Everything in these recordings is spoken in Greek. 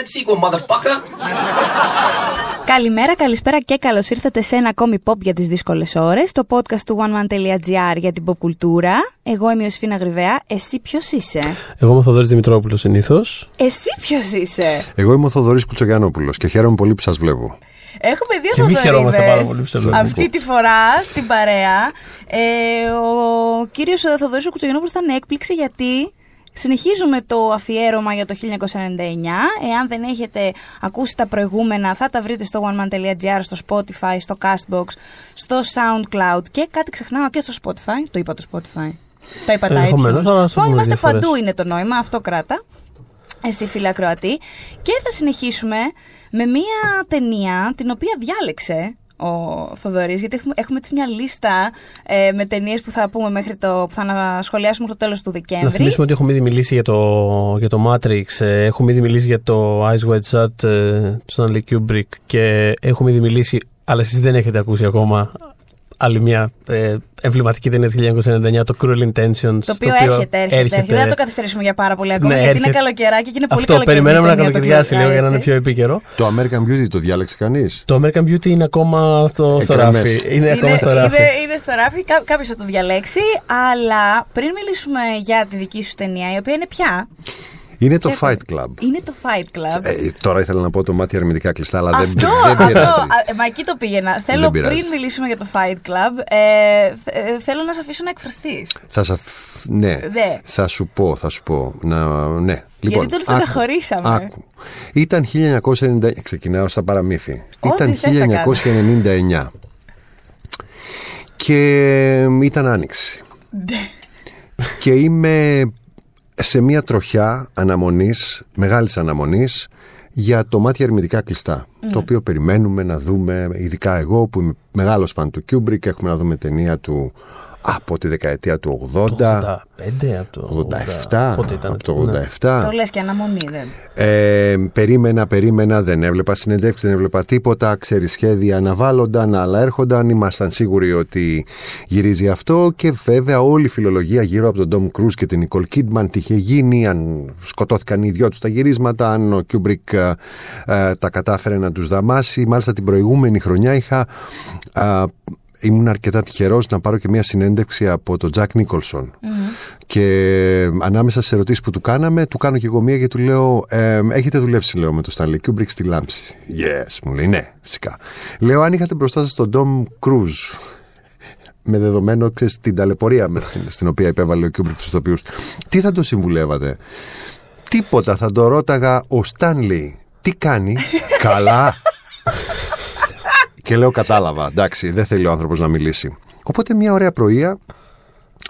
that sequel, motherfucker. Καλημέρα, καλησπέρα και καλώς ήρθατε σε ένα ακόμη pop για τις δύσκολες ώρες, το podcast του oneman.gr για την pop κουλτούρα. Εγώ είμαι ο Σφίνα Γρυβαία. Εσύ ποιος είσαι, Εγώ είμαι ο Θοδωρής Δημητρόπουλος συνήθως. Εσύ ποιος είσαι; Εγώ είμαι ο Θοδωρής Κουτσογιανόπουλο και χαίρομαι πολύ που σας βλέπω. Έχουμε δύο Και εμείς Θοδωρίδες χαιρόμαστε πάρα πολύ που σε βλέπουμε. Αυτή τη φορά στην παρέα. Ε, ο κύριος Θοδωρής ο Κουτσογενόπουλο ήταν έκπληξη γιατί συνεχίζουμε το αφιέρωμα για το 1999. Εάν δεν έχετε ακούσει τα προηγούμενα, θα τα βρείτε στο oneman.gr, στο Spotify, στο Castbox, στο SoundCloud και κάτι ξεχνάω και στο Spotify. Το είπα το Spotify. Το είπα τα Ενδεχομένως, αλλά ας το iTunes. πούμε Είμαστε δύο φορές. παντού είναι το νόημα, αυτό κράτα. Εσύ φίλε ακροατή. Και θα συνεχίσουμε με μία ταινία την οποία διάλεξε ο Θοδωρής, γιατί έχουμε, έχουμε έτσι μια λίστα ε, με ταινίες που θα πούμε μέχρι το, που θα ανασχολιάσουμε μέχρι το τέλος του Δεκέμβρη. Να θυμίσουμε ότι έχουμε ήδη μιλήσει για το, για το Matrix, ε, έχουμε ήδη μιλήσει για το Eyes Wide Shut ε, του Stanley Kubrick και έχουμε ήδη μιλήσει, αλλά εσείς δεν έχετε ακούσει ακόμα άλλη μια ε, εμβληματική ταινία του 1999, το Cruel Intentions. Το οποίο έρχεται, έρχεται, έρχεται. Δεν θα το καθυστερήσουμε για πάρα πολύ ακόμα, Ναι, γιατί είναι έρχεται. καλοκαιράκι και είναι πολύ Αυτό, καλοκαιρινή περιμέναμε να ταινία το καλοκαιριάσει λίγο για να είναι έτσι. πιο επίκαιρο. Το American Beauty το διάλεξε κανείς; Το American Beauty είναι ακόμα στο, στο Εκρεμές. ράφι. Είναι, ακόμα στο είναι, ράφι. είναι, είναι στο ράφι, Κά, κάποιος θα το διαλέξει. Αλλά πριν μιλήσουμε για τη δική σου ταινία, η οποία είναι πια. Είναι το Και- Fight Club. Είναι το Fight Club. Ε, τώρα ήθελα να πω το μάτι αρνητικά κλειστά, αλλά δεν, αυτό, δεν αυτό, πειράζει. α, ε, μα εκεί το πήγαινα. Θέλω Δεν πειράζει. πριν μιλήσουμε για το Fight Club, ε, θε- ε, θέλω να σε αφήσω να εκφραστείς. Θα σα. Ναι. Δε. Θα σου πω, θα σου πω. Να, ναι. Λοιπόν, τον άκου, στεναχωρήσαμε. Άκου. Ήταν 1990. Ξεκινάω σαν παραμύθι. Ό,τι Ήταν θες να κάνεις. 1999. Και ήταν άνοιξη. και είμαι σε μια τροχιά αναμονής, μεγάλης αναμονής για το μάτια ερμητικά κλειστά. Το οποίο περιμένουμε να δούμε, ειδικά εγώ που είμαι μεγάλος φαν του Kubrick, έχουμε να δούμε ταινία του από τη δεκαετία του 80, 85 από το 87, Πότε ήταν, από το ναι. 87. Το λες και αναμονή, δεν. Ε, περίμενα, περίμενα, δεν έβλεπα συνεντεύξεις, δεν έβλεπα τίποτα. Ξέρεις, σχέδια αναβάλλονταν, άλλα έρχονταν. Ήμασταν σίγουροι ότι γυρίζει αυτό. Και βέβαια όλη η φιλολογία γύρω από τον Τομ Κρουζ και την Νικολ Κίντμαν τι είχε γίνει, αν σκοτώθηκαν οι δυο τους τα γυρίσματα, αν ο Κιούμπρικ ε, ε, τα κατάφερε να τους δαμάσει. Μάλιστα την προηγούμενη χρονιά είχα. ε, Ήμουν αρκετά τυχερός να πάρω και μια συνέντευξη από τον Τζακ Νίκολσον. Και ανάμεσα στις ερωτήσεις που του κάναμε, του κάνω και εγώ μία και του λέω: ε, Έχετε δουλέψει, λέω, με τον Stanley Kubrick στη λάμψη. Yes, μου λέει: Ναι, φυσικά. Λέω: Αν είχατε μπροστά σας τον Tom Cruise, με δεδομένο ξέρεις, την ταλαιπωρία με την- στην οποία υπέβαλε ο Kubrick τους ηθοποιούς, τι θα τον συμβουλεύατε; Τίποτα. Θα τον ρώταγα ο Stanley. Τι κάνει; Καλά. Και λέω κατάλαβα, εντάξει, δεν θέλει ο άνθρωπος να μιλήσει. Οπότε μια ωραία πρωία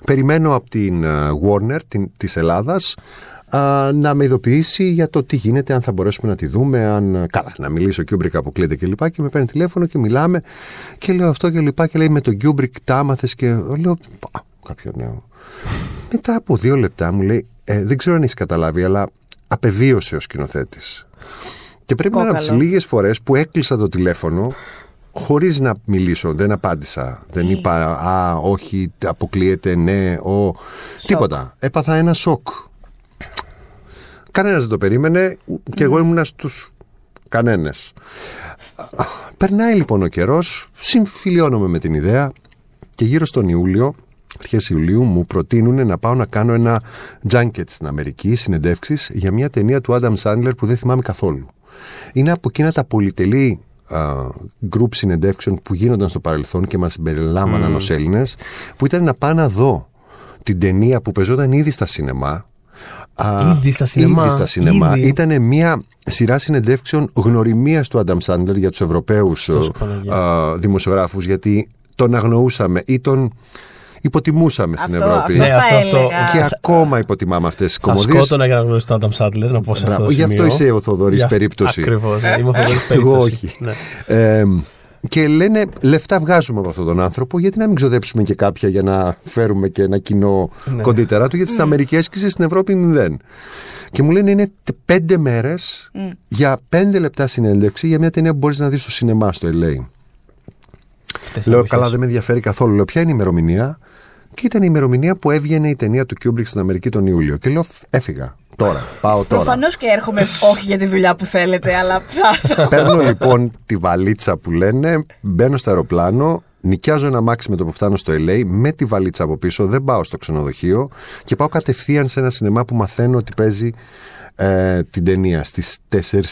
περιμένω από την ε, Warner την, της Ελλάδας α, να με ειδοποιήσει για το τι γίνεται, αν θα μπορέσουμε να τη δούμε, αν ε, καλά, να μιλήσω Κιούμπρικ αποκλείεται και λοιπά και με παίρνει τηλέφωνο και μιλάμε και λέω αυτό και λοιπά και λέει με τον Κιούμπρικ τα 'μαθες και λέω «Α, κάποιο νέο. Μετά από δύο λεπτά μου λέει «Ε, δεν ξέρω αν έχεις καταλάβει αλλά απεβίωσε ο σκηνοθέτης. Και πρέπει να είναι από τις Κόκαλο. λίγες φορές που έκλεισα το τηλέφωνο χωρίς να μιλήσω. Δεν απάντησα. Δεν Ε. είπα Α, όχι, αποκλείεται, ναι, ο. Τίποτα. Έπαθα ένα σοκ. Κανένας δεν το περίμενε και εγώ ήμουνα στους κανένες. Περνάει λοιπόν ο καιρός, συμφιλιώνομαι με την ιδέα και γύρω στον Ιούλιο, αρχές Ιουλίου, μου προτείνουν να πάω να κάνω ένα junket στην Αμερική, συνεντεύξεις για μια ταινία του Adam Sandler που δεν θυμάμαι καθόλου. Είναι από εκείνα τα πολυτελή α, group συνεντεύξεων που γίνονταν στο παρελθόν και μας συμπεριλάμβαναν ως Έλληνες, που ήταν να πάω να δω την ταινία που πεζόταν ήδη στα σινεμά. Α, Ήδη στα σινεμά, Ήδη στα σινεμά. ήδη. Ήταν μια σειρά συνεντεύξεων γνωριμίας του Adam Sandler για τους Ευρωπαίους Τόσο ε, Παναγία. α, δημοσιογράφους, γιατί τον αγνοούσαμε ή τον υποτιμούσαμε στην Αυτό, Ευρώπη. αυτό Ναι, θα αυτό, αυτό. έλεγα. Και ακόμα υποτιμάμε αυτές τις Θα κομμωδίες. σκότωνα για να γνωρίσω τον Adam Sandler, να πω σε αυτό Μπράβο, το γι' αυτό σημείο. είσαι ο Θοδωρής Γι' αυτό- περίπτωση. Ακριβώς, ναι, είμαι ο Θοδωρής Εγώ περίπτωση. όχι. Ναι. Ε, και λένε λεφτά βγάζουμε από αυτόν τον άνθρωπο, γιατί να μην ξοδέψουμε και κάποια για να φέρουμε και ένα κοινό Ναι. κοντύτερά του, γιατί στι Αμερικέ και στην Ευρώπη δεν. Και μου λένε είναι τε- πέντε μέρες για πέντε λεπτά συνέντευξη για μια ταινία που μπορείς να δεις στο σινεμά στο LA. Αυτές οι Λέω, εποχές. καλά, δεν με ενδιαφέρει καθόλου. Λέω, ποια είναι η ημερομηνία; Και ήταν η ημερομηνία που έβγαινε η ταινία του Kubrick στην Αμερική τον Ιούλιο. Και λέω, «Φ- έφυγα. Τώρα, πάω τώρα. Προφανώς και έρχομαι όχι για τη δουλειά που θέλετε, αλλά θα. Παίρνω λοιπόν τη βαλίτσα που λένε, μπαίνω στο αεροπλάνο, νοικιάζω ένα μάξι με το που φτάνω στο LA, με τη βαλίτσα από πίσω, δεν πάω στο ξενοδοχείο και πάω κατευθείαν σε ένα σινεμά που μαθαίνω ότι παίζει ε, την ταινία στις 4.30.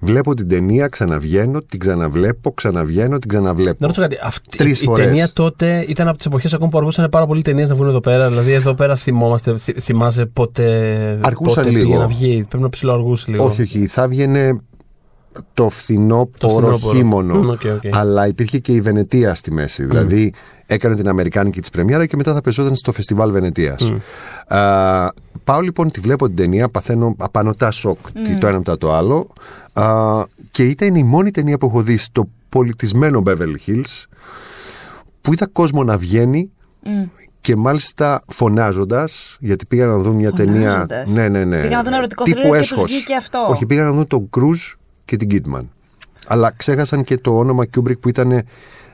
Βλέπω την ταινία, ξαναβγαίνω, την ξαναβλέπω, ξαναβγαίνω, την ξαναβλέπω. Να ρωτήσω κάτι. Αυτή, Τρεις η, φορές. ταινία τότε ήταν από τις εποχές ακόμα που αργούσαν πάρα πολύ ταινίες να βγουν εδώ πέρα. Δηλαδή, εδώ πέρα θυμόμαστε, θυ- θυμάσαι πότε. Αργούσαν πότε λίγο. πήγε να βγει. Πρέπει να ψιλοαργούσε λίγο. Όχι, όχι, θα βγαινε το φθινόπωρο φθινόπωρο. χειμώνα. Μμ, OK, OK. Αλλά υπήρχε και η Βενετία στη μέση. Δηλαδή έκανε την Αμερικάνικη της πρεμιέρα και μετά θα πεζόταν στο φεστιβάλ Βενετίας. Πάω λοιπόν, τη βλέπω την ταινία, παθαίνω απανοτά σοκ τι- το ένα μετά το άλλο. Α, και ήταν η μόνη ταινία που έχω δει στο πολιτισμένο Beverly Hills που είδα κόσμο να βγαίνει και μάλιστα φωνάζοντας, γιατί πήγαν να δουν μια ταινία. Φωνάζοντας; Ναι, ναι, ναι. Πήγαν να δουν ερωτικό τύπου thriller και τους έσχος. βγήκε αυτό. Όχι, πήγαν να δουν τον Κρούζ και την Κίτμαν. Αλλά ξέχασαν και το όνομα Kubrick που ήταν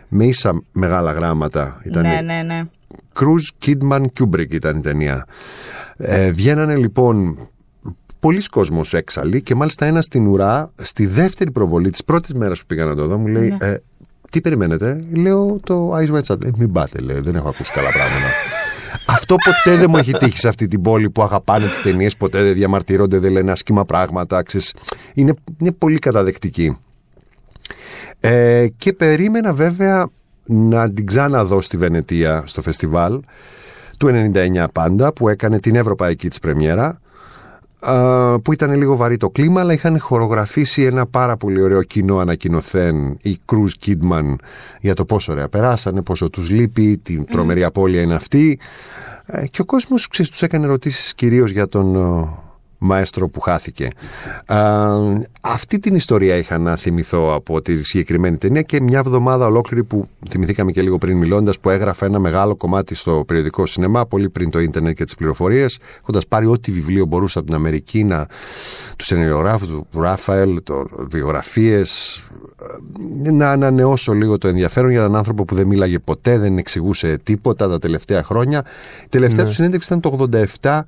με ίσα μεγάλα γράμματα. Ήτανε Ναι, ναι, ναι. Cruz Kidman Kubrick ήταν η ταινία. Ε, βγαίνανε λοιπόν πολλοί κόσμος έξαλλοι και μάλιστα ένας στην ουρά, στη δεύτερη προβολή της πρώτης μέρας που πήγα να το δω, μου λέει Ναι. ε, τι περιμένετε, λέω το Eyes Wide Shut. Ε, μην πάτε, λέω, δεν έχω ακούσει καλά πράγματα. Αυτό ποτέ δεν μου έχει τύχει σε αυτή την πόλη που αγαπάνε τις ταινίες, ποτέ δεν διαμαρτύρονται, δεν λένε άσχημα πράγματα. Ξέρεις, είναι, είναι πολύ καταδεκτική. Ε, και περίμενα βέβαια να την ξαναδώ στη Βενετία στο φεστιβάλ του 99 πάντα που έκανε την ευρωπαϊκή της πρεμιέρα α, που ήταν λίγο βαρύ το κλίμα αλλά είχαν χορογραφήσει ένα πάρα πολύ ωραίο κοινό ανακοινωθέν η Cruz Kidman για το πόσο ωραία περάσανε, πόσο τους λείπει, την τρομερή απώλεια είναι αυτή. Ε, και ο κόσμος ξέρεις, τους έκανε ερωτήσεις κυρίως για τον ε, μαέστρο που χάθηκε. Α, αυτή την ιστορία είχα να θυμηθώ από τη συγκεκριμένη ταινία και μια εβδομάδα ολόκληρη που θυμηθήκαμε και λίγο πριν μιλώντας που έγραφε ένα μεγάλο κομμάτι στο περιοδικό σινεμά πολύ πριν το ίντερνετ και τις πληροφορίες έχοντας πάρει ό,τι βιβλίο μπορούσα από την Αμερική να τους σενεριογράφου του Ράφαελ, το, βιογραφίες ε, να ανανεώσω λίγο το ενδιαφέρον για έναν άνθρωπο που δεν μίλαγε ποτέ, δεν εξηγούσε τίποτα τα τελευταία χρόνια. Η τελευταία του συνέντευξη ήταν το 87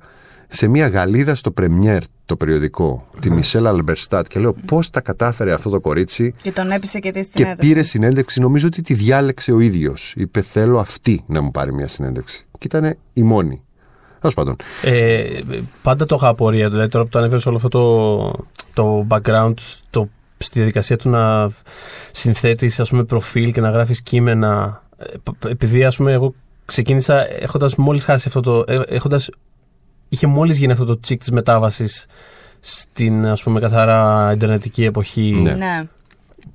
σε μια γαλίδα στο Πρεμιέρ, το περιοδικό, τη Μισελ Αλμπερστάτ. Και λέω πώς τα κατάφερε αυτό το κορίτσι Και τον έπεισε και τι στην και ένταση. πήρε συνέντευξη. Νομίζω ότι τη διάλεξε ο ίδιος. Είπε: Θέλω αυτή να μου πάρει μια συνέντευξη. Και ήταν η μόνη. Τέλος πάντων. Ε, πάντα το είχα απορία. Δηλαδή, τώρα που το ανέφερε όλο αυτό το, το background το, στη διαδικασία του να συνθέτεις προφίλ και να γράφεις κείμενα. Ε, π- επειδή ας πούμε, εγώ ξεκίνησα έχοντας μόλις χάσει αυτό το. ε, Έχοντας, είχε μόλις γίνει αυτό το τσικ της μετάβασης στην ας πούμε καθαρά ιντερνετική εποχή Ναι. Ναι.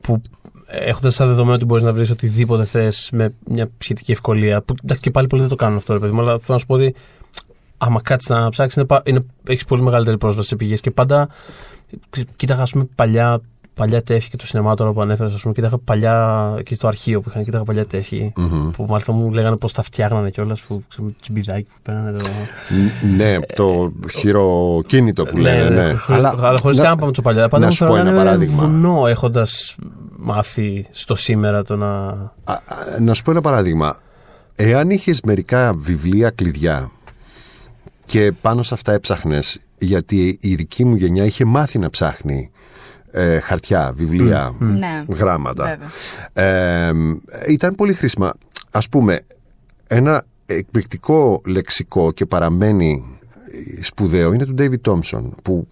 που έχοντας σαν δεδομένο ότι μπορείς να βρεις οτιδήποτε θες με μια σχετική ευκολία. Που εντάξει, και πάλι πολλοί δεν το κάνουν αυτό, ρε παιδί μου, αλλά θέλω να σου πω ότι άμα κάτσεις να ψάξεις, έχεις πολύ μεγαλύτερη πρόσβαση σε πηγές. Και πάντα ξε- κοίταγα, ας πούμε, παλιά, παλιά τεύχη και το σινεμά τώρα που ανέφερες, ας πούμε, κοίταγα παλιά εκεί στο αρχείο που είχαν, κοίταγα παλιά τεύχη. Μμμ. Που μάλιστα μου λέγανε πώς τα φτιάχνανε κιόλας, που ξέρω, τσιμπιδάκι που παίρνανε το. Ν- Ναι, το χειροκίνητο που λένε. Ναι, Αλλά, αλλά χωρίς να- καν να πάμε στο παλιά. Πάντα να μου σου πω ένα φαίνανε παράδειγμα. βουνό έχοντας μάθει στο σήμερα το να. Α, α, να σου πω ένα παράδειγμα. Εάν είχες μερικά βιβλία κλειδιά και πάνω σε αυτά έψαχνες, γιατί η δική μου γενιά είχε μάθει να ψάχνει ε, χαρτιά, βιβλία, Ναι. γράμματα. Βέβαια. Ε, ήταν πολύ χρήσιμα. Ας πούμε, ένα εκπληκτικό λεξικό και παραμένει σπουδαίο είναι του David Thompson που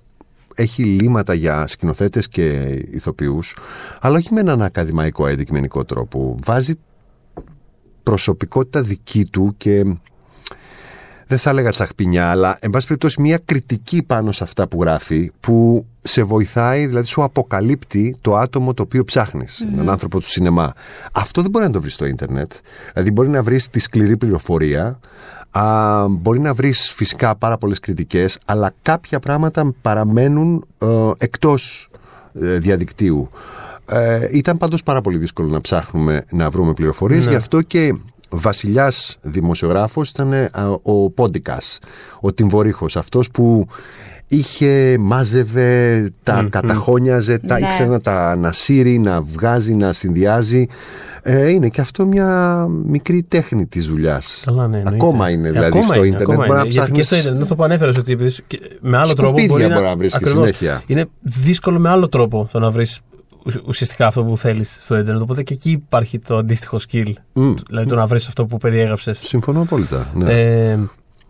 έχει λύματα για σκηνοθέτες και ηθοποιούς αλλά όχι με έναν ακαδημαϊκό αντικειμενικό τρόπο. Βάζει προσωπικότητα δική του και δεν θα έλεγα τσαχπινιά, αλλά εν πάση περιπτώσει μια κριτική πάνω σε αυτά που γράφει που σε βοηθάει, δηλαδή σου αποκαλύπτει το άτομο το οποίο ψάχνεις, έναν άνθρωπο του σινεμά. Αυτό δεν μπορεί να το βρεις στο ίντερνετ. Δηλαδή μπορεί να βρεις τη σκληρή πληροφορία, α, μπορεί να βρεις φυσικά πάρα πολλές κριτικές, αλλά κάποια πράγματα παραμένουν ε, εκτός ε, διαδικτύου. Ε, ήταν πάντως πάρα πολύ δύσκολο να ψάχνουμε να βρούμε πληροφορίες, Ναι. γι' αυτό και βασιλιάς δημοσιογράφος ήταν ε, ο Πόντικας, ο Τιμβορίχος, αυτός που είχε, μάζευε, τα Μμμ. καταχώνιαζε, τα Ναι. ήξερε να τα ανασύρει, να βγάζει, να συνδυάζει. Ε, είναι και αυτό μια μικρή τέχνη της δουλειάς. Καλά, ναι, εννοείται. Ακόμα είναι Ε, δηλαδή ακόμα στο είναι, ίντερνετ. ακόμα Μπορεί να είναι. Γιατί και ψάχνεις... στο ίντερνετ, αυτό που ανέφερες, ότι επειδή και με άλλο τρόπο Σκουπίδια μπορεί μπορεί να βρίσκεις ακριβώς. συνέχεια. Είναι δύσκολο με άλλο τρόπο το να βρεις ουσιαστικά αυτό που θέλεις στο ίντερνετ. Οπότε και εκεί υπάρχει το αντίστοιχο skill. Μμ. Δηλαδή το να βρεις αυτό που περιέγραψες. Συμφωνώ απόλυτα. Ναι. Ε,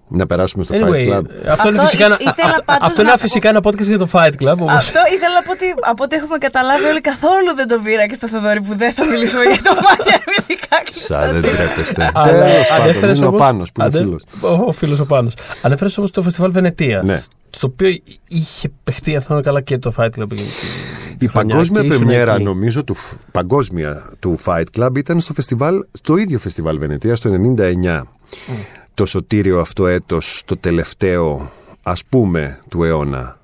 να περάσουμε στο anyway, Fight Club. αυτό, είναι Αυτό φυσικά, ή- ένα- ήθελα αυτό, πάντως αυτό να είναι πω- φυσικά ένα podcast για το Fight Club. Όμως, Αυτό ήθελα να πω ότι από ό,τι έχουμε καταλάβει όλοι καθόλου δεν τον πήρα και στο Θοδωρή που δεν θα μιλήσουμε για το μάτια μυθικά Σαν δεν κλειστά. τρέπεστε. Αλλά Τέλος πάντων, ανέφερες είναι ο όμως- Πάνος που είναι ανε- φίλος. Ο, ο φίλος ο Πάνος. Ανέφερες όμως το φεστιβάλ Βενετίας. Ναι. Στο οποίο είχε παιχτεί, αν θυμάμαι καλά, και το Fight Club. εκείνη τη- τη Η χρονιά παγκόσμια και ήσουν πρεμιέρα, εκεί. νομίζω, του, φ- παγκόσμια του Fight Club ήταν στο φεστιβάλ, στο ίδιο φεστιβάλ Βενετίας, το 99. Το σωτήριο αυτό έτος, το τελευταίο, ας πούμε, του αιώνα;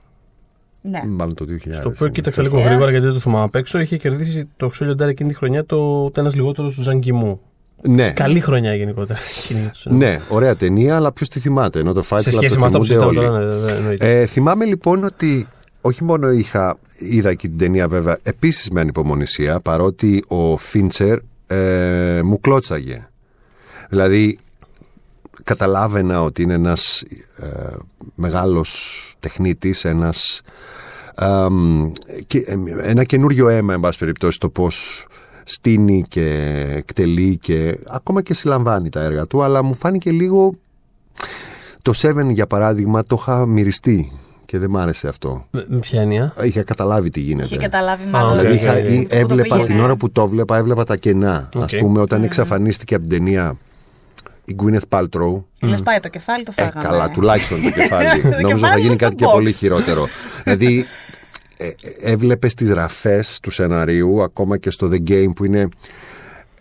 Ναι. Μάλλον το 2000. Στο οποίο κοίταξα λίγο Ε. γρήγορα γιατί δεν το θυμάμαι απ' έξω. Είχε κερδίσει το Ξόλιο Ντάρ εκείνη τη χρονιά το ένα λιγότερο του Ζανγκιμού. Ναι. Καλή χρονιά γενικότερα. εκείνη του σινεμά. Ναι, ωραία ταινία, αλλά ποιος τη θυμάται. Ενώ το Fight Σε Club σχέση το με αυτό που θυμούνται συζητάμε όλοι. τώρα, ναι, ναι, εννοείται. Ε, θυμάμαι λοιπόν ότι όχι μόνο είχα, είδα και την ταινία βέβαια επίσης με ανυπομονησία παρότι ο Φίντσερ ε, μου κλώτσαγε. Δηλαδή καταλάβαινα ότι είναι ένας ε, μεγάλος τεχνίτης, ένας ε, και, ε, ένα καινούριο αίμα εν πάση περιπτώσει το πώς στήνει και εκτελεί και ακόμα και συλλαμβάνει τα έργα του αλλά μου φάνηκε λίγο το Seven για παράδειγμα το είχα μυριστεί και δεν μ' άρεσε αυτό. Με- Με ποια έννοια; Είχα καταλάβει τι γίνεται. Είχε καταλάβει μάλλον. Α, Δηλαδή Ωραία, είχα, ωραία, ή Που το έβλεπα πήγαινε. την ώρα που το έβλεπα, έβλεπα τα κενά. Οκ. Ας πούμε, όταν εξαφανίστηκε από την ταινία η Gwyneth Paltrow. Λες πάει το κεφάλι, το Ε, φάγαμε. καλά, τουλάχιστον το κεφάλι. Το Νόμιζα θα κεφάλι γίνει είναι κάτι στο και box. πολύ χειρότερο. δηλαδή, ε, έβλεπες τις ραφές του σεναρίου, ακόμα και στο The Game που είναι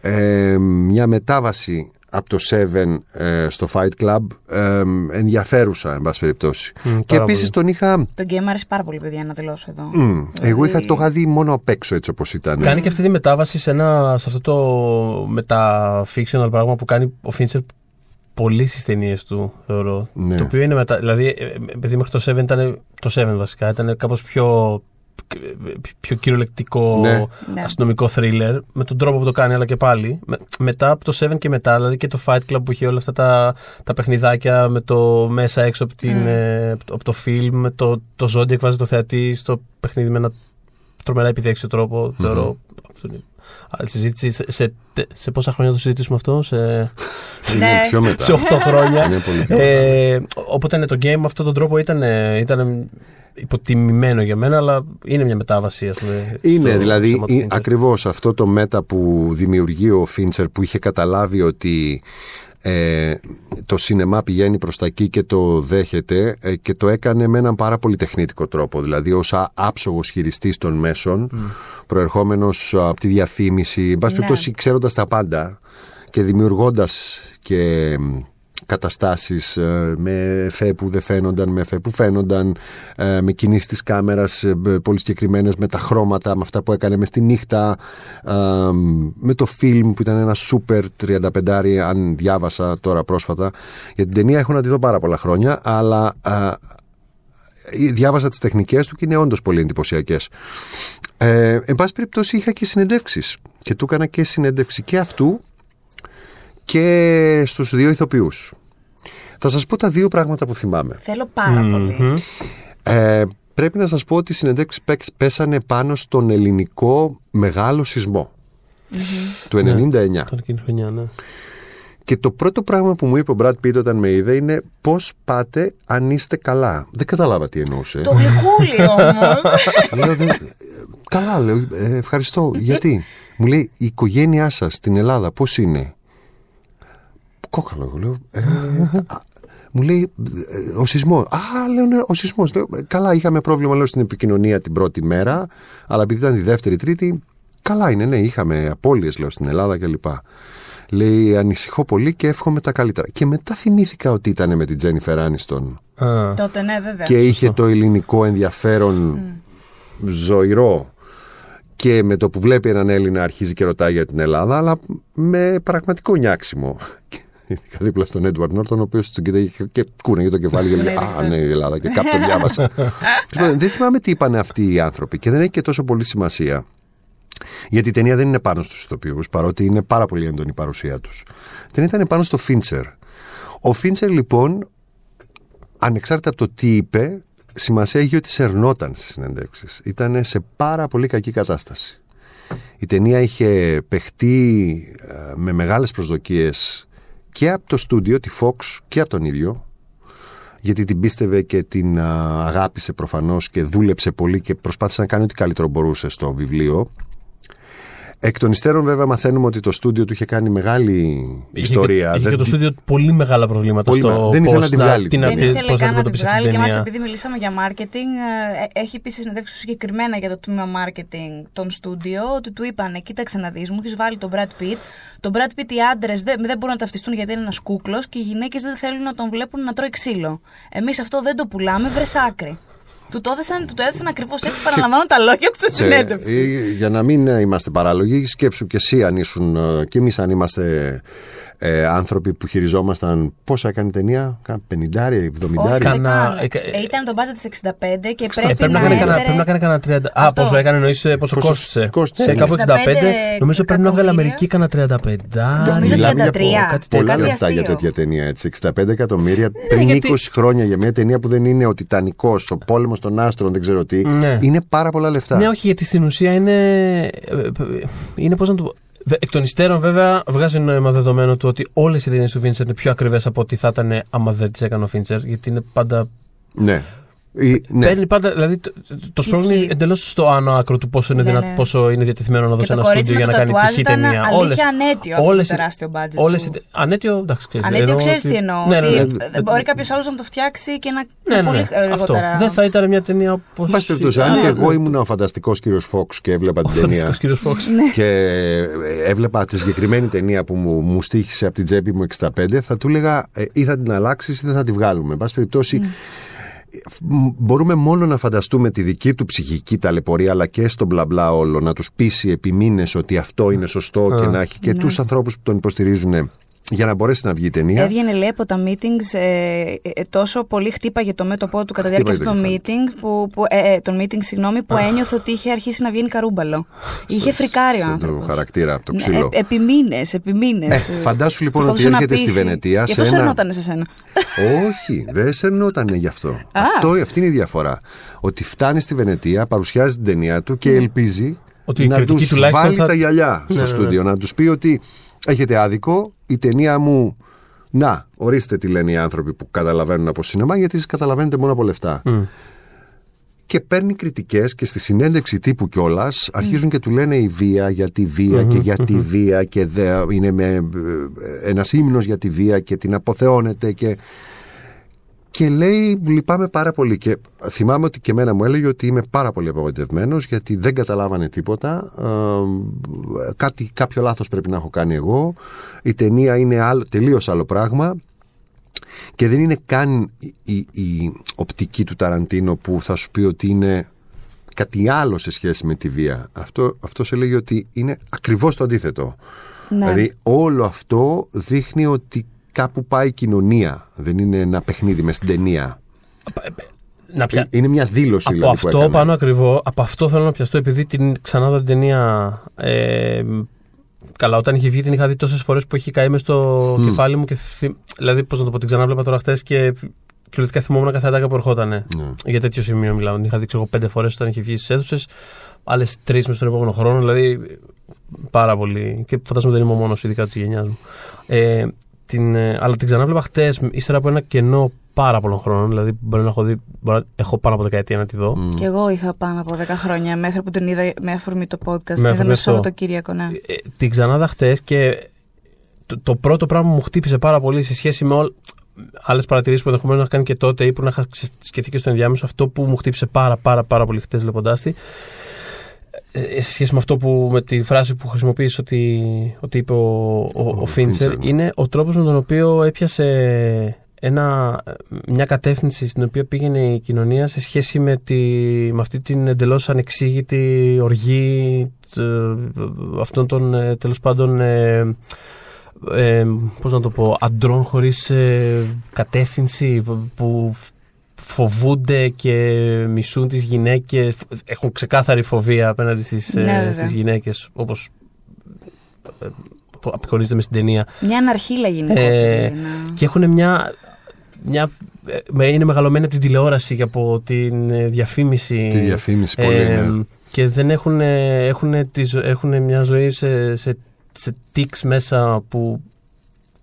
ε, μια μετάβαση από το Seven ε, στο Fight Club ε, ενδιαφέρουσα, εν πάση περιπτώσει. Μμ, και πάρα επίσης πολύ. τον είχα... Τον game μου αρέσει πάρα πολύ, παιδιά, να δηλώσω εδώ. μ, εγώ είχα, Δηλαδή- το είχα δει μόνο απ' έξω έτσι όπως ήταν. Κάνει και αυτή τη μετάβαση σε, ένα, σε αυτό το μετα-fictional πράγμα που κάνει ο Φίντσερ πολύ στι ταινίες του, θεωρώ. Ναι. Το οποίο είναι μετά. Δηλαδή, ε, ε, επειδή μέχρι το 7 ήταν. Το 7 βασικά ήταν κάπως πιο. πιο κυριολεκτικό Ναι. Ναι. αστυνομικό thriller με τον τρόπο που το κάνει αλλά και πάλι Με- μετά από το 7 και μετά δηλαδή και το Fight Club που είχε όλα αυτά τα, τα παιχνιδάκια με το μέσα έξω από, την, Mm. ε, από το φιλμ με το, το Zodiac βάζει το θεατή στο παιχνίδι με ένα τρομερά επιδέξιο τρόπο θεωρώ αυτό είναι άλλη συζήτηση σε, σε, σε πόσα χρόνια το συζητήσουμε αυτό σε, Είναι Ναι. πιο μετά. σε 8 χρόνια Είναι πολύ πιο ε, οπότε ναι, το game με αυτόν τον τρόπο ήταν, ε, ήταν υποτιμημένο για μένα, αλλά είναι μια μετάβαση. Ας πούμε, Είναι στο δηλαδή σώμα του ε, Fincher. ακριβώς αυτό το μέτα που δημιουργεί ο Φίντσερ που είχε καταλάβει ότι ε, το σινεμά πηγαίνει προς τα εκεί και το δέχεται ε, και το έκανε με έναν πάρα πολύ τεχνίτικο τρόπο δηλαδή ως α- άψογος χειριστής των μέσων προερχόμενος από τη διαφήμιση εν πάση Ναι. περιπτώσει ξέροντας τα πάντα και δημιουργώντας και μ, καταστάσεις ε, με εφέ που δεν φαίνονταν, με εφέ που φαίνονταν, ε, με κινήσεις της κάμερας ε, μπ- πολύ συγκεκριμένες, με τα χρώματα, με αυτά που έκανε μες στη νύχτα, ε, με το φιλμ που ήταν ένα σούπερ 35 αν διάβασα τώρα πρόσφατα. Για την ταινία έχω να τη δω πάρα πολλά χρόνια, αλλά ε, διάβασα τις τεχνικές του και είναι όντως πολύ εντυπωσιακές. Ε, εν πάση περιπτώσει είχα και συνεντεύξεις και του έκανα και συνέντευξη και αυτού και στους δύο ηθοποιούς. Θα σας πω τα δύο πράγματα που θυμάμαι. Θέλω πάρα πολύ. Μμμ. Ε, πρέπει να σας πω ότι οι συνεντεύξεις παίξ- πέσανε πάνω στον ελληνικό μεγάλο σεισμό του 99. Τώρα εκείνη τη χρονιά, ναι. Και το πρώτο πράγμα που μου είπε ο Μπρατ Πίτ όταν με είδε είναι πώς πάτε αν είστε καλά. Δεν κατάλαβα τι εννοούσε. Το γλυκούλι όμως. Λέω, δεν- ε, Καλά, λέω, «Ε, ευχαριστώ. Γιατί; Μου λέει, η οικογένειά σας στην Ελλάδα πώς είναι; Κόκαλο, εγώ λέω. «Ε, α, μου λέει, «Ε, ο σεισμός. Α, λέω, ναι, ο σεισμός. Καλά, είχαμε πρόβλημα λέω, στην επικοινωνία την πρώτη μέρα, αλλά επειδή ήταν τη δεύτερη, τρίτη, καλά είναι, ναι, είχαμε απώλειες λέω στην Ελλάδα κλπ. Λέει, ανησυχώ πολύ και εύχομαι τα καλύτερα. Και μετά θυμήθηκα ότι ήταν με την Τζένιφερ Άνιστον Α, Τότε ναι, βέβαια. και είχε το ελληνικό ενδιαφέρον ζωηρό και με το που βλέπει έναν Έλληνα αρχίζει και ρωτάει για την Ελλάδα αλλά με πραγματικό νιάξιμο Ειδικά δίπλα στον Έντουαρντ Νόρτον, ο οποίος τον κοίταγε και κούνεγε το κεφάλι και λέει Α, ναι, η Ελλάδα. Και κάπου το διάβασα. δεν θυμάμαι τι είπαν αυτοί οι άνθρωποι και δεν έχει και τόσο πολύ σημασία. Γιατί η ταινία δεν είναι πάνω στους ηθοποιούς, παρότι είναι πάρα πολύ έντονη η παρουσία τους. Η ταινία ήταν πάνω στο Φίντσερ. Ο Φίντσερ, λοιπόν, ανεξάρτητα από το τι είπε, σημασία έχει ότι σερνόταν στις συνεντεύξεις. Ήταν σε πάρα πολύ κακή κατάσταση. Η ταινία είχε παιχτεί ε, με μεγάλες προσδοκίες και από το στούντιο, τη Fox και από τον ίδιο γιατί την πίστευε και την αγάπησε προφανώς και δούλεψε πολύ και προσπάθησε να κάνει ό,τι καλύτερο μπορούσε στο βιβλίο Εκ των υστέρων, βέβαια, μαθαίνουμε ότι το στούντιο του είχε κάνει μεγάλη είχε ιστορία. Και, είχε και το στούντιο πολύ μεγάλα προβλήματα πολύ στο Δεν ήθελε να τη βγάλει. Την, δεν ήθελε καν να τη βγάλει και μάλιστα επειδή μιλήσαμε για marketing, ε, έχει πει σε συνεντεύξεις συγκεκριμένα για το τμήμα marketing των στούντιο ότι του είπανε, κοίταξε να δεις, μου έχεις βάλει τον Brad Pitt. Τον Brad Pitt οι άντρες δεν, δεν μπορούν να ταυτιστούν γιατί είναι ένας κούκλος και οι γυναίκες δεν θέλουν να τον βλέπουν να τρώει ξύλο. Εμείς αυτό δεν το πουλάμε, βρε άκρη. Του το έδεσαν, του το έδεσαν ακριβώς έτσι, παραλαμβάνω τα λόγια του στη συνέντευξη. Ε, για να μην είμαστε παράλογοι, σκέψου και εσύ αν ήσουν, ε, και εμείς αν είμαστε ε, άνθρωποι που χειριζόμασταν. Πόσα έκανε η ταινία, 50, 70. Όχι, Κάνα... Ε, ε, ήταν το budget της 65 και πρέπει, ε, πρέπει, να, να έφερε... πρέπει να κάνει κανένα 30. Α, πόσο έκανε, εννοείς πόσο κόστησε. κόστησε. κάπου 65, νομίζω πρέπει να βγάλει Αμερική κανένα 35. Νομίζω 33. Πολλά λεφτά για τέτοια ταινία έτσι. 65 εκατομμύρια πριν 20 χρόνια για μια ταινία που δεν είναι ο Τιτανικός, ο πόλεμος των άστρων, δεν ξέρω τι. Ναι. Είναι πάρα πολλά λεφτά. Ναι, όχι, γιατί στην ουσία είναι. Είναι πώς να το πω. Εκ των υστέρων, βέβαια, βγάζει νόημα δεδομένο του ότι όλες οι ταινίες του Βίντσερ είναι πιο ακριβές από ότι θα ήταν άμα δεν τις έκανε ο Φίντσερ, γιατί είναι πάντα. Ναι. Ή, ναι. Παίρνει πάντα, δηλαδή το, το σπρώχνει εντελώς στο άνω άκρο του πόσο είναι, ναι, ναι. πόσο είναι διατεθειμένο να δώσει ένα στούντιο για να κάνει τυχή ταινία. Όλε. ανέτειο αυτό όλες, το τεράστιο μπάτζετ. Όλες, ανέτιο, εντάξει, ξέρεις. Ανέτιο ξέρεις τι εννοώ. Ναι, ναι, ναι, ναι, μπορεί κάποιος άλλος να το φτιάξει και να. Ναι, ναι, πολύ αυτό. Δεν θα ήταν μια ταινία όπως. Πάση περιπτώσει, αν και εγώ ήμουν ο φανταστικός κύριος Φόξ και έβλεπα την ταινία. Και έβλεπα τη συγκεκριμένη ταινία που μου στήχησε από την τσέπη μου 65, θα του έλεγα ή θα την αλλάξεις ή δεν θα τη βγάλουμε. Εν πάση περιπτώσει μπορούμε μόνο να φανταστούμε τη δική του ψυχική ταλαιπωρία αλλά και στον μπλα μπλα όλο να τους πείσει επί μήνες ότι αυτό είναι σωστό και να έχει και ναι. τους ανθρώπους που τον υποστηρίζουν για να μπορέσει να βγει η ταινία. Έβγαινε λέει από τα meetings ε, ε, τόσο πολύ χτύπαγε το μέτωπό του κατά τη διάρκεια των meeting, που, που, ε, ε, meeting συγγνώμη, που ένιωθε ότι είχε αρχίσει να βγαίνει καρούμπαλο. είχε φρικάρει ο άνθρωπο. Το χαρακτήρα από το ναι, ξύλο. Ε, επί μήνε, επί μήνες. Ε, φαντάσου λοιπόν ότι έρχεται στη Βενετία. Γι' αυτό σε σερνότανε σε σένα. Όχι, δεν σερνότανε γι' αυτό. αυτό. Αυτή είναι η διαφορά. Ότι φτάνει στη Βενετία, παρουσιάζει την ταινία του και ναι. ελπίζει ότι να τους βάλει τα γυαλιά στο ναι, στούντιο. Να τους πει ότι έχετε άδικο, η ταινία μου. Να, ορίστε τι λένε οι άνθρωποι που καταλαβαίνουν από σινεμά, γιατί εσεί καταλαβαίνετε μόνο από λεφτά. Και παίρνει κριτικές και στη συνέντευξη τύπου κιόλας αρχίζουν και του λένε η βία για τη βία και για τη βία και δε, είναι με, ε, ένας ύμνος για τη βία και την αποθεώνεται και και λέει λυπάμαι πάρα πολύ. Και θυμάμαι ότι και εμένα μου έλεγε ότι είμαι πάρα πολύ απογοητευμένος γιατί δεν καταλάβανε τίποτα. Ε, κάτι, κάποιο λάθος πρέπει να έχω κάνει εγώ. Η ταινία είναι άλλο, τελείως άλλο πράγμα. Και δεν είναι καν η, η, οπτική του Ταραντίνο που θα σου πει ότι είναι κάτι άλλο σε σχέση με τη βία. Αυτό, αυτό σε λέγει ότι είναι ακριβώς το αντίθετο. Ναι. δηλαδή όλο αυτό δείχνει ότι κάπου πάει η κοινωνία. Δεν είναι ένα παιχνίδι μες στην ταινία. Να πια... Είναι μια δήλωση από δηλαδή, αυτό πάνω ακριβώς. Από αυτό θέλω να πιαστώ επειδή την ξανά την ταινία. Ε, καλά, όταν είχε βγει την είχα δει τόσες φορές που έχει καεί μες στο mm. κεφάλι μου. Και Δηλαδή, πώς να το πω, την ξανά βλέπα τώρα χτε και κυριολεκτικά θυμόμουν κάθε ατάκα που ερχόταν. Mm. Για τέτοιο σημείο μιλάω. Την είχα δει εγώ πέντε φορές όταν είχε βγει στις αίθουσες. Άλλες τρεις μες στον επόμενο χρόνο. Δηλαδή, πάρα πολύ. Και φαντάζομαι δεν είμαι ο μόνος, ειδικά της γενιάς μου. Ε, την, ε, αλλά την ξανάβλεπα χτες, ύστερα από ένα κενό πάρα πολλών χρόνων. Δηλαδή, μπορεί να έχω δει. Μπορεί να έχω πάνω από δεκαετία να τη δω. Mm. Και εγώ είχα πάνω από δέκα χρόνια μέχρι που την είδα με αφορμή το podcast. Με αφορμή το Σαββατοκύριακο, ναι. Ε, την ξανάδα χτες και το, το, πρώτο πράγμα που μου χτύπησε πάρα πολύ σε σχέση με όλ, άλλες παρατηρήσεις που ενδεχομένως να κάνει και τότε ή που να είχα σκεφτεί και στο ενδιάμεσο, αυτό που μου χτύπησε πάρα, πάρα, πάρα πολύ χτες βλέποντάς τη ε, σε σχέση με αυτό που με τη φράση που χρησιμοποίησες ότι, ότι είπε ο, ο, ο, Φίντσερ ναι. είναι ο τρόπος με τον οποίο έπιασε ένα, μια κατεύθυνση στην οποία πήγαινε η κοινωνία σε σχέση με, τη, με αυτή την εντελώς ανεξήγητη οργή αυτών των τέλος πάντων ε, πώς να το πω, αντρών χωρίς ε, κατεύθυνση που φοβούνται και μισούν τις γυναίκες, έχουν ξεκάθαρη φοβία απέναντι στις, Ναι, ε, βέβαια. στις γυναίκες όπως ε, απεικονίζεται μες στην ταινία. Μια αναρχίλα γενικότερα. Ε, ένα- Και έχουν μια. μια ε, με- είναι μεγαλωμένη από την τηλεόραση και από την ε, διαφήμιση. Τη διαφήμιση πολύ, Ε, ναι. Και δεν έχουν, ε, έχουν, τη, ζω- έχουν μια ζωή σε, σε, σε tics μέσα που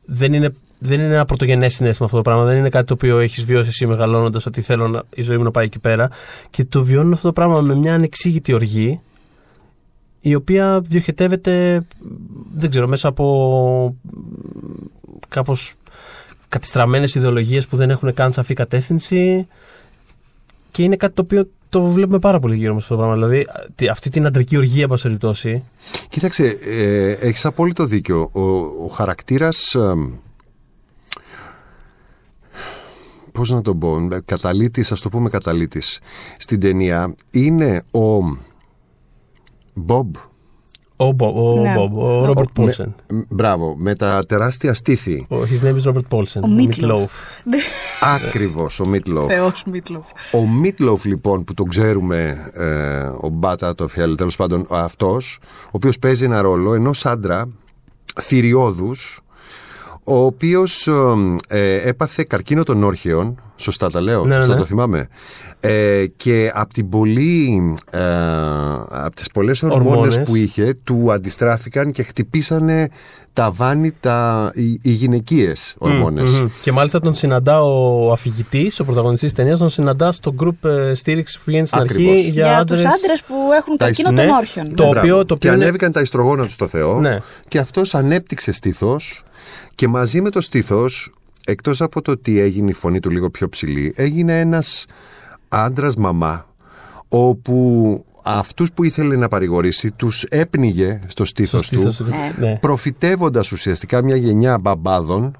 δεν είναι, δεν είναι ένα πρωτογενές συνέστημα αυτό το πράγμα. Δεν είναι κάτι το οποίο έχεις βιώσει εσύ μεγαλώνοντας ότι θέλω να, η ζωή μου να πάει εκεί πέρα. Και το βιώνουν αυτό το πράγμα με μια ανεξήγητη οργή η οποία διοχετεύεται δεν ξέρω μέσα από κάπως κατιστραμμένες ιδεολογίες που δεν έχουν καν σαφή κατεύθυνση και είναι κάτι το οποίο το βλέπουμε πάρα πολύ γύρω μας αυτό το πράγμα. Δηλαδή τι- αυτή την αντρική οργή, εν πάση περιπτώσει, Κοίταξε, ε, έχεις απόλυτο δίκιο. Ο, ο χαρακτήρας... ε, πώς να τον πω, καταλήτης, ας το πούμε καταλήτης, στην ταινία είναι ο Μπομπ. ο Bob, ο, Ναι. Bob, ο Robert Ο- με- Paulsen. μ, μπράβο, με τα τεράστια στήθη. Ο- His name is Robert Paulsen. Ο Meatloaf. Ακριβώς, ο Μίτλοφ. Θεός Μίτλοφ. Ο Μίτλοφ λοιπόν που τον ξέρουμε, ε, ο Μπάτα το Hell, τέλος πάντων αυτός, ο οποίος παίζει ένα ρόλο ενός άντρα θηριώδους, ο οποίος ε, ε, έπαθε καρκίνο των όρχεων, σωστά τα λέω, Ναι, ναι, σωστά ναι. το θυμάμαι, ε, και από την πολύ, ε, από τις πολλές ορμόνες Ορμόνες. που είχε, του αντιστράφηκαν και χτυπήσανε τα βάνη τα, οι, οι γυναικείες ορμόνες. Μμμ. Και μάλιστα τον συναντά ο αφηγητής, ο πρωταγωνιστής της ταινίας, τον συναντά στο group ε, στήριξης που πηγαίνει στην Ακριβώς. αρχή για, Για, άντρες. τους άντρες που έχουν Τα καρκίνο ναι, των όρχων. το- Μπράβο. οποίο- το οποίο και είναι- ανέβηκαν τα ιστρογόνα του στο Θεό Ναι. και αυτός ανέπτυξε στήθος και μαζί με το στήθος εκτός από το ότι έγινε η φωνή του λίγο πιο ψηλή έγινε ένας άντρας μαμά όπου αυτούς που ήθελε να παρηγορήσει τους έπνιγε στο Στο στήθος, στήθος του του. Ναι. Ναι. προφητεύοντας ουσιαστικά μια γενιά μπαμπάδων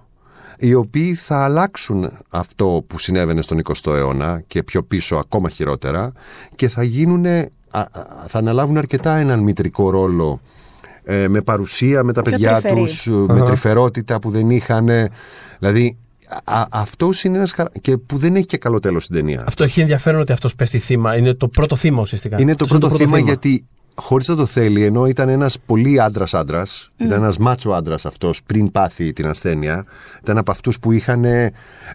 οι οποίοι θα αλλάξουν αυτό που συνέβαινε στον 20ο αιώνα και πιο πίσω ακόμα χειρότερα και θα γίνουν, θα αναλάβουν αρκετά έναν μητρικό ρόλο ε, με παρουσία με τα Πιο παιδιά τρυφερή. τους, ε, με Αχα. τρυφερότητα που δεν είχαν. Δηλαδή α, αυτός είναι ένας χαρα- και που δεν έχει και καλό τέλος στην ταινία. Αυτό έχει ενδιαφέρον ότι αυτός πέφτει θύμα. Είναι το πρώτο θύμα ουσιαστικά. Είναι το Αυτός πρώτο θύμα γιατί χωρίς να το θέλει, ενώ ήταν ένας πολύ άντρας άντρας, ήταν ένας μάτσο άντρας αυτός πριν πάθει την ασθένεια, ήταν από αυτούς που είχαν.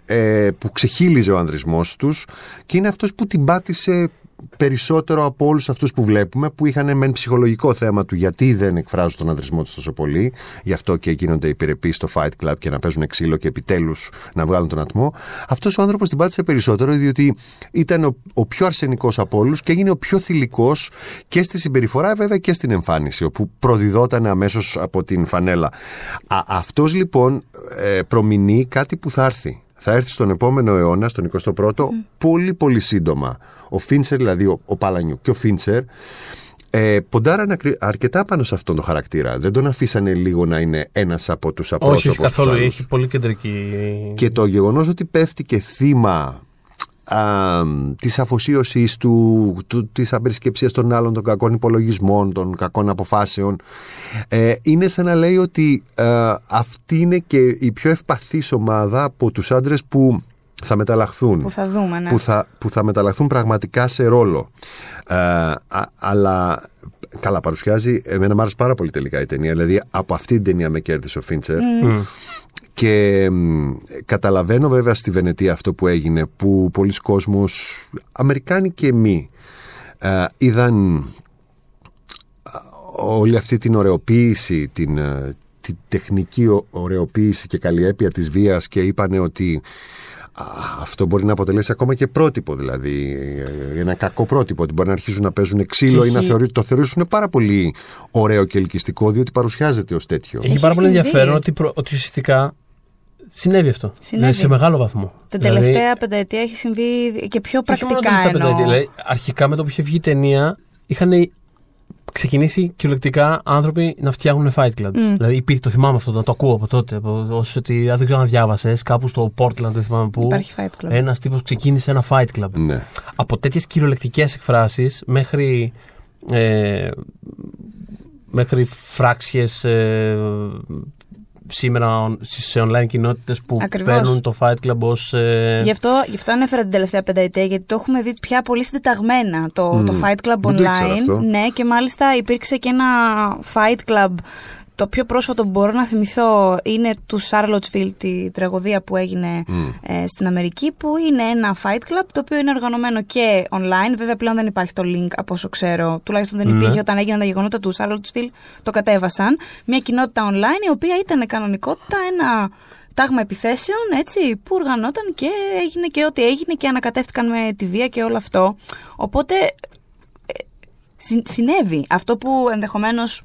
Ε, που ξεχύλιζε ο ανδρισμός τους και είναι αυτός που την πάτησε περισσότερο από όλους αυτούς που βλέπουμε που είχαν μεν ψυχολογικό θέμα του γιατί δεν εκφράζουν τον ανδρισμό τους τόσο πολύ. Γι' αυτό και γίνονται υπηρεπεί στο Fight Club και να παίζουν ξύλο και επιτέλους να βγάλουν τον ατμό. Αυτός ο άνθρωπος την πάτησε περισσότερο διότι ήταν ο, ο πιο αρσενικός από όλους και έγινε ο πιο θηλυκός και στη συμπεριφορά βέβαια και στην εμφάνιση όπου προδιδόταν αμέσως από την φανέλα. Α, αυτός λοιπόν ε, προμηνεί κάτι που θα έρθει θα έρθει στον επόμενο αιώνα, στον 21ο, πολύ πολύ σύντομα. Ο Φίντσερ, δηλαδή ο, ο Παλανιού και ο Φίντσερ, ε, ποντάραν ακρι- αρκετά πάνω σε αυτόν τον χαρακτήρα. Δεν τον αφήσανε λίγο να είναι ένας από τους απρόσωπους. Όχι, όχι καθόλου. τους άλλους. Έχει πολύ κεντρική. Και το γεγονός ότι πέφτει και θύμα α, της αφοσίωσης του, του, της απερισκεψίας των άλλων, των κακών υπολογισμών, των κακών αποφάσεων ε, είναι σαν να λέει ότι ε, αυτή είναι και η πιο ευπαθής ομάδα από τους άντρες που θα μεταλλαχθούν Που θα δούμε, ναι. που θα, που θα μεταλλαχθούν πραγματικά σε ρόλο. Ε, α- αλλά καλά παρουσιάζει, εμένα μου άρεσε πάρα πολύ τελικά η ταινία, δηλαδή από αυτή την ταινία με κέρδισε ο Φίντσερ. Μμ. Και μ, καταλαβαίνω βέβαια στη Βενετία αυτό που έγινε που πολλοί κόσμος, Αμερικάνοι και μη, ε, είδαν ε, όλη αυτή την ωρεοποίηση, την, ε, την τεχνική ο- ωρεοποίηση και καλλιέπεια της βίας και είπανε ότι α, αυτό μπορεί να αποτελέσει ακόμα και πρότυπο δηλαδή, ε, ένα κακό πρότυπο ότι μπορεί να αρχίζουν να παίζουν ξύλο Και ή να έχει- θεωρεί, το θεωρήσουν πάρα πολύ ωραίο και ελκυστικό διότι παρουσιάζεται ως τέτοιο. Έχει, Έχει πάρα πολύ συμβεί. ενδιαφέρον ότι, προ- ότι ουσιαστικά συνέβη αυτό. Συνέβη. Δηλαδή, σε μεγάλο βαθμό. Την Δηλαδή, τελευταία πενταετία έχει συμβεί και πιο και όχι μόνο πρακτικά τελευταία εννοώ. πενταετία, δηλαδή, αρχικά με το που είχε βγει η ταινία είχαν ξεκινήσει κυριολεκτικά άνθρωποι να φτιάχνουν Fight Club. Μμ. Δηλαδή υπήρχε, το θυμάμαι αυτό, να το ακούω από τότε. Από, ως ότι, αν δεν ξέρω αν διάβασες, κάπου στο Portland, δεν θυμάμαι πού. Υπάρχει Fight Club. Ένας τύπος ξεκίνησε ένα Fight Club. Ναι. Από τέτοιες κυριολεκτικές εκφράσεις μέχρι. Ε, μέχρι φράξιες ε, σήμερα σε online κοινότητες που Ακριβώς. παίρνουν το Fight Club ως... Ε, Γι' αυτό, γι' αυτό ανέφερα την τελευταία πενταετία, γιατί το έχουμε δει πια πολύ συντεταγμένα το, το Fight Club Δεν το ήξερα online. αυτό. Ναι, και μάλιστα υπήρξε και ένα Fight Club. Το πιο πρόσφατο που μπορώ να θυμηθώ είναι του Charlottesville, τη τραγωδία που έγινε ε, στην Αμερική, που είναι ένα Fight Club το οποίο είναι οργανωμένο και online. Βέβαια πλέον δεν υπάρχει το link από όσο ξέρω, τουλάχιστον δεν υπήρχε όταν έγιναν τα γεγονότα του Charlottesville, το κατέβασαν. Μια κοινότητα online η οποία ήταν κανονικότητα ένα τάγμα επιθέσεων, έτσι, που οργανώταν και έγινε και ό,τι έγινε και ανακατεύτηκαν με τη βία και όλο αυτό. Οπότε ε, συ- συνέβη αυτό που ενδεχομένως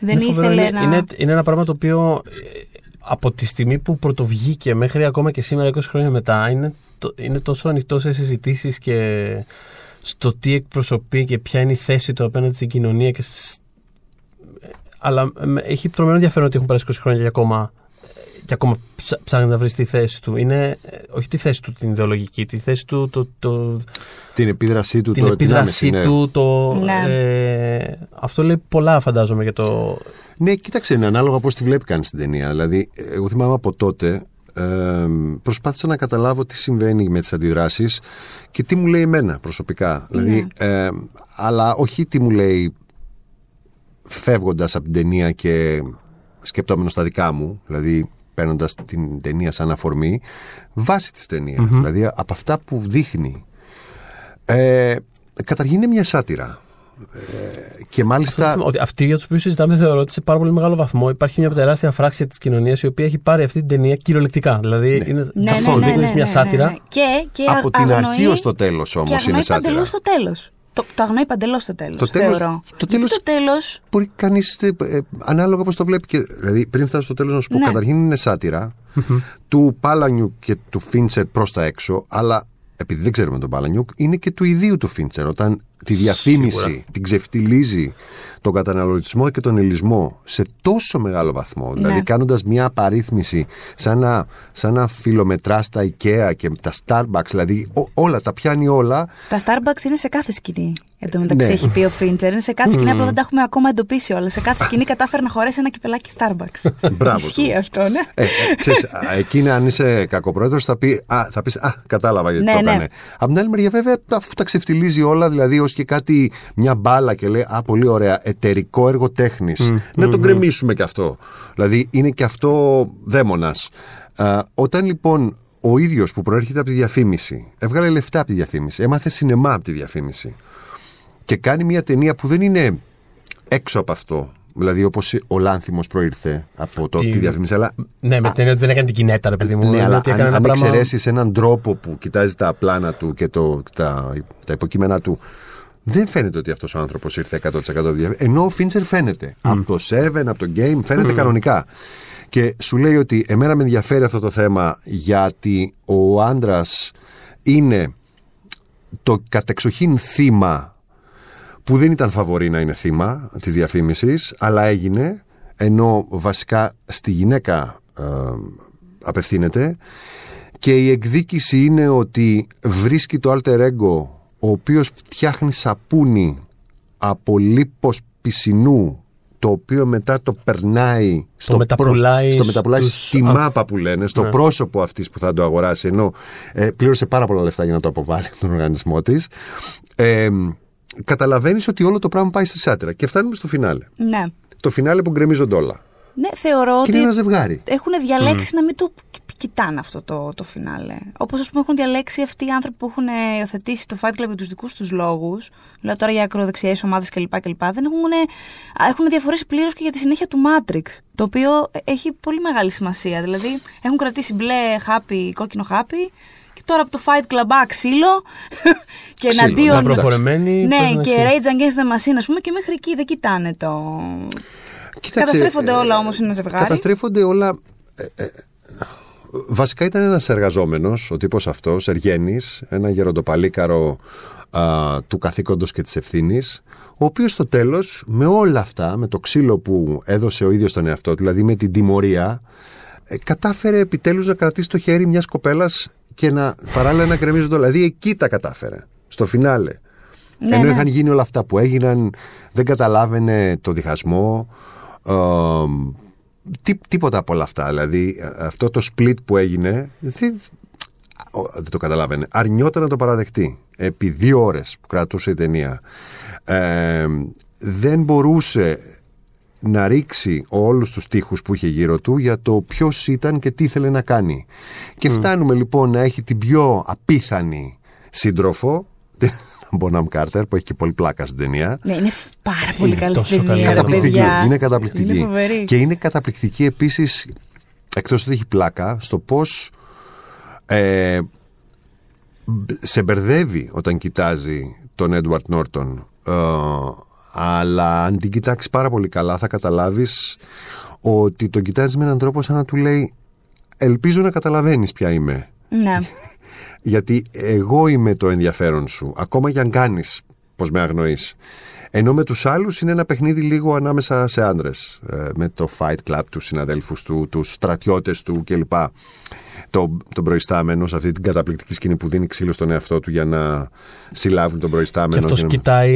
δεν είναι φοβερό, ήθελε είναι, να... είναι, είναι ένα πράγμα το οποίο ε, από τη στιγμή που πρωτοβγήκε μέχρι ακόμα και σήμερα 20 χρόνια μετά είναι, το, είναι τόσο ανοιχτός σε συζητήσεις και στο τι εκπροσωπεί και ποια είναι η θέση του απέναντι στην κοινωνία και στις- ε, αλλά ε, με- έχει τρομερό ενδιαφέρον ότι έχουν περάσει 20 χρόνια και ακόμα, ε, και ακόμα ψα- ψάχνει να βρεις τη θέση του. Είναι, ε, όχι τη θέση του την ιδεολογική, τη θέση του, το, το, Την επίδρασή του, την το επίδρασή άμεση, ναι. του. Το, Ναι. ε, αυτό λέει πολλά φαντάζομαι για το, Ναι, κοίταξε, είναι ανάλογα πώς τη βλέπει κανείς την ταινία. Δηλαδή, εγώ θυμάμαι από τότε ε, προσπάθησα να καταλάβω τι συμβαίνει με τις αντιδράσεις και τι μου λέει εμένα προσωπικά. Δηλαδή, ε, αλλά όχι τι μου λέει φεύγοντας από την ταινία και σκεπτόμενος στα δικά μου, δηλαδή παίρνοντας την ταινία σαν αφορμή, βάσει της ταινίας. Δηλαδή, από αυτά που δείχνει. Ε, καταρχήν είναι μια σάτυρα. Ε, και μάλιστα. Αυτό Ότι αυτοί για τους οποίους συζητάμε θεωρώ ότι σε πάρα πολύ μεγάλο βαθμό υπάρχει μια τεράστια φράξη της κοινωνίας η οποία έχει πάρει αυτή την ταινία κυριολεκτικά. Δηλαδή είναι Ναι, καθόλου δείχνεις μια σάτυρα. Και, και Από την αγνοεί- αρχή ως το τέλος και όμως αγνοεί είναι σάτυρα. παντελώς το τέλος. Το, το αγνοεί παντελώς το τέλος, Το τέλος- θεωρώ. το Γιατί τέλος- το τέλος Μπορεί κανείς ανάλογα πώς το βλέπει. Και, δηλαδή, πριν φτάσω στο τέλος, να σου πω: Ναι. Καταρχήν είναι σάτυρα του Πάλανιου και του Φίντσερ προς τα έξω, αλλά επειδή δεν ξέρουμε τον Πάλανιουκ, είναι και του ιδίου του Φίντσερ. Όταν τη διαφήμιση Σίγουρα. την ξεφτιλίζει τον καταναλωτισμό και τον ελισμό σε τόσο μεγάλο βαθμό, δηλαδή Ναι. κάνοντας μια απαρίθμηση σαν να, σαν να φιλομετράς τα IKEA και τα Starbucks, δηλαδή ό- όλα, τα πιάνει όλα. Τα Starbucks είναι σε κάθε σκηνή. Εν τω μεταξύ Ναι. έχει πει ο Φίντσερ. Είναι σε κάθε σκηνή, απλά δεν τα έχουμε ακόμα εντοπίσει όλα. Σε κάθε σκηνή κατάφερε να χωρέσει ένα κυπελάκι Starbucks. Μπράβο του. Ισχύει αυτό, ναι. Ε, ε, ξέρεις, α, εκείνα αν είσαι κακοπρόεδρος θα, πει, α, θα πεις Α, κατάλαβα γιατί Ναι, το ναι. έκανε. Από την άλλη μεριά, βέβαια, αφού τα ξεφτιλίζει όλα, δηλαδή ως και κάτι, μια μπάλα και λέει Α, πολύ ωραία, εταιρικό έργο τέχνης. Να τον γκρεμίσουμε και αυτό. Δηλαδή, είναι και αυτό δαίμονας. Α, όταν λοιπόν ο ίδιος που προέρχεται από τη διαφήμιση, έβγαλε λεφτά από τη διαφήμιση, έμαθε σινεμά από τη διαφήμιση και κάνει μια ταινία που δεν είναι έξω από αυτό. Δηλαδή, όπως ο Λάνθιμος προήρθε από το, Τι- τη διαφήμιση, αλλά Ναι, με την έννοια ότι δεν έκανε την κινέτα, ρε παιδί μου. ναι, Είναι αλλά ότι αν, έκανε ένα αν πράγμα- εξαιρέσεις έναν τρόπο που κοιτάζει τα πλάνα του και το, τα, τα υποκείμενα του, δεν φαίνεται ότι αυτός ο άνθρωπος ήρθε 100% δια... Ενώ ο Φίντσερ φαίνεται. Από το 7, από το game, φαίνεται κανονικά. Και σου λέει ότι εμένα με ενδιαφέρει αυτό το θέμα γιατί ο άντρας είναι το κατεξοχήν θύμα που δεν ήταν φαβορή να είναι θύμα της διαφήμισης, αλλά έγινε, ενώ βασικά στη γυναίκα ε, απευθύνεται και η εκδίκηση είναι ότι βρίσκει το alter ego ο οποίος φτιάχνει σαπούνι από λίπος πισινού το οποίο μετά το περνάει στο, μεταπουλάει στο μεταπουλάει στους στη ανθ- μάπα που λένε, στο Ναι. πρόσωπο αυτής που θα το αγοράσει ενώ ε, πλήρωσε πάρα πολλά λεφτά για να το αποβάλει από τον οργανισμό της ε, καταλαβαίνεις ότι όλο το πράγμα πάει στη σάτυρα και φτάνουμε στο φινάλε Ναι. το φινάλε που γκρεμίζονται όλα Ναι, θεωρώ και ότι είναι ένα ζευγάρι έχουν διαλέξει να μην το κοιτάνε αυτό το, το φινάλε. Όπως ας πούμε έχουν διαλέξει αυτοί οι άνθρωποι που έχουν ε, υιοθετήσει το Fight Club για τους δικούς τους λόγους. Λέω τώρα για ακροδεξιές ομάδες κλπ. κλπ. Δεν έχουν, α, έχουν διαφορήσει πλήρως και για τη συνέχεια του Matrix. Το οποίο ε, έχει πολύ μεγάλη σημασία. Δηλαδή έχουν κρατήσει μπλε χάπι, κόκκινο χάπι. Και τώρα από το Fight Club α, ξύλο. και Ξύλο, εναντίον. μαυροφορεμένοι, Ναι, παίζουν και ξύλο. Rage Against the Machine, ας πούμε, και μέχρι εκεί δεν κοιτάνε το. Κοίταξε, Καταστρέφονται ε, όλα όμως, είναι ένα ζευγάρι. Καταστρέφονται όλα. ε, ε, βασικά ήταν ένας εργαζόμενος, ο τύπος αυτός, Εργένης, ένα γεροντοπαλίκαρο α, του καθήκοντος και της ευθύνης, ο οποίος στο τέλος, με όλα αυτά, με το ξύλο που έδωσε ο ίδιος τον εαυτό του, δηλαδή με την τιμωρία, ε, κατάφερε επιτέλους να κρατήσει το χέρι μιας κοπέλας και να παράλληλα να κρεμίζει το. Δηλαδή εκεί τα κατάφερε, στο φινάλε. Ναι, Ενώ ναι. είχαν γίνει όλα αυτά που έγιναν, δεν καταλάβαινε το διχασμό. ε, τί, τίποτα από όλα αυτά. Δηλαδή αυτό το split που έγινε δεν, δεν το καταλάβαινε. Αρνιόταν να το παραδεχτεί. Επί δύο ώρες που κρατούσε η ταινία. Ε, δεν μπορούσε να ρίξει όλους τους τείχους που είχε γύρω του για το ποιος ήταν και τι ήθελε να κάνει. Και φτάνουμε λοιπόν να έχει την πιο απίθανη σύντροφο, την Bonham Carter, που έχει και πολύ πλάκα στην ταινία. Ναι, είναι πάρα πολύ Είναι καλή τόσο στην ταινία, καλή. ρε Καταπληκτική. παιδιά. Είναι καταπληκτική. Είναι φοβερή. και είναι καταπληκτική επίσης, εκτός ότι έχει πλάκα, στο πώς ε, μπ- σε μπερδεύει όταν κοιτάζει τον Έντουαρτ Νόρτον. Ε, αλλά αν την κοιτάξεις πάρα πολύ καλά θα καταλάβεις ότι τον κοιτάζεις με έναν τρόπο σαν να του λέει ελπίζω να καταλαβαίνεις ποια είμαι. Ναι. Γιατί εγώ είμαι το ενδιαφέρον σου, ακόμα και αν κάνεις πως με αγνοείς. Ενώ με τους άλλους είναι ένα παιχνίδι λίγο ανάμεσα σε άντρες. με το fight club, τους συναδέλφους του, τους στρατιώτες του κλπ. Το, τον προϊστάμενο σε αυτή την καταπληκτική σκηνή που δίνει ξύλο στον εαυτό του για να συλλάβουν τον Και προϊστάμενο. αυτός και να- κοιτάει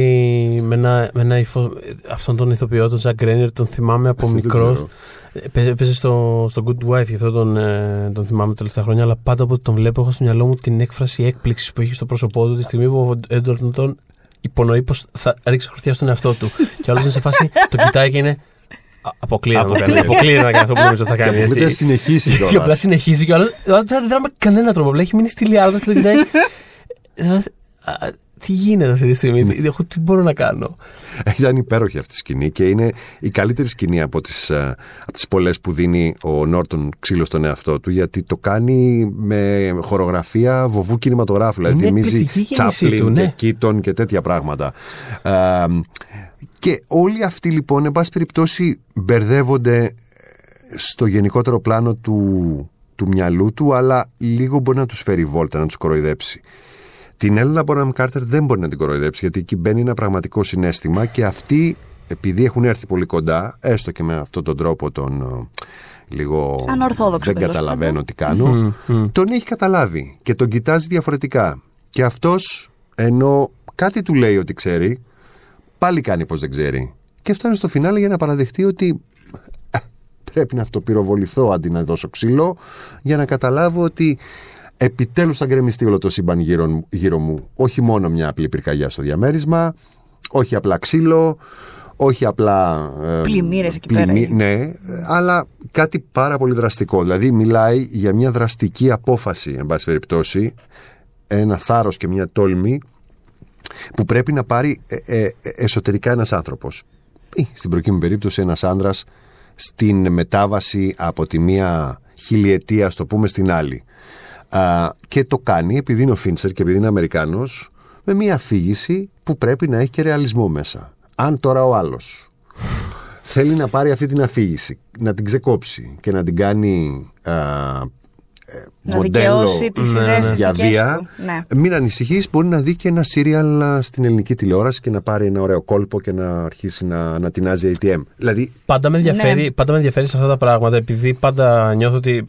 με ένα, με ένα υφο... αυτόν τον ηθοποιό, τον Τζακ Γκρένερ, τον θυμάμαι από Αυτό δεν μικρός. ξέρω. Έπαιζε στο, στο Good Wife, γι' αυτό τον, ε, τον θυμάμαι τα τελευταία χρόνια. Αλλά πάντα που τον βλέπω, έχω στο μυαλό μου την έκφραση έκπληξης που έχει στο πρόσωπό του τη στιγμή που ο Έντουαρτ τον υπονοεί πως θα ρίξει χορτιά στον εαυτό του. και άλλος είναι σε φάση, το κοιτάει και είναι. «Α, Αποκλείεται να κάνει. Αποκλείεται. Αποκλείεται να κάνει αυτό που νομίζω θα Και κάνει. αποκλείται να έτσι. συνεχίσει Και απλά κιόλας. συνεχίζει και ο άλλος ο άλλος δεν αντιδρά με κανένα τρόπο. Απλά έχει μείνει στη λιάρδα και το κοιτάει. Σε φάση, «Α, Τι γίνεται αυτή τη στιγμή, τι- εγώ τι μπορώ να κάνω; Ήταν υπέροχη αυτή η σκηνή και είναι η καλύτερη σκηνή από τις, ε, από τις πολλές που δίνει ο Νόρτον ξύλο στον εαυτό του γιατί το κάνει με χορογραφία βοβού κινηματογράφου. Δηλαδή Είναι θυμίζει εκπληκτική κίνησή Τσάπλιν του, και ναι. Κίτον και τέτοια πράγματα. Ε, και όλοι αυτοί λοιπόν, εν πάση περιπτώσει, μπερδεύονται στο γενικότερο πλάνο του, του μυαλού του, αλλά λίγο μπορεί να τους φέρει βόλτα, να τους κοροϊδέψει. Την Έλληνα Bonham Κάρτερ δεν μπορεί να την κοροϊδέψει, γιατί εκεί μπαίνει ένα πραγματικό συνέστημα και αυτοί, επειδή έχουν έρθει πολύ κοντά, έστω και με αυτόν τον τρόπο τον ε, λίγο. Ανορθόδοξο, Δεν τέλος καταλαβαίνω τι κάνω. Τον έχει καταλάβει και τον κοιτάζει διαφορετικά. Και αυτός, ενώ κάτι του λέει ότι ξέρει, πάλι κάνει πως δεν ξέρει. Και φτάνει στο φινάλε για να παραδεχτεί ότι «Ε, πρέπει να αυτοπυροβοληθώ αντί να δώσω ξύλο για να καταλάβω ότι επιτέλους θα γκρεμιστεί όλο το σύμπαν γύρω, γύρω μου. Όχι μόνο μια απλή πυρκαγιά στο διαμέρισμα, όχι απλά ξύλο, όχι απλά... ε, Πλημμύρες εκεί πέρα. Ναι, ε, αλλά κάτι πάρα πολύ δραστικό. Δηλαδή μιλάει για μια δραστική απόφαση, εν πάση περιπτώσει, ένα θάρρος και μια τόλμη που πρέπει να πάρει ε, ε, ε, εσωτερικά ένας άνθρωπος. Ή, στην προκειμένη περίπτωση ένας άνδρας στην μετάβαση από τη μία χιλιετία, στο πούμε, στην άλλη. Α, και το κάνει επειδή είναι ο Φίντσερ και επειδή είναι Αμερικάνος με μια αφήγηση που πρέπει να έχει και ρεαλισμό μέσα. Αν τώρα ο άλλος θέλει να πάρει αυτή την αφήγηση, να την ξεκόψει και να την κάνει α, ε, Να μοντέλο δικαιώσει τις Ναι, ιδέες ναι. της για δικές βία, του. Ναι. μην ανησυχείς, μπορεί να δει και ένα σύριαλ α, στην ελληνική τηλεόραση και να πάρει ένα ωραίο κόλπο και να αρχίσει να, να τεινάζει ATM. Δηλαδή, Πάντα με, ενδιαφέρει, Ναι. πάντα με ενδιαφέρει σε αυτά τα πράγματα, επειδή πάντα νιώθω ότι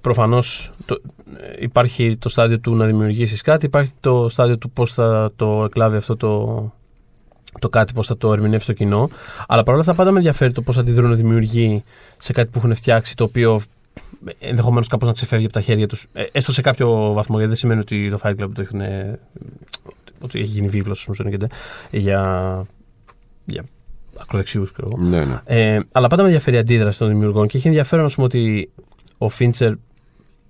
προφανώς υπάρχει το στάδιο του να δημιουργήσεις κάτι, υπάρχει το στάδιο του πώς θα το εκλάβει αυτό το, το κάτι, πώς θα το ερμηνεύσει το κοινό. Αλλά παρόλα αυτά πάντα με ενδιαφέρει το πώς αντιδρούν οι δημιουργοί σε κάτι που έχουν φτιάξει, το οποίο ενδεχομένως κάπως να ξεφεύγει από τα χέρια τους. έστω σε κάποιο βαθμό, γιατί δεν σημαίνει ότι το Fight Club το έχουν. ότι έχει γίνει βίβλος, για, για ακροδεξιούς, ξέρω εγώ. ναι, ναι. Ε, αλλά πάντα με ενδιαφέρει η αντίδραση των δημιουργών και έχει ενδιαφέρον ας πούμε, ότι ο Φίντσερ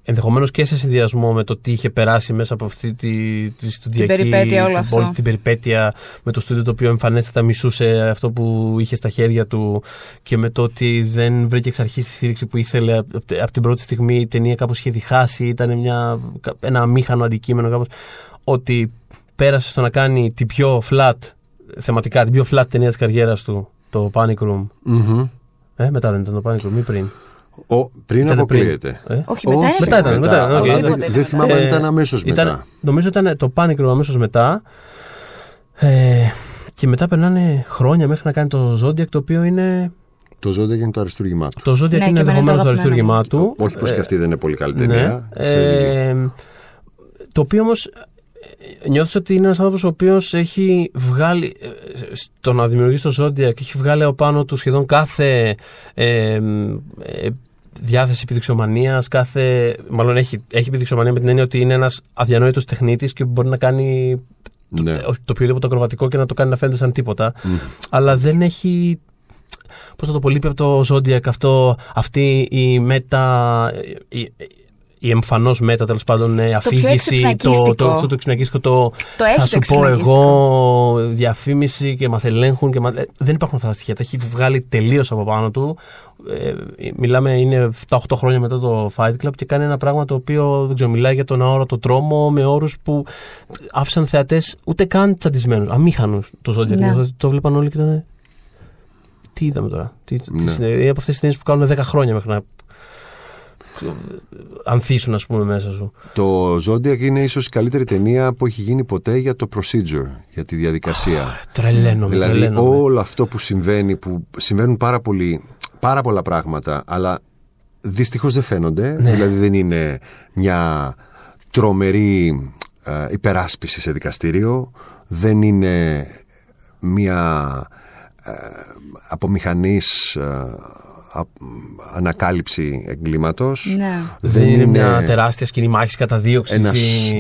ενδεχομένως και σε συνδυασμό με το τι είχε περάσει μέσα από αυτή τη, τη στουδιακή. περιπέτεια όλο την, αυτό. όλη την περιπέτεια με το στούντιο το οποίο εμφανέστατα μισούσε αυτό που είχε στα χέρια του και με το ότι δεν βρήκε εξ αρχής τη στήριξη που ήθελε από από την πρώτη στιγμή. Η ταινία κάπως είχε διχάσει, ήταν μια, ένα αμήχανο αντικείμενο κάπως, ότι πέρασε στο να κάνει την πιο flat θεματικά, την πιο flat ταινία της καριέρας του, το Panic Room. Μμμ. Ε, μετά δεν ήταν το Panic Room ή πριν. Ο, πριν Ήτανε αποκλείεται. Ε; Όχι, μετά είναι. μετά ήταν, μετά ήταν, οκ. Οπωσδήποτε Δεν- ήταν Δεν μετά. θυμάμαι αν Ε, ήταν αμέσως Ήταν, μετά. νομίζω ήταν το Panic Room αμέσως μετά. Ε, και μετά περνάνε χρόνια μέχρι να κάνει το Zodiac, το οποίο είναι. Το Ζόντα είναι το αριστούργημά του. Το Zodiac Ναι, και είναι εμένα είναι το ενδεχομένω το αγαπημένο αριστούργημά μου. του. Όχι πως και Ε, αυτή δεν είναι πολύ καλή ναι. ταινία. ξέρεις. Ε, το οποίο όμως νιώθω ότι είναι ένας άνθρωπος ο οποίος έχει βγάλει. ε, στο να δημιουργήσει το Zodiac έχει βγάλει από πάνω του σχεδόν κάθε ε, ε, διάθεση επιδειξιομανίας, κάθε. Μάλλον έχει, έχει επιδειξιομανία με την έννοια ότι είναι ένας αδιανόητος τεχνίτης και μπορεί να κάνει Ναι. το, το οποιοδήποτε ακροβατικό και να το κάνει να φαίνεται σαν τίποτα. Αλλά δεν έχει. Πώς να το πω, λείπει από το Zodiac αυτό, αυτή η μετα. Η, η εμφανώς μέτα τέλος πάντων ε, αφήγηση, το, εξυπνακίστικο. το, αυτό το εξυπνακίστικο, το, Το έχει θα το σου πω εξυπνακίστικο. εγώ διαφήμιση και μας ελέγχουν. Και μας... ε, δεν υπάρχουν αυτά τα στοιχεία. Τα έχει βγάλει τελείως από πάνω του. Ε, μιλάμε, είναι 7-8 χρόνια μετά το Fight Club και κάνει ένα πράγμα το οποίο δεν ξέρω, μιλάει για τον αόρατο τρόμο με όρους που άφησαν θεατές ούτε καν τσαντισμένους, αμήχανους το Zodiac. Ναι. Το, το βλέπαν όλοι και ήταν. Τι είδαμε τώρα. Τι, τι Ναι. συνέβη; Είναι από αυτές τις ταινίες που κάνουν 10 χρόνια μέχρι να ανθίσουν, ας πούμε, μέσα σου. Το Zodiac είναι ίσως η καλύτερη ταινία που έχει γίνει ποτέ για το procedure, για τη διαδικασία. Τρελαίνομαι, δηλαδή τρελαίνομαι. όλο αυτό που συμβαίνει, που συμβαίνουν πάρα, πολύ, πάρα πολλά πράγματα, αλλά δυστυχώς δεν φαίνονται. Ναι. Δηλαδή δεν είναι μια τρομερή ε, υπεράσπιση σε δικαστήριο, δεν είναι μια ε, από μηχανής ε, α- ανακάλυψη εγκλήματος. Ναι. Δεν είναι μια τεράστια σκηνή μάχης καταδίωξη. ένα,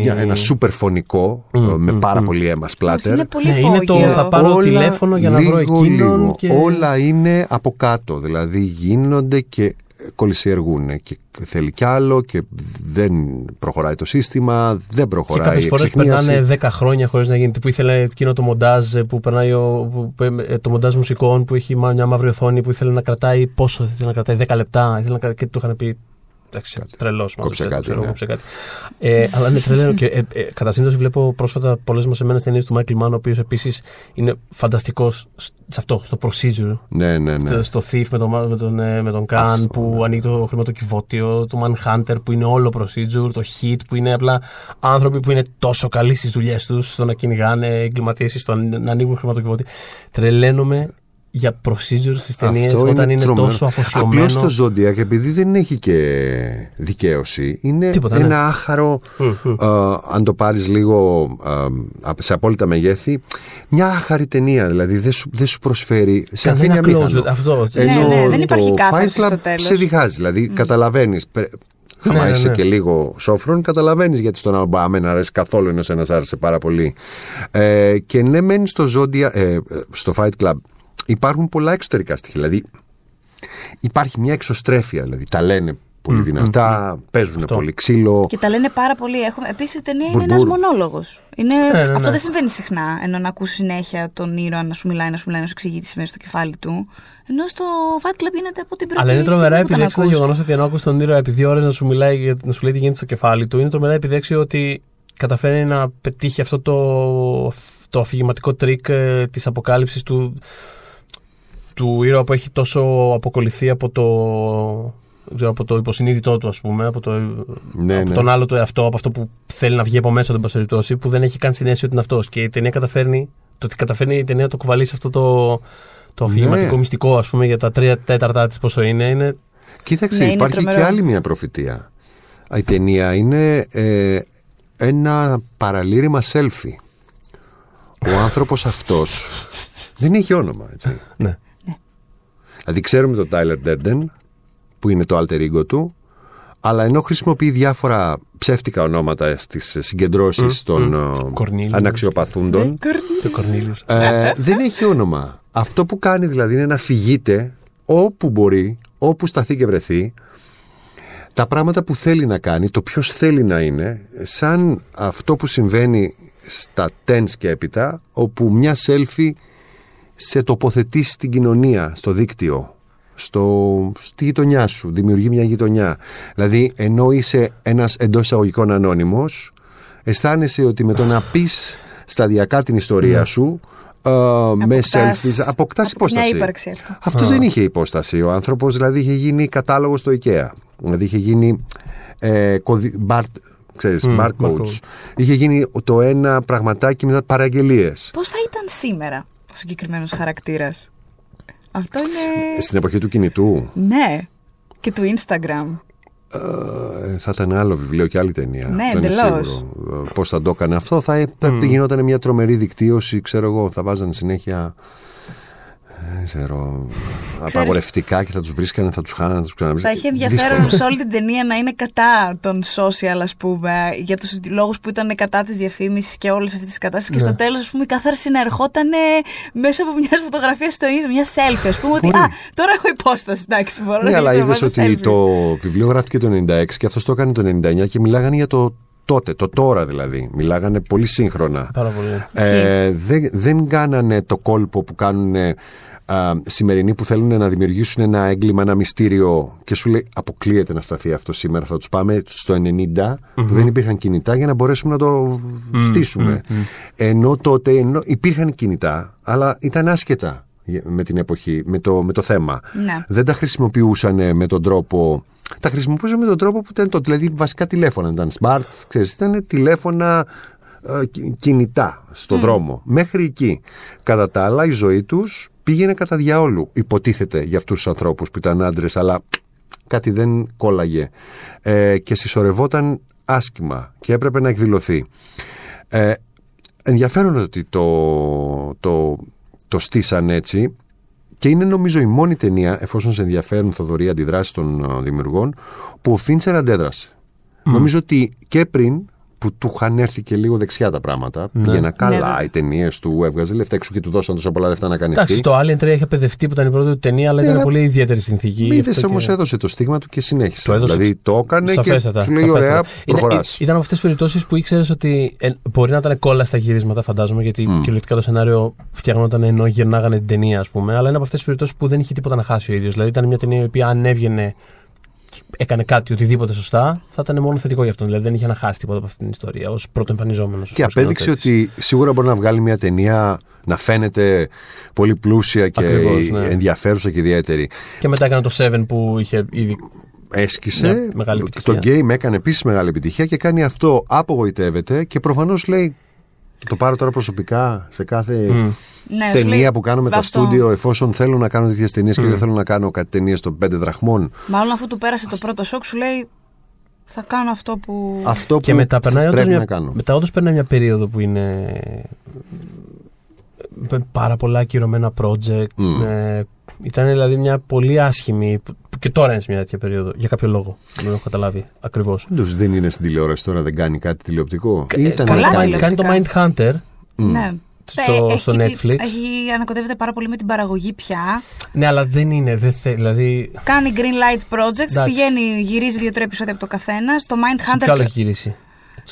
μια- ένα σούπερ φωνικό ε, με πάρα πολύ αίμα σπλάτερ. Είναι πολύ Ναι, είναι το υπόγειο. θα πάρω τηλέφωνο για να βρω λίγο, εκείνον λίγο. και- Όλα είναι από κάτω. Δηλαδή γίνονται και κολυσιεργούν και θέλει κι άλλο και δεν προχωράει το σύστημα, δεν Και προχωράει κάποιε η φορέ εξυχνίαση. περνάνε 10 χρόνια χωρίς να γίνεται. Που ήθελε εκείνο το μοντάζ ε, που περνάει ο, που, που- ε, το μοντάζ μουσικών που έχει μα- μια μαύρη οθόνη που ήθελε να κρατάει πόσο, ήθελε να κρατάει 10 λεπτά. Ήθελε να κρατάει, και του είχαν πει. Εντάξει, τρελός. Κόψε κάτι, ναι. κάτι. Ε, αλλά είναι τρελό. και ε, ε, κατά σύμπτωση βλέπω πρόσφατα πολλές μαζεμένε ταινίες του Μάικλ Μάν, ο οποίος επίσης είναι φανταστικός σε αυτό, στο procedure. Ναι, ναι, ναι. Στο- Στο Thief με τον, με τον, ε, με τον Καν Αυτό, που ναι. ανοίγει το χρηματοκιβώτιο, το Manhunter που είναι όλο procedure, το Hit που είναι απλά άνθρωποι που είναι τόσο καλοί στις δουλειές τους στο να κυνηγάνε εγκληματίες ή στο να ανοίγουν χρηματοκιβώτιο. Τρελαίνομαι για procedure στις ταινίες Αυτό όταν είναι, τρομερό. τόσο αφοσιωμένος. Απλώς το Zodiac, επειδή δεν έχει και δικαίωση, είναι Τίποτα, ένα ναι. άχαρο, Μμ, μμ. ε, αν το πάρεις λίγο ε, σε απόλυτα μεγέθη, μια άχαρη ταινία. Δηλαδή δεν σου, δεν σου προσφέρει, σε αφήνει Κανένα αμήχανο. closure. Αυτό. Ναι, Ενώ ναι, δεν υπάρχει το κάθαρση Fight Club στο τέλος. σε διχάζει. Δηλαδή καταλαβαίνεις πρε- Ναι, Άμα ναι, είσαι ναι. και λίγο σόφρον, καταλαβαίνεις γιατί στον άλλο μπορεί να αρέσει καθόλου, ενώ σε ένας άρεσε πάρα πολύ. Ε, και ναι, μένει στο Zodiac, ε, στο Fight Club, υπάρχουν πολλά εξωτερικά στοιχεία. Δηλαδή, υπάρχει μια εξωστρέφεια. Δηλαδή, τα λένε πολύ δυνατά, παίζουν Αυτό. πολύ ξύλο. Και τα λένε πάρα πολύ. Έχουμε... Επίσης η ταινία είναι Μπουρμπούρ. ένας μονόλογος. Είναι... ναι, Αυτό ναι. δεν συμβαίνει συχνά. Ενώ να ακούς συνέχεια τον ήρωα να σου μιλάει, να σου μιλάει, να σου εξηγεί τι συμβαίνει στο κεφάλι του. Ενώ στο Fight Club γίνεται από την πρώτη Αλλά είναι τρομερά στιγμή που τον επιδέξιο το ακούς. γεγονός ότι ενώ άκουσε τον ήρωα επί δύο ώρες να σου μιλάει, για- να σου λέει τι γίνεται στο κεφάλι του, είναι τρομερά επιδέξιο ότι καταφέρνει να πετύχει αυτό το, το αφηγηματικό τρικ ε, της αποκάλυψης του, του ήρωα που έχει τόσο αποκολληθεί από το, δεν ξέρω, από το υποσυνείδητό του, ας πούμε, από, το, Ναι, από ναι. τον άλλο το εαυτό, από αυτό που θέλει να βγει από μέσα του, εν πάση περιπτώσει, που δεν έχει καν συνέστηση ότι είναι αυτός. Και η ταινία καταφέρνει, το ότι καταφέρνει η ταινία να το κουβαλήσει αυτό το, το αφηγηματικό Ναι. μυστικό, ας πούμε, για τα τρία τέταρτα της πόσο είναι, είναι Κοίταξε, Ναι, είναι υπάρχει τρομερό. και άλλη μια προφητεία. Η ταινία είναι ε, ένα παραλήρημα selfie. Ο άνθρωπος αυτός δεν έχει όνομα, έτσι. Ναι. Δηλαδή ξέρουμε τον Tyler Durden, που είναι το alter ego του, αλλά ενώ χρησιμοποιεί διάφορα ψεύτικα ονόματα στις συγκεντρώσεις των ε, Κορνίλιος. αναξιοπαθούντων, Το Κορνίλιος. ε, δεν έχει όνομα. Αυτό που κάνει δηλαδή είναι να φυγείται όπου μπορεί, όπου σταθεί και βρεθεί, τα πράγματα που θέλει να κάνει, το ποιος θέλει να είναι, σαν αυτό που συμβαίνει στα tens και έπειτα, όπου μια selfie σε τοποθετεί στην κοινωνία, στο δίκτυο, στο, στη γειτονιά σου, δημιουργεί μια γειτονιά. Δηλαδή, ενώ είσαι ένας εντός εισαγωγικών ανώνυμος, αισθάνεσαι ότι με το να πεις σταδιακά την ιστορία σου, ε, με Αποκτάς- selfies, αποκτάς αποκτάς υπόσταση. μια ύπαρξη αυτό. Αυτός δεν είχε υπόσταση. Ο άνθρωπος δηλαδή είχε γίνει κατάλογος στο IKEA. Δηλαδή είχε γίνει ε, κωδι... bar... ξέρεις, Μμ, barcodes. barcode. Είχε γίνει το ένα πραγματάκι με παραγγελίες. Πώς θα ήταν σήμερα; Ο συγκεκριμένος χαρακτήρας. Αυτό είναι. Στην εποχή του κινητού. Ναι. Και του Instagram. Ε, θα ήταν άλλο βιβλίο και άλλη ταινία. Ναι, αυτό είναι εντελώς. σίγουρο. Πώς θα το έκανε αυτό, θα, θα γινόταν μια τρομερή δικτύωση, ξέρω εγώ. Θα βάζανε συνέχεια. Ε, Δεν ξέρω. Απαγορευτικά και θα τους βρίσκανε, θα τους χάνανε, θα τους Θα ξαναβρίσκανε. έχει ενδιαφέρον σε όλη την ταινία να είναι κατά των social, ας πούμε, για τους λόγους που ήταν κατά της διαφήμισης και όλε αυτέ τι κατάστάσει. Και Ναι. στο τέλος, ας πούμε, η καθάρση να ερχόταν μέσα από μιας φωτογραφίας στο Instagram, μια selfie, ας πούμε, ότι Μπορεί. Α, τώρα έχω υπόσταση. Εντάξει, μπορώ Ναι, να αλλά αρχίσω να είδες βάζω ότι selfie. το βιβλίο γράφτηκε το 96 και αυτός το έκανε το 99 και μιλάγανε για το τότε, το τώρα δηλαδή. Μιλάγανε πολύ σύγχρονα. Πάρα πολύ. Ε, δεν, δεν κάνανε το κόλπο που κάνουν α, σημερινοί που θέλουν να δημιουργήσουν ένα έγκλημα, ένα μυστήριο και σου λέει αποκλείεται να σταθεί αυτό σήμερα. Θα τους πάμε στο 90 που δεν υπήρχαν κινητά για να μπορέσουμε να το στήσουμε. Ενώ τότε ενώ υπήρχαν κινητά, αλλά ήταν άσχετα με την εποχή, με το, με το θέμα. Ναι. Δεν τα χρησιμοποιούσαν με τον τρόπο. Τα χρησιμοποιούσαν με τον τρόπο που ήταν το. Δηλαδή, βασικά τηλέφωνα. Ήταν smart, ξέρεις, ήταν τηλέφωνα ε, κι- κινητά στο δρόμο. Μέχρι εκεί. Κατά τα άλλα, η ζωή τους πήγαινε κατά διαόλου. Υποτίθεται για αυτούς τους ανθρώπους που ήταν άντρες, αλλά κάτι δεν κόλλαγε. Ε, και συσσωρευόταν άσχημα και έπρεπε να εκδηλωθεί. Ε, ενδιαφέρον ότι το, το, το στήσαν έτσι και είναι νομίζω η μόνη ταινία, εφόσον σε ενδιαφέρουν Θοδωρή αντιδράσεις των ε, δημιουργών, που ο Φίντσερ αντέδρασε. Νομίζω ότι και πριν που του είχαν έρθει και λίγο δεξιά τα πράγματα, πήγαινα καλά, Ναι, οι ταινίες του έβγαζε λεφτά έξω και του δώσαν τόσα πολλά λεφτά να κάνει Εντάξει, αυτή. στο Alien 3 είχε παιδευτεί που ήταν η πρώτη του ταινία, αλλά Ναι, ήταν αλλά- πολύ ιδιαίτερη συνθήκη. γι' Είδε αυτό όμως και- έδωσε το στίγμα του και συνέχισε. Το έδωσε- δηλαδή το έκανε Σαφέστατα, και σου λέει σαφέστατα. ωραία, Είναι- προχωράς. ε, ήταν από αυτές τις περιπτώσεις που ήξερες ότι ε, μπορεί να ήταν κόλλα στα γυρίσματα, φαντάζομαι, γιατί Μμ. κυριολεκτικά το σενάριο φτιαγνόταν ενώ γυρνάγανε την ταινία, ας πούμε. Αλλά είναι από αυτές τις περιπτώσεις που δεν είχε τίποτα να χάσει ο ίδιος. Δηλαδή ήταν μια ταινία η οποία αν έβγαινε και έκανε κάτι, οτιδήποτε σωστά, θα ήταν μόνο θετικό για αυτόν. Δηλαδή δεν είχε να χάσει τίποτα από αυτή την ιστορία ως πρώτο εμφανιζόμενο. Και απέδειξε ότι σίγουρα μπορεί να βγάλει μια ταινία να φαίνεται πολύ πλούσια και Ακριβώς, ναι. ενδιαφέρουσα και ιδιαίτερη. Και μετά έκανε το 7 που είχε ήδη. Έσκησε. Μια μεγάλη το επιτυχία. game έκανε επίσης μεγάλη επιτυχία και κάνει αυτό. Απογοητεύεται και προφανώς λέει. Το πάρω τώρα προσωπικά σε κάθε Μμ. Ναι, σου λέει, ταινία που κάνω με τα βάζ' το- στούντιο, εφόσον θέλω να κάνω τέτοιες ταινίες και δεν θέλω να κάνω κάτι ταινίες των πέντε δραχμών. Μάλλον αφού του πέρασε το πρώτο σοκ, σου λέει θα κάνω αυτό που. Αυτό Και που μετά περνάει όντως πρέπει μια, να κάνω. μετά όντως περνάει μια περίοδο που είναι με πάρα πολλά ακυρωμένα project. Μμ. Με, ήταν δηλαδή μια πολύ άσχημη. που- που και τώρα είναι σε μια τέτοια περίοδο. Για κάποιο λόγο. Δεν έχω καταλάβει ακριβώς. Όντως δεν είναι στην τηλεόραση τώρα, δεν κάνει κάτι τηλεοπτικό; Ε, Ήταν καλά να κάνει, τηλεοπτικά. κάνει το Mindhunter Ναι. στο, Ε, έχει στο και τη- Netflix. Έχει ανακοτεύεται πάρα πολύ με την παραγωγή πια. Ναι, αλλά δεν είναι. Δεν θε, δηλαδή. Κάνει green light projects, Εντάξει. πηγαίνει, γυρίζει δύο-τρία επεισόδια από το καθένα. Στο Σε ποιο άλλο Mindhunter έχει γυρίσει;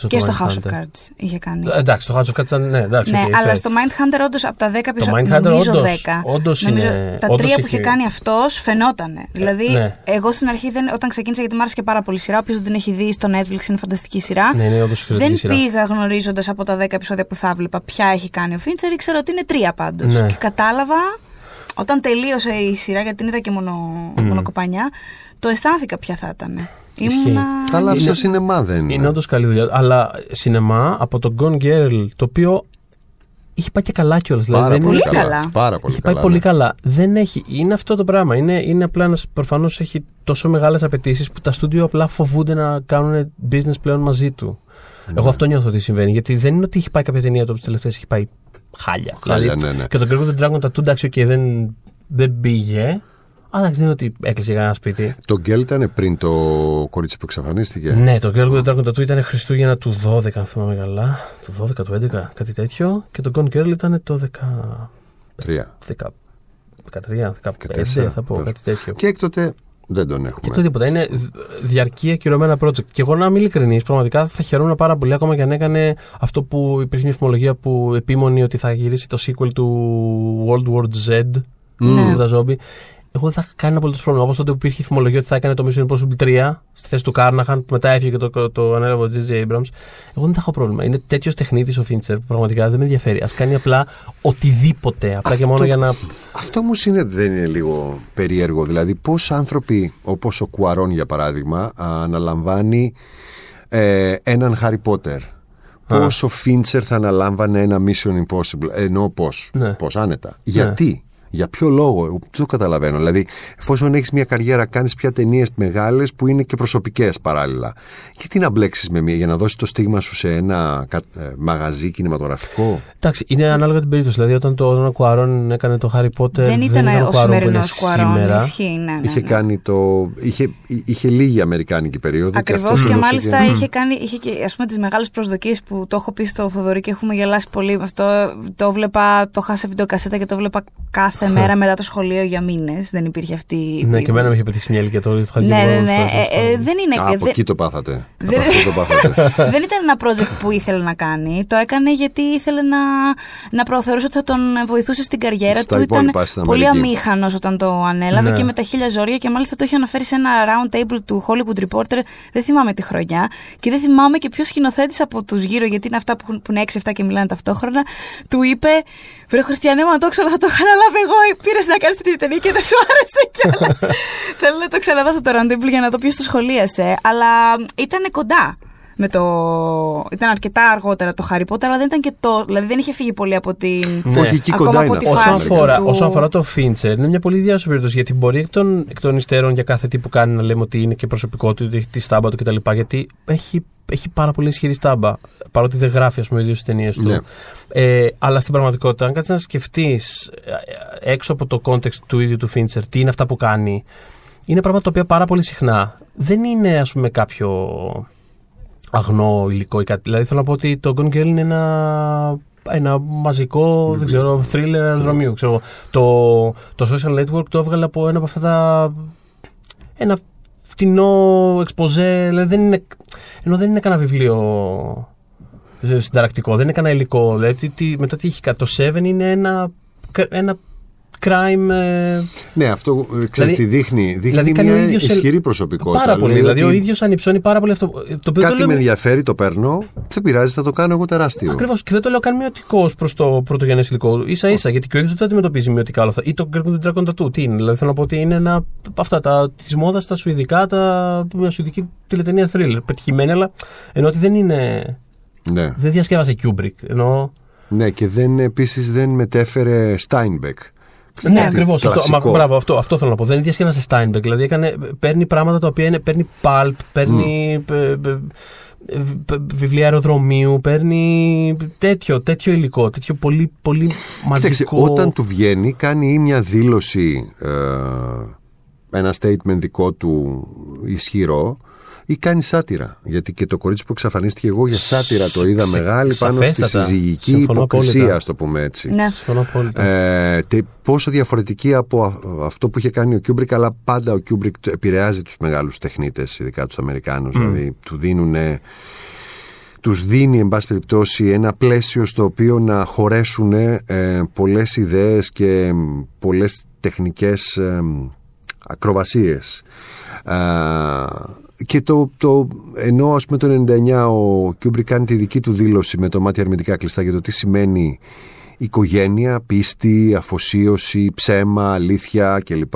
Και στο House Mindhunter. of Cards είχε κάνει. Ε, Εντάξει, το House of Cards ήταν. Ναι, εντάξει, Ναι, οκ, αλλά fair. στο Mindhunter όντως από τα 10 επεισόδια. Mindhunter νομίζω όντως- 10. όντως νομίζω, είναι- τα όντως τρία που είχε- είχε κάνει αυτός φαινότανε. δηλαδή, ναι. εγώ στην αρχή δεν, όταν ξεκίνησα, γιατί μου άρεσε και πάρα πολύ η σειρά, όποιος δεν την έχει δει στο Netflix είναι φανταστική σειρά. Ναι, είναι όντως εξαιρετική δεν σειρά. πήγα γνωρίζοντας από τα 10 επεισόδια που θα έβλεπα ποια έχει κάνει ο Φίντσερ, ήξερα ότι είναι τρία πάντως. Ναι. Και κατάλαβα, όταν τελείωσε η σειρά, γιατί την είδα και μονο-, μονοκοπανιά, το αισθάνθηκα ποια θα ήταν. Ισχύει. Ήμουνα... Αλλά Είναι- στο σινεμά δεν Είναι όντως καλή δουλειά. Αλλά σινεμά από το Gone Girl, το οποίο είχε πάει και καλά κιόλας. Δηλαδή Πάρα δεν πολύ Πολύ καλά. καλά. Πάρα πολύ Είχε πάει καλά, πολύ ναι. καλά. Δεν έχει. Είναι αυτό το πράγμα. Είναι, είναι απλά ένα. Προφανώς έχει τόσο μεγάλες απαιτήσεις που τα στούντιο απλά φοβούνται να κάνουν business πλέον μαζί του. Ναι. Εγώ αυτό νιώθω ότι συμβαίνει. Γιατί δεν είναι ότι έχει πάει κάποια ταινία το από τις τελευταίες έχει πάει χάλια. Χάλια, δηλαδή, ναι, ναι. Και το Gregor the Dragon Tattoo, εντάξει, okay, δεν, δεν πήγε. Αλλά εντάξει, δεν είναι ότι έκλεισε κανένα σπίτι. Το Γκέλ ήταν πριν το κορίτσι που εξαφανίστηκε. Ναι, το Girl with the Dragon Tattoo ήταν Χριστούγεννα του 12, αν θυμάμαι καλά. Του 12, του 11, κάτι τέτοιο. Και το Gone Girl ήταν το 10, Τρία. 10, 13, 15, τέσσερα, θα πω, βεβαίως. κάτι τέτοιο. Και έκτοτε δεν τον Και έχουμε. το τίποτα. Είναι διαρκή ακυρωμένα project. Και εγώ να είμαι ειλικρινής, πραγματικά θα χαιρόμουν πάρα πολύ ακόμα και αν έκανε αυτό που υπήρχε μια φημολογία που επίμονε ότι θα γυρίσει το sequel του World War Z. Ναι. Με τα ζόμπι. Εγώ δεν θα είχα κανένα απολύτω πρόβλημα. Όπως τότε που υπήρχε η φημολογία ότι θα έκανε το Mission Impossible 3 στη θέση του Κάρναχαν, που μετά έφυγε και το, το, το ανέλαβε ο J.J. Abrams. Εγώ δεν θα έχω πρόβλημα. Είναι τέτοιος τεχνίτης ο Φίντσερ που πραγματικά δεν με ενδιαφέρει. Α κάνει απλά οτιδήποτε. Απλά και Αυτό- μόνο για να. Αυτό όμως είναι, δεν είναι λίγο περίεργο. Δηλαδή, πώς άνθρωποι όπως ο Κουαρών, για παράδειγμα, αναλαμβάνει ε, έναν Χάρι Πότερ. Πώς ο Φίντσερ θα αναλάμβανε ένα Mission Impossible. Ενώ πώς; Ναι. Πώς, άνετα. Γιατί; Για ποιο λόγο, δεν το καταλαβαίνω. Δηλαδή, εφόσον έχεις μια καριέρα, κάνεις πια ταινίες μεγάλες που είναι και προσωπικές παράλληλα. Γιατί να μπλέξεις με μία για να δώσεις το στίγμα σου σε ένα κα- ε, μαγαζί κινηματογραφικό; Εντάξει, είναι ανάλογα την περίπτωση. Δηλαδή, όταν, το, όταν ο Κουαρών έκανε το Harry Potter. Δεν ήταν ο Κουαρόν που είναι σημερινός Κουαρόν. σήμερα. Ισχύει, ναι, ναι, είχε ναι. κάνει το. Είχε, είχε λίγη αμερικάνικη περίοδο. Ακριβώς αυτός και, δώσε μάλιστα είχε, κάνει, είχε και ας πούμε τις μεγάλες προσδοκίες που το έχω πει στο Θοδωρή και έχουμε γελάσει πολύ με αυτό. Το βλέπα, το είχα σε βιντεοκασέτα και το βλέπα κάθε μέρα μετά το σχολείο για μήνες. Δεν υπήρχε αυτή η... Ναι, και εμένα με είχε πετύχει μια ηλικία τώρα. Το είχα δει Ναι, ναι, πολλές ναι. φορές, Ε, ε, δεν είναι. Α, από δεν- εκεί το πάθατε. Δεν- Από αυτό το πάθατε. δεν ήταν ένα project που ήθελε να κάνει. Το έκανε γιατί ήθελε να, να προωθούσε ότι θα τον βοηθούσε στην καριέρα Στα του. υπόλοιπα, Ήταν στην πολύ Αμερική. αμήχανος όταν το ανέλαβε Ναι. και με τα χίλια ζόρια και μάλιστα το είχε αναφέρει σε ένα round table του Hollywood Reporter. Δεν θυμάμαι τη χρονιά και δεν θυμάμαι και ποιος σκηνοθέτης από τους γύρω, γιατί είναι αυτά που, έχουν- που είναι 6-7 και μιλάνε ταυτόχρονα, του είπε: Βρε Χριστιανέ, μα το ξέρω, θα το είχα αναλάβει εγώ. Πήρες να κάνεις την ταινία και δεν σου άρεσε κιόλας. Θέλω να το ξαναδώ αυτό το round table για να δω ποιο το σχολίασε. Αλλά ήταν κοντά με το... Ήταν αρκετά αργότερα το Harry Potter, αλλά δεν ήταν και το... Δηλαδή δεν είχε φύγει πολύ από την... Ναι. Όχι, εκεί Ακόμα κοντά από είναι τη αυτό. Όσον φάση αφορά, του- όσον αφορά το Fincher, είναι μια πολύ διάσωση περίπτωση γιατί μπορεί εκ των, εκ των υστέρων για κάθε τι που κάνει να λέμε ότι είναι και προσωπικό του, ότι έχει τη στάμπα του κτλ. Γιατί έχει, έχει πάρα πολύ ισχυρή στάμπα. Παρότι δεν γράφει, ας πούμε, ίδιο τι ταινίες του. Ναι. Ε, αλλά στην πραγματικότητα, αν κάτσεις να σκεφτείς έξω από το context του ίδιου του Fincher, τι είναι αυτά που κάνει, είναι πράγματα τα οποία πάρα πολύ συχνά δεν είναι, ας πούμε, κάποιο αγνό υλικό ή κάτι. Δηλαδή θέλω να πω ότι το Gone Girl είναι ένα, ένα μαζικό, δεν ξέρω, thriller αεροδρομίου. Ξέρω. εγώ. Το, το Social Network το έβγαλε από ένα από αυτά τα... ένα φτηνό εξποζέ, δηλαδή δεν είναι, ενώ δεν είναι κανένα βιβλίο ε, συνταρακτικό, δεν είναι κανένα υλικό. Δηλαδή τι, μετά τι έχει κάνει, το Seven είναι ένα, ένα crime... ε, Ναι, αυτό ε, ξέρεις Δηλαδή- τι δείχνει. Δείχνει δηλαδή κάνει μια ο ίδιος σε- ισχυρή προσωπικότητα. Πάρα πολύ. Λέει Δηλαδή ο ότι ίδιος ανυψώνει πάρα πολύ αυτό. Το οποίο το Κάτι λέω με με- ενδιαφέρει, το παίρνω. Δεν πειράζει, θα το κάνω εγώ τεράστιο. Ακριβώς. Και δεν το λέω καν μειωτικό προς το πρωτογενέ υλικό. σα ίσα γιατί και ο ίδιος δεν το αντιμετωπίζει μειωτικά όλα αυτά. Ή το Greg the Dragon Tattoo. Τι είναι. Δηλαδή θέλω να πω ότι είναι ένα. Αυτά τα της μόδας, τα σουηδικά, τα. μια σουηδική τηλετενία thriller. Πετυχημένη, αλλά ενώ ότι δεν είναι. Ναι. Δεν διασκεύασε Kubrick. Ενώ. ναι, και δεν, επίσης δεν μετέφερε Steinbeck. Ναι, Κάτι ακριβώς. Αυτό, κλασικό. μα, μπράβο, αυτό, αυτό θέλω να πω. Δεν διασκεύασε Steinbeck. Δηλαδή έκανε, παίρνει πράγματα τα οποία είναι. Παίρνει pulp, παίρνει. ε, ε, ε, ε, βιβλία αεροδρομίου, παίρνει τέτοιο, τέτοιο υλικό, τέτοιο πολύ, πολύ Κοίταξε, μαζικό. όταν του βγαίνει, κάνει ή μια δήλωση, ε, ένα statement δικό του ισχυρό, ή κάνει σάτυρα. Γιατί και το κορίτσι που εξαφανίστηκε εγώ για σάτυρα το είδα Σε- μεγάλη πάνω στη σαφέστατα. συζυγική Συμφωνώ υποκρισία, απόλυτα. ας το πούμε έτσι. Ναι. Συμφωνώ απόλυτα. Ε, τε, πόσο διαφορετική από α- αυτό που είχε κάνει ο Κιούμπρικ, αλλά πάντα ο Κιούμπρικ το- επηρεάζει τους μεγάλους τεχνίτες, ειδικά τους Αμερικάνους. Δηλαδή, του δίνουν, τους δίνει, εν πάση περιπτώσει, ένα πλαίσιο στο οποίο να χωρέσουν ε, πολλές ιδέες και μ, πολλές τεχνικές ε, μ, ακροβασίες. Α, και το, το, ενώ ας πούμε το 99 ο Κιούμπρικ κάνει τη δική του δήλωση με τα μάτια ερμητικά κλειστά για το τι σημαίνει οικογένεια, πίστη, αφοσίωση, ψέμα, αλήθεια κλπ.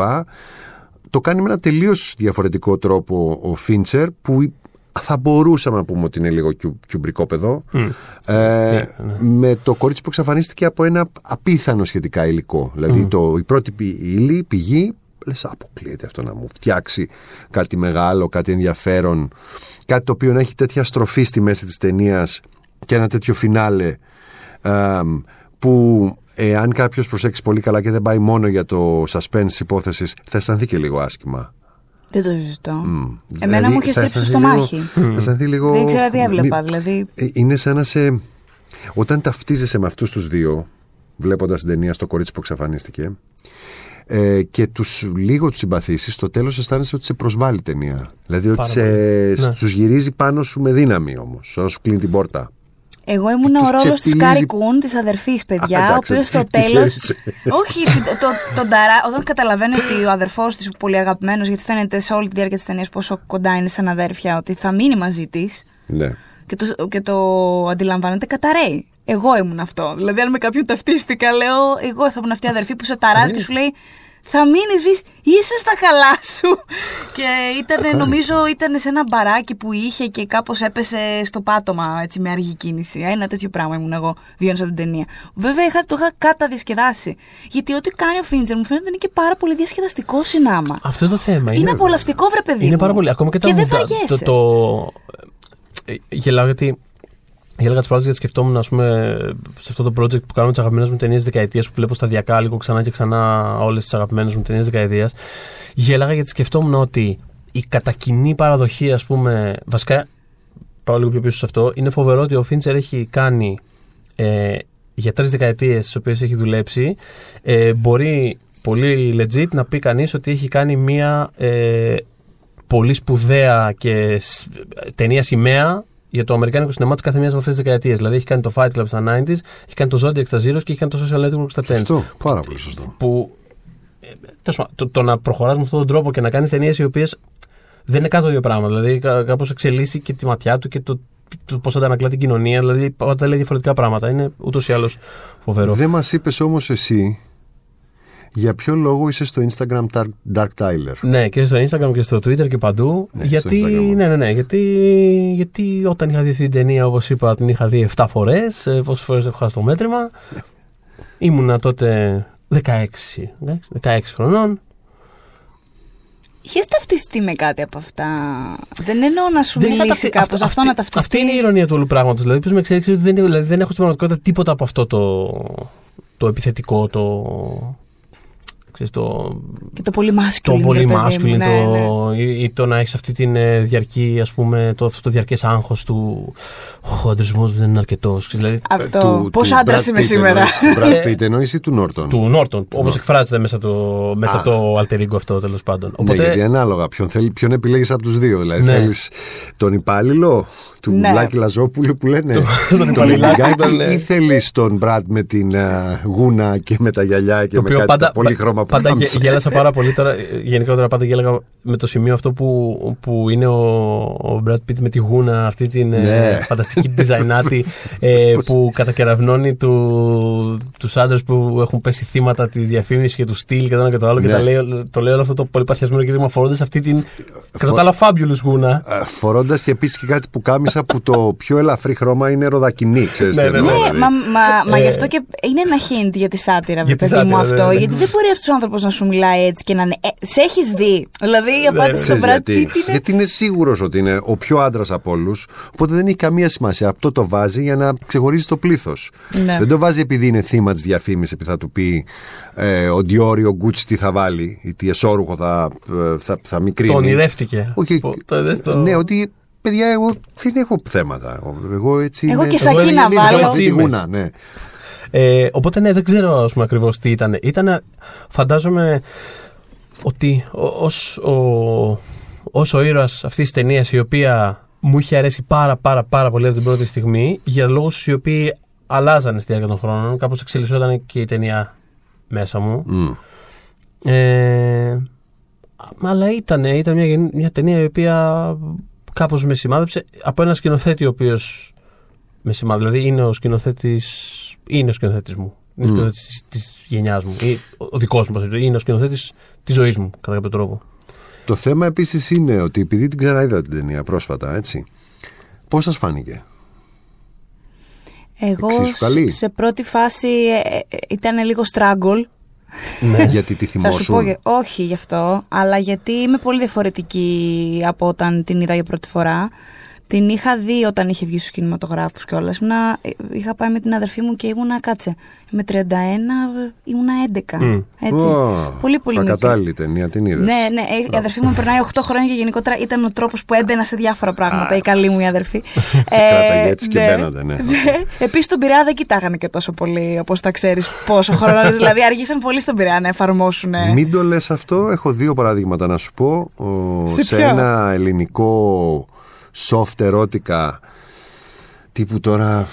Το κάνει με ένα τελείως διαφορετικό τρόπο ο Φίντσερ που θα μπορούσαμε να πούμε ότι είναι λίγο κιου, κιουμπρικόπαιδο ε, με το κορίτσι που εξαφανίστηκε από ένα απίθανο σχετικά υλικό. Δηλαδή το, η πρώτη πη- ύλη, πηγή, λες αποκλείεται αυτό να μου φτιάξει κάτι μεγάλο, κάτι ενδιαφέρον, κάτι το οποίο να έχει τέτοια στροφή στη μέση της ταινίας και ένα τέτοιο φινάλε ε, που εάν κάποιος προσέξει πολύ καλά και δεν πάει μόνο για το suspense υπόθεσης θα αισθανθεί και λίγο άσχημα. Δεν το συζητώ. Μμ. Εμένα Δηλαδή, μου είχε θα στρίψει αισθανθεί στο λίγο- μάχη. Θα αισθανθεί λίγο... Δεν ήξερα τι έβλεπα. μη- Δηλαδή. ε, Είναι σαν να σε. Όταν ταυτίζεσαι με αυτούς τους δύο, βλέποντας την ταινία στο κορίτσι που εξαφανίστηκε, ε, και τους λίγο τους συμπαθήσεις, στο τέλος αισθάνεσαι ότι σε προσβάλλει η ταινία. Δηλαδή ότι Πάρα σε, πολύ. Ναι. τους γυρίζει πάνω σου με δύναμη όμως, σαν να σου κλείνει την πόρτα. Εγώ ήμουν Και ο τους ρόλος της ξεφτιλίζει- Κάρι Κούν, της αδερφής, παιδιά, Α, ο εντάξει, οποίο στο τις τέλος. χαίρεσαι. Όχι, το, το, τον ταρά, όταν καταλαβαίνει ότι ο αδερφός της, πολύ αγαπημένος, γιατί φαίνεται σε όλη τη διάρκεια της ταινίας πόσο κοντά είναι σαν αδέρφια, ότι θα μείνει μαζί της Ναι. και το, και το αντιλαμβάνεται, καταραίει. Εγώ ήμουν αυτό. Δηλαδή, αν με κάποιον ταυτίστηκα, λέω, εγώ θα ήμουν αυτή η αδερφή που σε ταράζει και σου λέει θα μείνεις βυς, είσαι στα καλά σου. και ήταν, νομίζω, ήταν σε ένα μπαράκι που είχε και κάπως έπεσε στο πάτωμα έτσι, με αργή κίνηση. Ένα τέτοιο πράγμα ήμουν εγώ βιώνοντα από την ταινία. Βέβαια είχα, το είχα καταδιασκεδάσει. Γιατί ό,τι κάνει ο Φίντζερ μου φαίνεται ότι είναι και πάρα πολύ διασκεδαστικό συνάμα. Αυτό είναι το θέμα. Είναι, απολαυστικό, βρε παιδί. Είναι μου. πάρα πολύ. Ακόμα και, και τα δεν μουδα- βαριέσαι. το, το, ε, Γελάω γιατί. Γέλαγα τι φορέ γιατί σκεφτόμουν, ας πούμε, σε αυτό το project που κάνουμε τις αγαπημένες μου ταινίες δεκαετίας, που βλέπω σταδιακά λίγο ξανά και ξανά όλες τις αγαπημένες μου ταινίες δεκαετίας. Γέλαγα γιατί σκεφτόμουν ότι η κατακοινή παραδοχή, ας πούμε. Βασικά, πάω λίγο πιο πίσω σε αυτό. Είναι φοβερό ότι ο Φίντσερ έχει κάνει ε, για τρεις δεκαετίες τις οποίες έχει δουλέψει. Ε, μπορεί πολύ legit να πει κανείς ότι έχει κάνει μία ε, πολύ σπουδαία και σ- ταινία σημαία για το αμερικάνικο σινεμά της κάθε μία από αυτές τις δεκαετίες. Δηλαδή έχει κάνει το Fight Club στα 90s, έχει κάνει το Zodiac στα Zeros και έχει κάνει το Social Network στα 10. Σωστό, πάρα πολύ σωστό. Που ε, τέλος πάντων, το, το να προχωράς με αυτόν τον τρόπο και να κάνεις ταινίες οι οποίες δεν είναι κάτω το ίδιο πράγμα. Δηλαδή κάπως εξελίσσει και τη ματιά του και το, το πώς αντανακλά την κοινωνία. Δηλαδή πάντα λέει διαφορετικά πράγματα. Είναι ούτως ή άλλως φοβερό. Δεν μας είπες όμως εσύ για ποιο λόγο είσαι στο Instagram Dark, Dark Tyler; Ναι, και στο Instagram και στο Twitter και παντού. Ναι, γιατί, στο Instagram. ναι, ναι, ναι, γιατί, γιατί όταν είχα δει αυτή την ταινία, όπως είπα, την είχα δει 7 φορές. Πόσες φορές έχω χάσει το μέτρημα. Ήμουνα τότε 16, εντάξει, 16 χρονών. Είχες ταυτιστεί με κάτι από αυτά; Δεν εννοώ να σου Δεν είχα μιλήσει ταυτι- κάπως. αυτό- Αυτό αυτή- να ταυτιστείς. Αυτή είναι η ηρωνία του όλου πράγματος. Δηλαδή, ποιο με εξέλιξε ότι δεν, δηλαδή, δεν έχω στην πραγματικότητα τίποτα από αυτό το, το επιθετικό, το. Ξέρεις, το, Και το πολύ το masculine. πολύ ρε παιδί μου, masculine, ναι, το, ναι. Ή, ή το να έχεις αυτή την ε, διαρκή, ας πούμε, το, αυτό το διαρκές άγχος του ο αντρισμός δεν είναι αρκετός. Δηλαδή, Αυτό. Πώς άντρας Brad είμαι Pitt σήμερα; εννοείς- Του Brad Pitt εννοείς ή του Νόρτον. του Νόρτον, όπως Ναι. εκφράζεται μέσα, το, μέσα Α. από το alter ego αυτό τέλος πάντων. Ναι, γιατί ανάλογα. Ποιον, θέλει, ποιον επιλέγεις από τους δύο. Δηλαδή Ναι. θέλεις τον υπάλληλο του Ναι. Λάκη Λαζόπουλου που λένε τον τον υπαλληλάκι, Λιγκάκη τον, ε, ή θέλεις τον Μπραντ με την α, γούνα και με τα γυαλιά και το με οποίο κάτι πάντα, τα πολύχρωμα που πάντα γε- κάμισε. γέλασα πάρα πολύ τώρα. ε, Γενικότερα πάντα γέλαγα με το σημείο αυτό που, που είναι ο, ο Brad Pitt με τη γούνα, αυτή την ε, Ναι. φανταστική διζαϊνάτη ε, Πώς- που κατακεραυνώνει του, τους άντρες που έχουν πέσει θύματα της διαφήμισης και του στυλ και το ένα και το άλλο και Ναι. τα λέει, το λέει όλο αυτό το πολύ παθιασμένο κίνημα φορώντας αυτή την κατά τα άλλα fabulous γούνα. Φορώντας και επίσης και κάτι που κάμισα που το πιο ελαφρύ χρώμα είναι ροδακινή, ξέρεις Ναι, τι ναι, εννοώ, Ναι, δηλαδή. μα, μα, μα Ε, γι' αυτό και είναι ένα hint για τη σάτυρα, για τη παιδί μου σάτυρα, αυτό. ναι, ναι. Γιατί δεν μπορεί αυτός ο άνθρωπος να σου μιλάει έτσι και να είναι. Ε, σε έχεις δει. Δηλαδή η απάντηση στον Ξέρεις Brad γιατί. Pitt είναι. γιατί είναι σίγουρος ότι είναι ο πιο άντρας από όλους. Οπότε δεν έχει καμία σημασία. Αυτό το βάζει για να ξεχωρίζει το πλήθος. Ναι. Δεν το βάζει επειδή είναι θύμα της διαφήμισης, επειδή θα του πει ε, ο Ντιόρι, ο Γκούτσι τι θα βάλει, ή τι εσόρουχο θα, ε, θα, θα μικρύνει. Το ονειρεύτηκε. Όχι, Που- το είδες το- Ναι, ότι παιδιά, εγώ δεν έχω θέματα. Εγώ έτσι. Εγώ είμαι- και σακί έτσι να είμαι, βάλω. αυτή τη Έτσι είμαι. γούνα, ναι. Ε, οπότε ναι, δεν ξέρω ας πούμε, ακριβώς τι ήταν. Ήταν, φαντάζομαι, ότι ο- ως ο, ως ο ήρωας αυτής της ταινίας η οποία μου είχε αρέσει πάρα πάρα πάρα πολύ από την πρώτη στιγμή για λόγους οι οποίοι αλλάζανε στη διάρκεια των χρόνων. Κάπως εξελισσόταν και η ταινία μέσα μου. Μμ. Ε, αλλά ήταν, ήταν μια, γεν- μια ταινία η οποία κάπως με σημάδεψε από ένα σκηνοθέτη ο οποίος με σημάδεψε. Δηλαδή είναι ο σκηνοθέτης, είναι ο σκηνοθέτης μου. Είναι ο Μμ. σκηνοθέτης της, της γενιάς μου. Ή ο, ο δικός μου, πώς να το πω. είναι ο σκηνοθέτης της ζωής μου, κατά κάποιο τρόπο. Το θέμα επίσης είναι ότι επειδή την ξαναείδα την ταινία πρόσφατα, έτσι. Πώς σας φάνηκε; Εγώ Εξίσου καλή; σε πρώτη φάση ε, ε, ήταν λίγο struggle. ναι. Γιατί τη Θα σου θυμόσουν. πω, για- όχι γι' αυτό, αλλά γιατί είμαι πολύ διαφορετική από όταν την είδα για πρώτη φορά. Την είχα δει όταν είχε βγει στους κινηματογράφους κιόλας. Είχα πάει με την αδερφή μου και ήμουνα, κάτσε, με 31, ήμουνα 11. Μμ. Έτσι. Ω, πολύ πολύ μικρή. Ακατάλληλη ταινία, την είδες. Ναι, ναι, ε, η αδερφή μου περνάει 8 χρόνια και γενικότερα ήταν ο τρόπος που έμπαινα σε διάφορα πράγματα. η καλή μου η αδερφή. Σε κράταγε έτσι και μπαίνατε, ναι. Επίσης τον Πειραιά δεν κοιτάγανε και τόσο πολύ, όπως τα ξέρεις πόσο χρόνο. δηλαδή αργήσαν πολύ στον Πειραιά να εφαρμόσουν. Μην το λες αυτό, έχω δύο παραδείγματα να σου πω. Ο, Σε σε ποιο; ένα ελληνικό soft ερώτικα τύπου τώρα.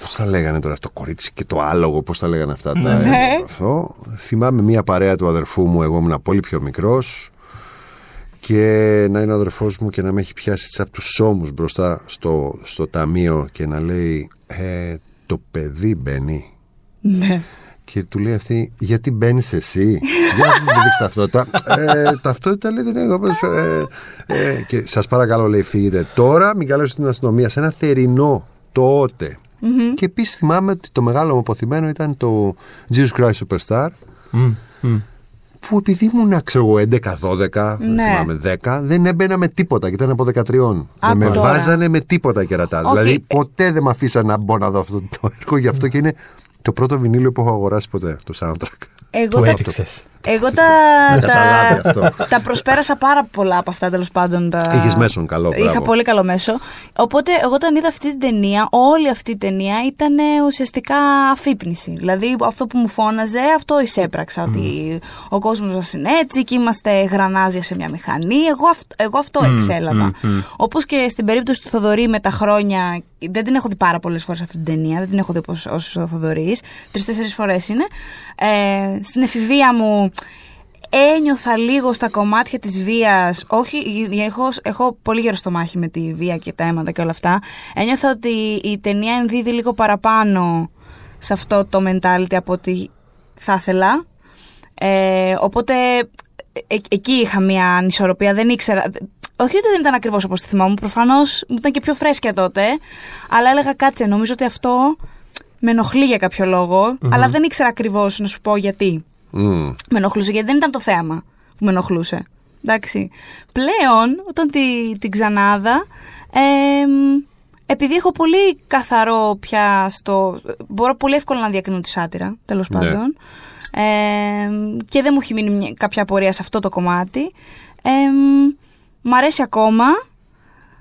Πώς τα λέγανε τώρα αυτό, κορίτσι και το άλογο, πώς τα λέγανε αυτά. τα, Ναι. αυτό. Θυμάμαι μία παρέα του αδερφού μου, εγώ ήμουν πολύ πιο μικρός. Και να είναι ο αδερφός μου και να με έχει πιάσει έτσι από τους ώμους μπροστά στο, στο ταμείο και να λέει ε, Το παιδί μπαίνει. Ναι. Και του λέει αυτή, γιατί μπαίνεις εσύ; Για να μου δείξεις ταυτότητα. ε, ταυτότητα λέει δεν έχω. Ε, ε, και σας παρακαλώ, λέει, φύγετε τώρα. Μην καλέσω την αστυνομία σε ένα θερινό τότε. Μμμ. Και επίσης θυμάμαι ότι το μεγάλο μου αποθυμένο ήταν το Jesus Christ Superstar. Μμ, μμ. Που επειδή ήμουν, ξέρω εγώ, 11-12, δεν Ναι. θυμάμαι 10, δεν έμπαινα με τίποτα και ήταν από 13. Α, δεν με τώρα. βάζανε με τίποτα κερατά. Όχι. Δηλαδή ποτέ δεν με αφήσαν να μπω να δω αυτό το έργο. Γι' αυτό και είναι το πρώτο βινίλιο που έχω αγοράσει ποτέ, το soundtrack. Εγώ Το τα, έδειξες. εγώ τα, Καταλάβει τα, αυτό. τα προσπέρασα πάρα πολλά από αυτά τέλος πάντων. Τα... Είχες μέσον καλό, Είχα μπράβο. πολύ καλό μέσο. Οπότε, εγώ όταν είδα αυτή την ταινία, όλη αυτή η ταινία ήταν ε, ουσιαστικά αφύπνιση. Δηλαδή, αυτό που μου φώναζε, αυτό εισέπραξα. Ότι ο κόσμος μας είναι έτσι και είμαστε γρανάζια σε μια μηχανή. Εγώ, αυ- εγώ αυτό εξέλαβα. Όπως και στην περίπτωση του Θοδωρή με τα χρόνια. Δεν την έχω δει πάρα πολλές φορές αυτή την ταινία. Δεν την έχω δει όπως- όσο ο Θοδωρής. Τρει-τέσσερι φορές είναι. Ε, στην εφηβεία μου ένιωθα λίγο στα κομμάτια της βίας, όχι, έχω, έχω πολύ γερό στο μάχη με τη βία και τα αίματα και όλα αυτά, ένιωθα ότι η ταινία ενδίδει λίγο παραπάνω σε αυτό το mentality από ότι θα ήθελα. Ε, οπότε ε, εκεί είχα μια ανισορροπία, δεν ήξερα... Όχι ότι δεν ήταν ακριβώς όπως το θυμάμαι, προφανώς μου ήταν και πιο φρέσκια τότε, αλλά έλεγα κάτσε, νομίζω ότι αυτό με ενοχλεί για κάποιο λόγο, αλλά δεν ήξερα ακριβώς να σου πω γιατί Μμ. με ενοχλούσε γιατί δεν ήταν το θέαμα που με ενοχλούσε. Εντάξει. Πλέον, όταν τη, την ξανάδα, εμ, επειδή έχω πολύ καθαρό πια στο... Μπορώ πολύ εύκολα να διακρίνω τη σάτυρα, τέλος Ναι. πάντων. Εμ, και δεν μου έχει μείνει μια- κάποια απορία σε αυτό το κομμάτι. Εμ, μ' αρέσει ακόμα.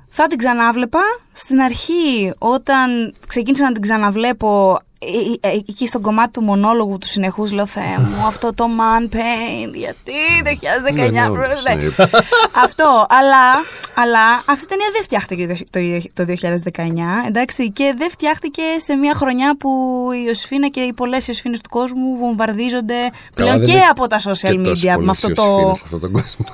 Θα την ξανάβλεπα. Στην αρχή, όταν ξεκίνησα να την ξαναβλέπω, ε, ε, ε, εκεί στον κομμάτι του μονόλογου του συνεχούς, λέω Θεέ μου, αυτό το man pain, γιατί το 2019 Ναι, ναι, πρόεδρε». ναι. Αυτό, αλλά, αλλά αυτή η ταινία δεν φτιάχτηκε το, το 2019, εντάξει, και δεν φτιάχτηκε σε μια χρονιά που η Ιωσήφίνα και οι πολλές Ιωσήφίνες του κόσμου βομβαρδίζονται πλέον δεν και είναι από τα social Και τόσες media, με πολλές αυτό το... Ιωσήφινες σε αυτόν τον κόσμο.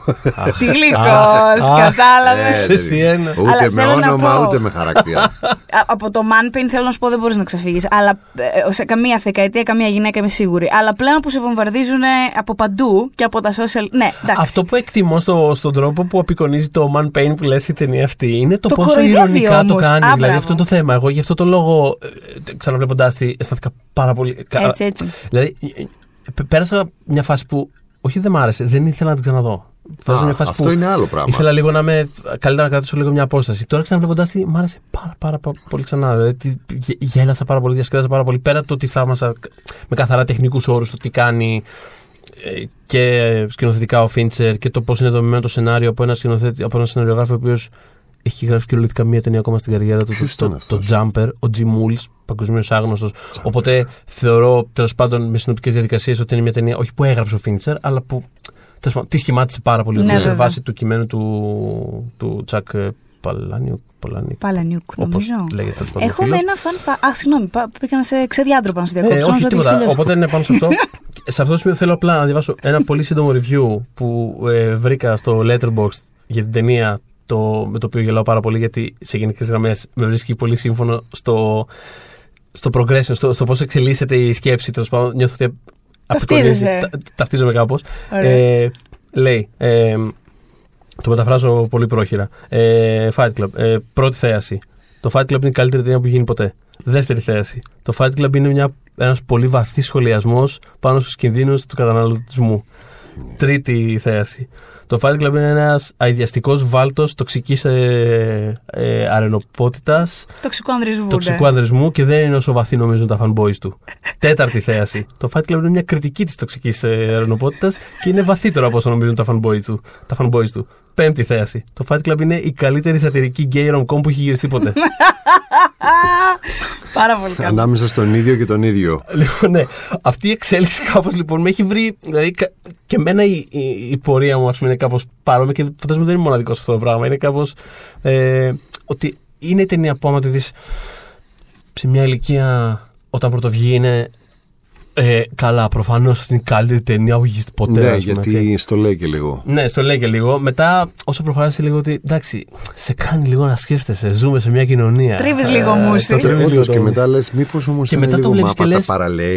Τι γλυκός, αχ, κατάλαβες; Ε, Εσύ ένα. Αλλά Ούτε με θέλω να όνομα, πω. ούτε με χαρακτήρα. Α- από το man pain θέλω να σου πω δεν μπορείς να ξεφύγεις. Αλλά ε, σε καμία δεκαετία, καμία γυναίκα είμαι σίγουρη. Αλλά πλέον που σε βομβαρδίζουν από παντού και από τα social. Ναι, εντάξει. Αυτό που εκτιμώ στο, στον τρόπο που απεικονίζει το Man Pain που λες η ταινία αυτή είναι το, Το πόσο κοροϊδεύει ηρωνικά το όμως. κάνει. Α, δηλαδή μπράβο. αυτό είναι το θέμα. Εγώ γι' αυτό το λόγο, ε, ξαναβλέποντάς τη, αισθάνθηκα πάρα πολύ. κα- Έτσι, έτσι. Δηλαδή, ε, ε, πέρασα μια φάση που όχι δεν μ' άρεσε, δεν ήθελα να την ξαναδώ. Πέρασα Α, μια φάση αυτό που είναι άλλο πράγμα. Ήθελα λίγο να με. Καλύτερα να κρατήσω λίγο μια απόσταση. Τώρα ξαναβλέποντά τη, μ' άρεσε πάρα, πάρα, πάρα πολύ ξανά. Δηλαδή, τι- γε- γέλασα πάρα πολύ, διασκέδασα πάρα πολύ. Πέρα το ότι θαύμασα με καθαρά τεχνικούς όρους το τι κάνει ε, και σκηνοθετικά ο Φίντσερ και το πώς είναι δομημένο το σενάριο από ένα, σκηνοθέτη, από ένα σεναριογράφο ο οποίος έχει γράψει κυριολεκτικά μία ταινία ακόμα στην καριέρα του. Ποιος το, ήταν το, αυτός; το Jumper, ο Jim Wools, παγκοσμίως άγνωστος. Οπότε θεωρώ τέλος πάντων με συνοπτικές διαδικασίες ότι είναι μια ταινία όχι που έγραψε ο Φίντσερ, αλλά που τέλος πάντων, τη σχημάτισε πάρα πολύ. Ναι, Ναι, σε βέβαια. βάση του κειμένου του, του Τσακ ε, Παλάνιου. Παλάνιου Παλανιούκ, όπως νομίζω. λέγεται τέλος πάντων. ο Έχω φίλος. ένα φαν. φα- Α, συγγνώμη, πά- πήγα να σε ξεδιάντροπα να σε Ε, διακόψω. όχι νόμιζα ότι έχεις τίποτα. τελειώσει. Οπότε είναι πάνω σε αυτό. σε αυτό το σημείο θέλω απλά να διαβάσω ένα πολύ σύντομο review που ε, βρήκα στο Letterboxd για την ταινία το, με το οποίο γελάω πάρα πολύ γιατί σε γενικές γραμμές με βρίσκει πολύ σύμφωνο στο, στο progression, στο, στο πώς εξελίσσεται η σκέψη. Τέλος πάντων, νιώθω ότι Ταυτίζεσαι. απεικονίζει- τα- ταυτίζομαι κάπως. Ωραία. Ε, λέει. Ε, το μεταφράζω πολύ πρόχειρα. Ε, Fight Club. Ε, πρώτη θέαση. Το Fight Club είναι η καλύτερη ταινία που γίνει ποτέ. Δεύτερη θέαση. Το Fight Club είναι μια, ένας πολύ βαθύς σχολιασμός πάνω στους κινδύνους του καταναλωτισμού. Τρίτη θέαση. Το Fight Club είναι ένας αειδιαστικός βάλτος τοξικής ε, ε, αρενοπότητας Τοξικό ανδρισμού. ναι. τοξικού ανδρισμού και δεν είναι όσο βαθύ νομίζουν τα fanboys του. Τέταρτη θέαση. Το Fight Club είναι μια κριτική της τοξικής ερνοπότητα και είναι βαθύτερο από όσο νομίζουν τα fanboys του. Τα fanboys του. Πέμπτη θέαση. Το Fight Club είναι η καλύτερη σατυρική gay rom-com που έχει γυριστεί ποτέ. Πάρα πολύ καλό. Ανάμεσα στον ίδιο και τον ίδιο. λοιπόν, ναι. Αυτή η εξέλιξη κάπως λοιπόν με έχει βρει. Δηλαδή, κα- και εμένα η, η, η πορεία μου, ας πούμε, είναι κάπως παρόμοια και φαντάζομαι δεν είναι μοναδικός σε αυτό το πράγμα. Είναι κάπως. Ε, ότι είναι η ταινία που άμα τη δεις σε μια ηλικία όταν πρωτοβγεί είναι Ε, καλά, προφανώς είναι η καλύτερη ταινία που έχει ποτέ. Ναι, ας πούμε, γιατί στο λέει και λίγο. Ναι, στο λέει και λίγο. Μετά, όσο προχωράει λίγο ότι εντάξει, σε κάνει λίγο να σκέφτεσαι. Ζούμε σε μια κοινωνία. Τρίβεις λίγο μούσι. το τρίβεις Όντως, λίγο και το- μετά λες, μήπως όμως Και μετά το βλέπεις και λες.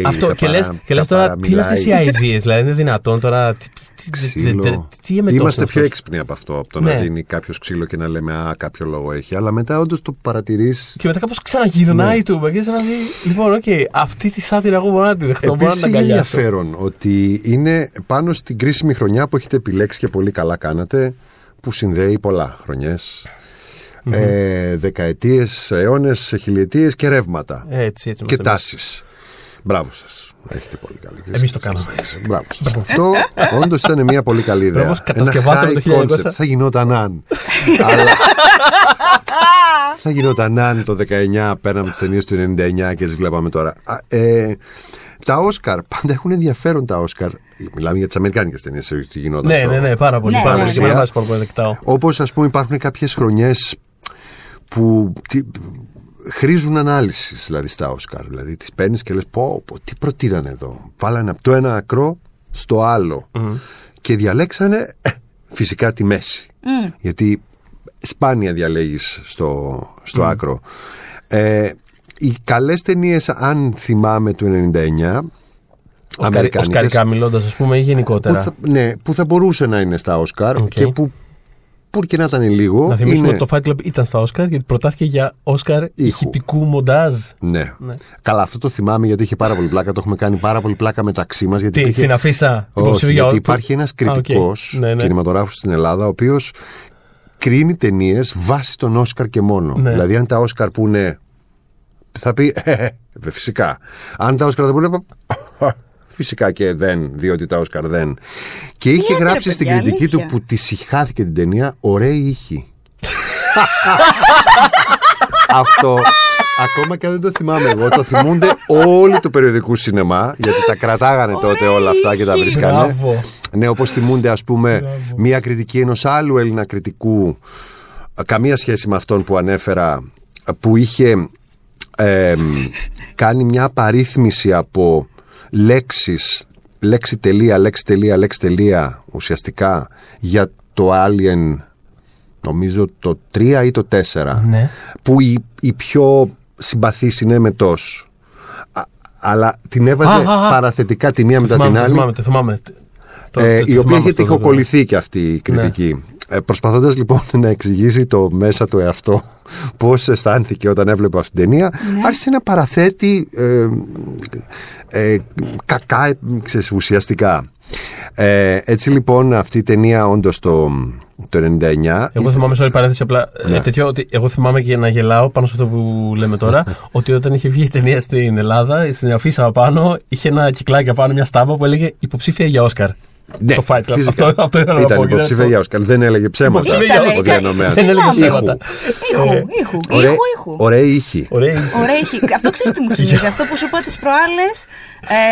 Αυτό και λες και λες τώρα, τι είναι αυτές οι αηδίες. Δηλαδή, είναι δυνατόν τώρα. Τι- τι- τι- Ξύλο. τι- Τι εμετός Είμαστε είναι πιο αυτός; έξυπνοι από αυτό, από το να Ναι. δίνει κάποιος ξύλο και να λέμε Α, κάποιο λόγο έχει. Αλλά μετά όντως το παρατηρείς. Και μετά κάπως ξαναγυρνάει Ναι. του. Και σε να δει, λοιπόν, οκ, αυτή τη σάτυρα εγώ μπορώ να τη δεχτώ. Μπορώ να Επίσης την είναι αγκαλιάσω. ενδιαφέρον ότι είναι πάνω στην κρίσιμη χρονιά που έχετε επιλέξει και πολύ καλά κάνατε, που συνδέει πολλά χρονιές, ε, δεκαετίες, αιώνες, χιλιετίες και ρεύματα Έτσι, έτσι. και είμαστε εμείς. τάσεις. Μπράβο σας. Έχετε πολύ καλή κρίση. Εμείς το κάναμε. Μπράβο σας. Αυτό όντως ήταν μια πολύ καλή ιδέα. Μπράβο, κατασκευάσαμε Ένα το high 1900. concept. Θα γινόταν αν. Αλλά θα γινόταν αν το 19 πέραμε τις ταινίες του 99 και τις βλέπαμε τώρα. Α, ε, τα Όσκαρ πάντα έχουν ενδιαφέρον τα Όσκαρ. Μιλάμε για τις Αμερικάνικες ταινίες, όχι τι γινόταν. Ναι, στο- ναι, ναι, πάρα πολύ. Ναι, πάρα ναι, πολύ. Και ναι. με βάζει πολύ δεκτάω. Όπως ας πούμε υπάρχουν κάποιες χρονιές που τι, χρήζουν ανάλυσης δηλαδή στα Όσκαρ. Δηλαδή τις παίρνεις και λες: Πω, πω, τι προτείνανε εδώ. Βάλανε από το ένα ακρό στο άλλο και διαλέξανε ε, φυσικά τη μέση. Γιατί σπάνια διαλέγεις στο, στο άκρο. Ε, οι καλές ταινίες, αν θυμάμαι, του 99 αμερικάνικες, Οσκαρικά μιλώντας, ας πούμε, ή που γενικότερα. θα, ναι, που θα μπορούσε να είναι στα Όσκαρ Οκ. και που, που και να ήταν λίγο. Να θυμίσουμε είναι... ότι το Fight Club ήταν στα Όσκαρ γιατί προτάθηκε για Όσκαρ ηχητικού μοντάζ. Ναι. Ναι. Καλά, αυτό το θυμάμαι γιατί είχε πάρα πολύ πλάκα. Το έχουμε κάνει πάρα πολύ πλάκα μεταξύ μας. Γιατί Τι, υπήρχε- στην αφίσα Όχι, υποψήφια γιατί ό- υπάρχει ένας Α, οκ. κριτικός Ναι, ναι. κινηματογράφος στην Ελλάδα, ο οποίος κρίνει ταινίες βάσει των Όσκαρ και μόνο. Ναι. Δηλαδή, αν τα Όσκαρ πούνε. Θα πει. «Ε, ε, ε, φυσικά. Αν τα Όσκαρ δεν πούνε. Φυσικά και δεν, διότι τα Όσκαρ δεν. Και είχε λέτε, ρε γράψει στην παιδιά, κριτική του αλήθεια. που της συχάθηκε την ταινία, ωραίοι ήχοι. Αυτό, ακόμα και αν δεν το θυμάμαι εγώ, το θυμούνται όλοι του περιοδικού σινεμά, γιατί τα κρατάγανε τότε όλα αυτά και τα ήχοι. βρίσκανε. Μπράβο. Ναι, όπως θυμούνται ας πούμε μία κριτική ενός άλλου Έλληνα κριτικού, ε, καμία σχέση με αυτόν που ανέφερα, ε, που είχε ε, κάνει μια απαρίθμηση από λέξεις, λέξη τελεία, λέξη τελεία, λέξη τελεία, ουσιαστικά για το Alien, νομίζω το 3 ή το 4, Ναι. που η, η πιο συμπαθής είναι μετός. Α, αλλά την έβαζε Α, α, α. παραθετικά τη μία Το μετά θυμάμαι, την το άλλη. θυμάμαι, το θυμάμαι. Το- Ε, το- το η οποία θυμάμαι είχε αυτό, το- τυχοκολληθεί και αυτή η κριτική. Ε, Προσπαθώντας λοιπόν να εξηγήσει το μέσα του εαυτό πώς αισθάνθηκε όταν έβλεπε αυτή την ταινία, άρχισε να παραθέτει ε, ε, κακά, ε, ξέρεις, ουσιαστικά. Ε, έτσι λοιπόν αυτή η ταινία όντως το, το 99. Εγώ θυμάμαι σε όλη παρένθεση απλά ε, Ναι. τέτοιο ότι εγώ θυμάμαι και να γελάω πάνω σε αυτό που λέμε τώρα ότι όταν είχε βγει η ταινία στην Ελλάδα, στην αφίσα πάνω είχε ένα κυκλάκι απάνω μια στάμπα που έλεγε υποψήφια για Όσκαρ. Ναι, το Fight Club. φυσικά. Αυτό, αυτό ήθελα να Ήταν πω. και υποψήφια δεν- για Όσκαρ. Δεν έλεγε ψέματα. Υποψήφια για Ήτανε, ο Όσκαρ. διανομέας. Δεν έλεγε Ήχου. ψέματα. Ήχου, Ε, ήχου, Ωραία- ήχου, ήχου. Ωραίοι ήχοι. Ωραία. είχε. Ωραία ήχη. Αυτό ξέρεις τι μου θυμίζει. Αυτό που σου είπα τις προάλλες.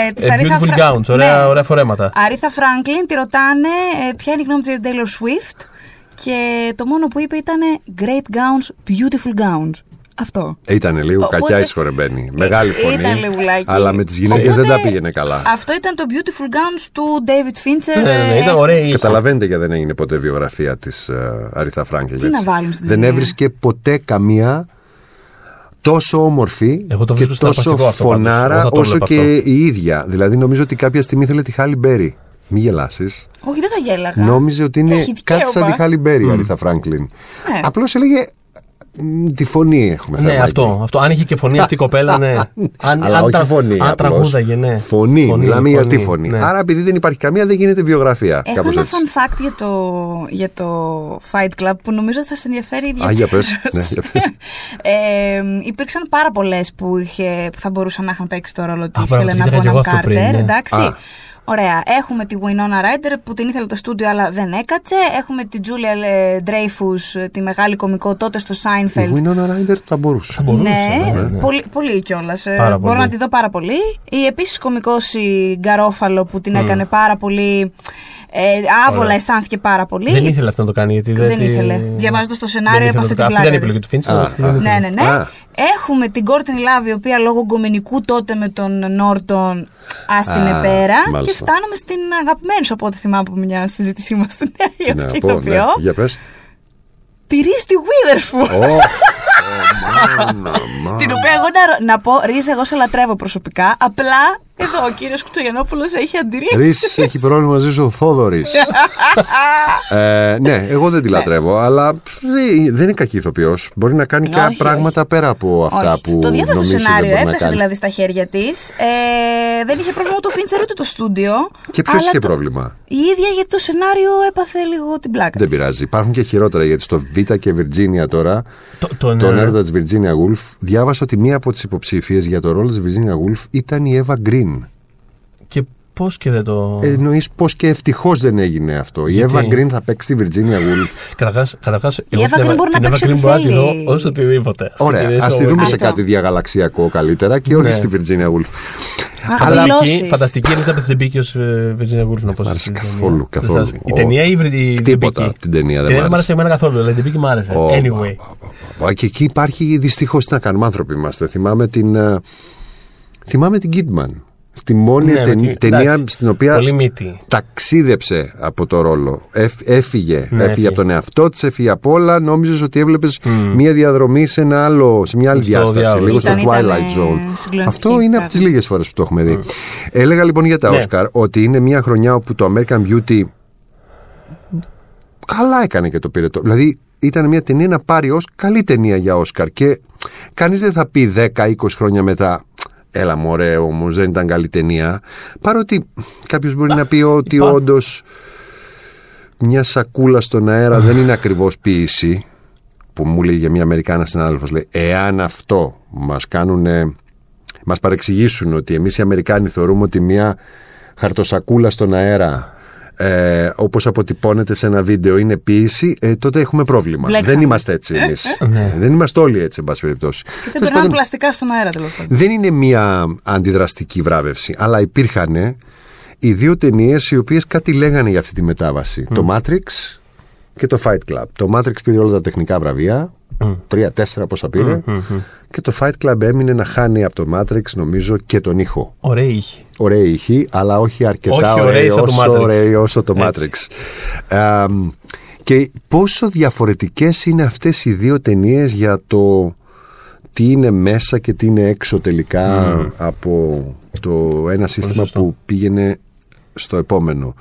Ε, της Ε, Αρίθα beautiful Φρα- gowns, ωραία, Ναι. ωραία φορέματα. Αρίθα Φράγκλιν τη ρωτάνε ε, ποια είναι η γνώμη της για την Taylor Swift και το μόνο που είπε ήταν Great gowns, beautiful gowns. Αυτό. Ήταν λίγο Οπότε- κακιά ισχωρεμένη. Μεγάλη Ε, φωνή. ήταν λιγουλάκι. Αλλά με τις γυναίκες δεν Οπότε, τα πήγαινε καλά. Αυτό ήταν το beautiful gowns του David Fincher. Ναι, ναι, ναι, ε, ήταν ωραία. είχε. Καταλαβαίνετε γιατί δεν έγινε ποτέ βιογραφία της Αριθά Φράγκελ. Τι να βάλουν στην Δεν ταινία; έβρισκε ποτέ καμία τόσο όμορφη Εγώ το και βρίσκω τόσο συναρπαστικό αυτό πάντως. Εγώ φωνάρα θα το όσο έβλεπα και αυτό. η ίδια. Δηλαδή νομίζω ότι κάποια στιγμή ήθελε τη Χάλι Μπέρι. Μη γελάσεις. Όχι, δεν θα γέλαγα. Νόμιζε ότι είναι Έχει κάτι σαν δικαίωμα. τη Χάλι Μπέρι η Αριθά Φράγκλιν. Ναι. Απλώς έλεγε «Μ, τη φωνή έχουμε Ναι, θέμα αυτό, εκεί». αυτό. Αν είχε και φωνή αυτή η κοπέλα, ναι. Αν, Αλλά αν, όχι τα- φωνή. Αν απλώς. τραγούδαγε, ναι. Φωνή, μιλάμε για τη φωνή. ναι. Άρα επειδή δεν υπάρχει καμία δεν γίνεται βιογραφία. Έχω κάπως ένα έτσι. fun fact για το, για το Fight Club που νομίζω θα σε ενδιαφέρει ιδιαίτερα. Α, για πες. Ναι, για πες. ε, υπήρξαν πάρα πολλές που, είχε, που θα μπορούσαν να είχαν παίξει το ρόλο της μπράβο, το Χέλενα κοίταγα κι εγώ Bonham αυτό πριν, Carter. ναι. Εντάξει. Α. Ωραία. Έχουμε τη Winona Ryder που την ήθελε το στούντιο αλλά δεν έκατσε. Έχουμε τη Julia Dreyfus, τη μεγάλη κομικό τότε στο Η Seinfeld. Winona Ryder θα μπορούσε. Θα μπορούσε, Ναι, ναι, ναι. πολύ, πολύ κιόλας. Πάρα Μπορώ πολύ. να τη δω πάρα πολύ. Η επίσης κωμικό η Γκαρόφαλο που την έκανε πάρα πολύ. Ε, άβολα Ωραία. αισθάνθηκε πάρα πολύ. Δεν ήθελε αυτό να το κάνει. Γιατί Δεν τη- ήθελε. Διαβάζοντας το σενάριο, δεν ήθελε έπαθε να το την κάνει. Αυτή δεν πλάκα είναι επιλογή της. του Φίντσερ. Α, αυτή δεν α. ήθελε. Ναι, ναι, ναι. Α. Έχουμε την Courtney Love, η οποία λόγω γκομενικού τότε με τον Νόρτον άστην Α, πέρα. Και μάλιστα. φτάνουμε στην αγαπημένη σου από ό,τι θυμάμαι από μια συζήτησή μας στη Νέα Τι να Υόρκη πω, ναι. ηθοποιό. Για πες. Τη Ρίστη Witherspoon. Ω, ω, μάνα, μάνα. Την οποία εγώ να, να πω, Ρίζα, εγώ σε λατρεύω προσωπικά. Απλά εδώ ο κύριος Κουτσογενόπουλο έχει αντιρρήσεις. Ρης, έχει πρόβλημα μαζί σου ο Θόδωρης. ε, ναι, εγώ δεν τη λατρεύω, αλλά δεν, δεν είναι κακή ηθοποιός. Μπορεί να κάνει και Όχι, πράγματα πέρα από αυτά Όχι. που Το διάβασα το νομίζει δεν σενάριο, μπορεί να έφτασε κάνει. δηλαδή στα χέρια της. Ε, δεν είχε πρόβλημα ούτε το Φίντσερ ούτε το στούντιο. Και ποιος αλλά είχε το- πρόβλημα; Η ίδια γιατί το σενάριο έπαθε λίγο την πλάκα. Δεν της. πειράζει. Υπάρχουν και χειρότερα γιατί στο Β και Βιρτζίνια τώρα, Το, το, τον ναι, έρωτα της Virginia Woolf, διάβασα ότι μία από τις υποψήφιε για το ρόλο της Virginia Woolf ήταν η Eva Green. Και πώς και δεν το. Ε, Εννοείς πω και ευτυχώς δεν έγινε αυτό. Η Γιατί; Eva Green θα παίξει τη Virginia Woolf. Καταρχάς, καταρχάς, Η εγώ Εύα την Green Εύα- μπορεί να την Εύα παίξει Green ό,τι μπορώ να τη δω θέλει. όσο οτιδήποτε. Ας Ωραία, ξεκινήσω ας τη με- δούμε σε Αυτό. κάτι διαγαλαξιακό καλύτερα και όχι Ναι. στη Virginia Woolf. Α, Αλλά- δηλώσεις. Φανταστική, φανταστική Elizabeth Debicki ως ε, Virginia Woolf να πω. Μ' άρεσε στην καθόλου, ταινία. καθόλου. Δεν σας- Η Ο- ταινία ή η Βρυ- η Τίποτα Debicki? από την ταινία δεν Η ταινία μ' δεν μ' άρεσε. άρεσε εμένα καθόλου, αλλά η Debicki μ' άρεσε. Ω, Anyway. πα, πα, πα, πα. Και εκεί υπάρχει δυστυχώς τι να κάνουμε. Άνθρωποι είμαστε. Θυμάμαι την. ε, Θυμάμαι την Kidman. Στη μόνη Ναι, με ταινί- την- ταινία εντάξει. στην οποία Πολύ μύτη. ταξίδεψε από το ρόλο. Εφ- έφυγε. Ναι, έφυγε έφυγε. από τον εαυτό της, έφυγε από όλα. Νόμιζες ότι έβλεπες μία διαδρομή σε, ένα άλλο, σε μια άλλη Στο διάσταση. διάολο. Λίγο στο Ήταν- ήταν, Twilight ε, Zone. συγκλονιστική Αυτό είναι από πράγμα. τι λίγες φορές που το έχουμε δει. Έλεγα λοιπόν για τα Ναι. Oscar ότι είναι μια χρονιά όπου το American Beauty καλά έκανε και το πήρε. Το. Δηλαδή ήταν μια ταινία να πάρει ως καλή ταινία για Όσκαρ και κανείς δεν θα πει 10-20 χρόνια μετά έλα μωρέ όμως δεν ήταν καλή ταινία. Παρότι κάποιος μπορεί να πει ότι υπά- όντως μια σακούλα στον αέρα δεν είναι ακριβώς ποίηση που μου λέει για μια Αμερικάνα συνάδελφος λέει εάν αυτό μας κάνουν μας παρεξηγήσουν ότι εμείς οι Αμερικάνοι θεωρούμε ότι μια χαρτοσακούλα στον αέρα ε, όπως αποτυπώνεται σε ένα βίντεο είναι ποίηση, ε, τότε έχουμε πρόβλημα. Μπλέξαμε. Δεν είμαστε έτσι εμείς. Ναι. δεν είμαστε όλοι έτσι, εν πάση περιπτώσει. Και δεν Τέλος περνάνε πάντων, πλαστικά στον αέρα τέλος πάντων. δεν είναι μια αντιδραστική βράβευση, αλλά υπήρχαν οι δύο ταινίες οι οποίες κάτι λέγανε για αυτή τη μετάβαση. Το Matrix και το Fight Club. Το Matrix πήρε όλα τα τεχνικά βραβεία, τρία-τέσσερα πόσα πήρε, και το Fight Club έμεινε να χάνει από το Matrix νομίζω και τον ήχο. Ωραία είχε. Ωραία ηχή, αλλά όχι αρκετά Όχι ωραία ωραίοι σαν το όσο, Matrix. ωραίοι όσο το Έτσι. Matrix. Ε, και πόσο διαφορετικές είναι αυτές οι δύο ταινίες για το τι είναι μέσα και τι είναι έξω τελικά από το ένα σύστημα σωστό. που πήγαινε στο επόμενο.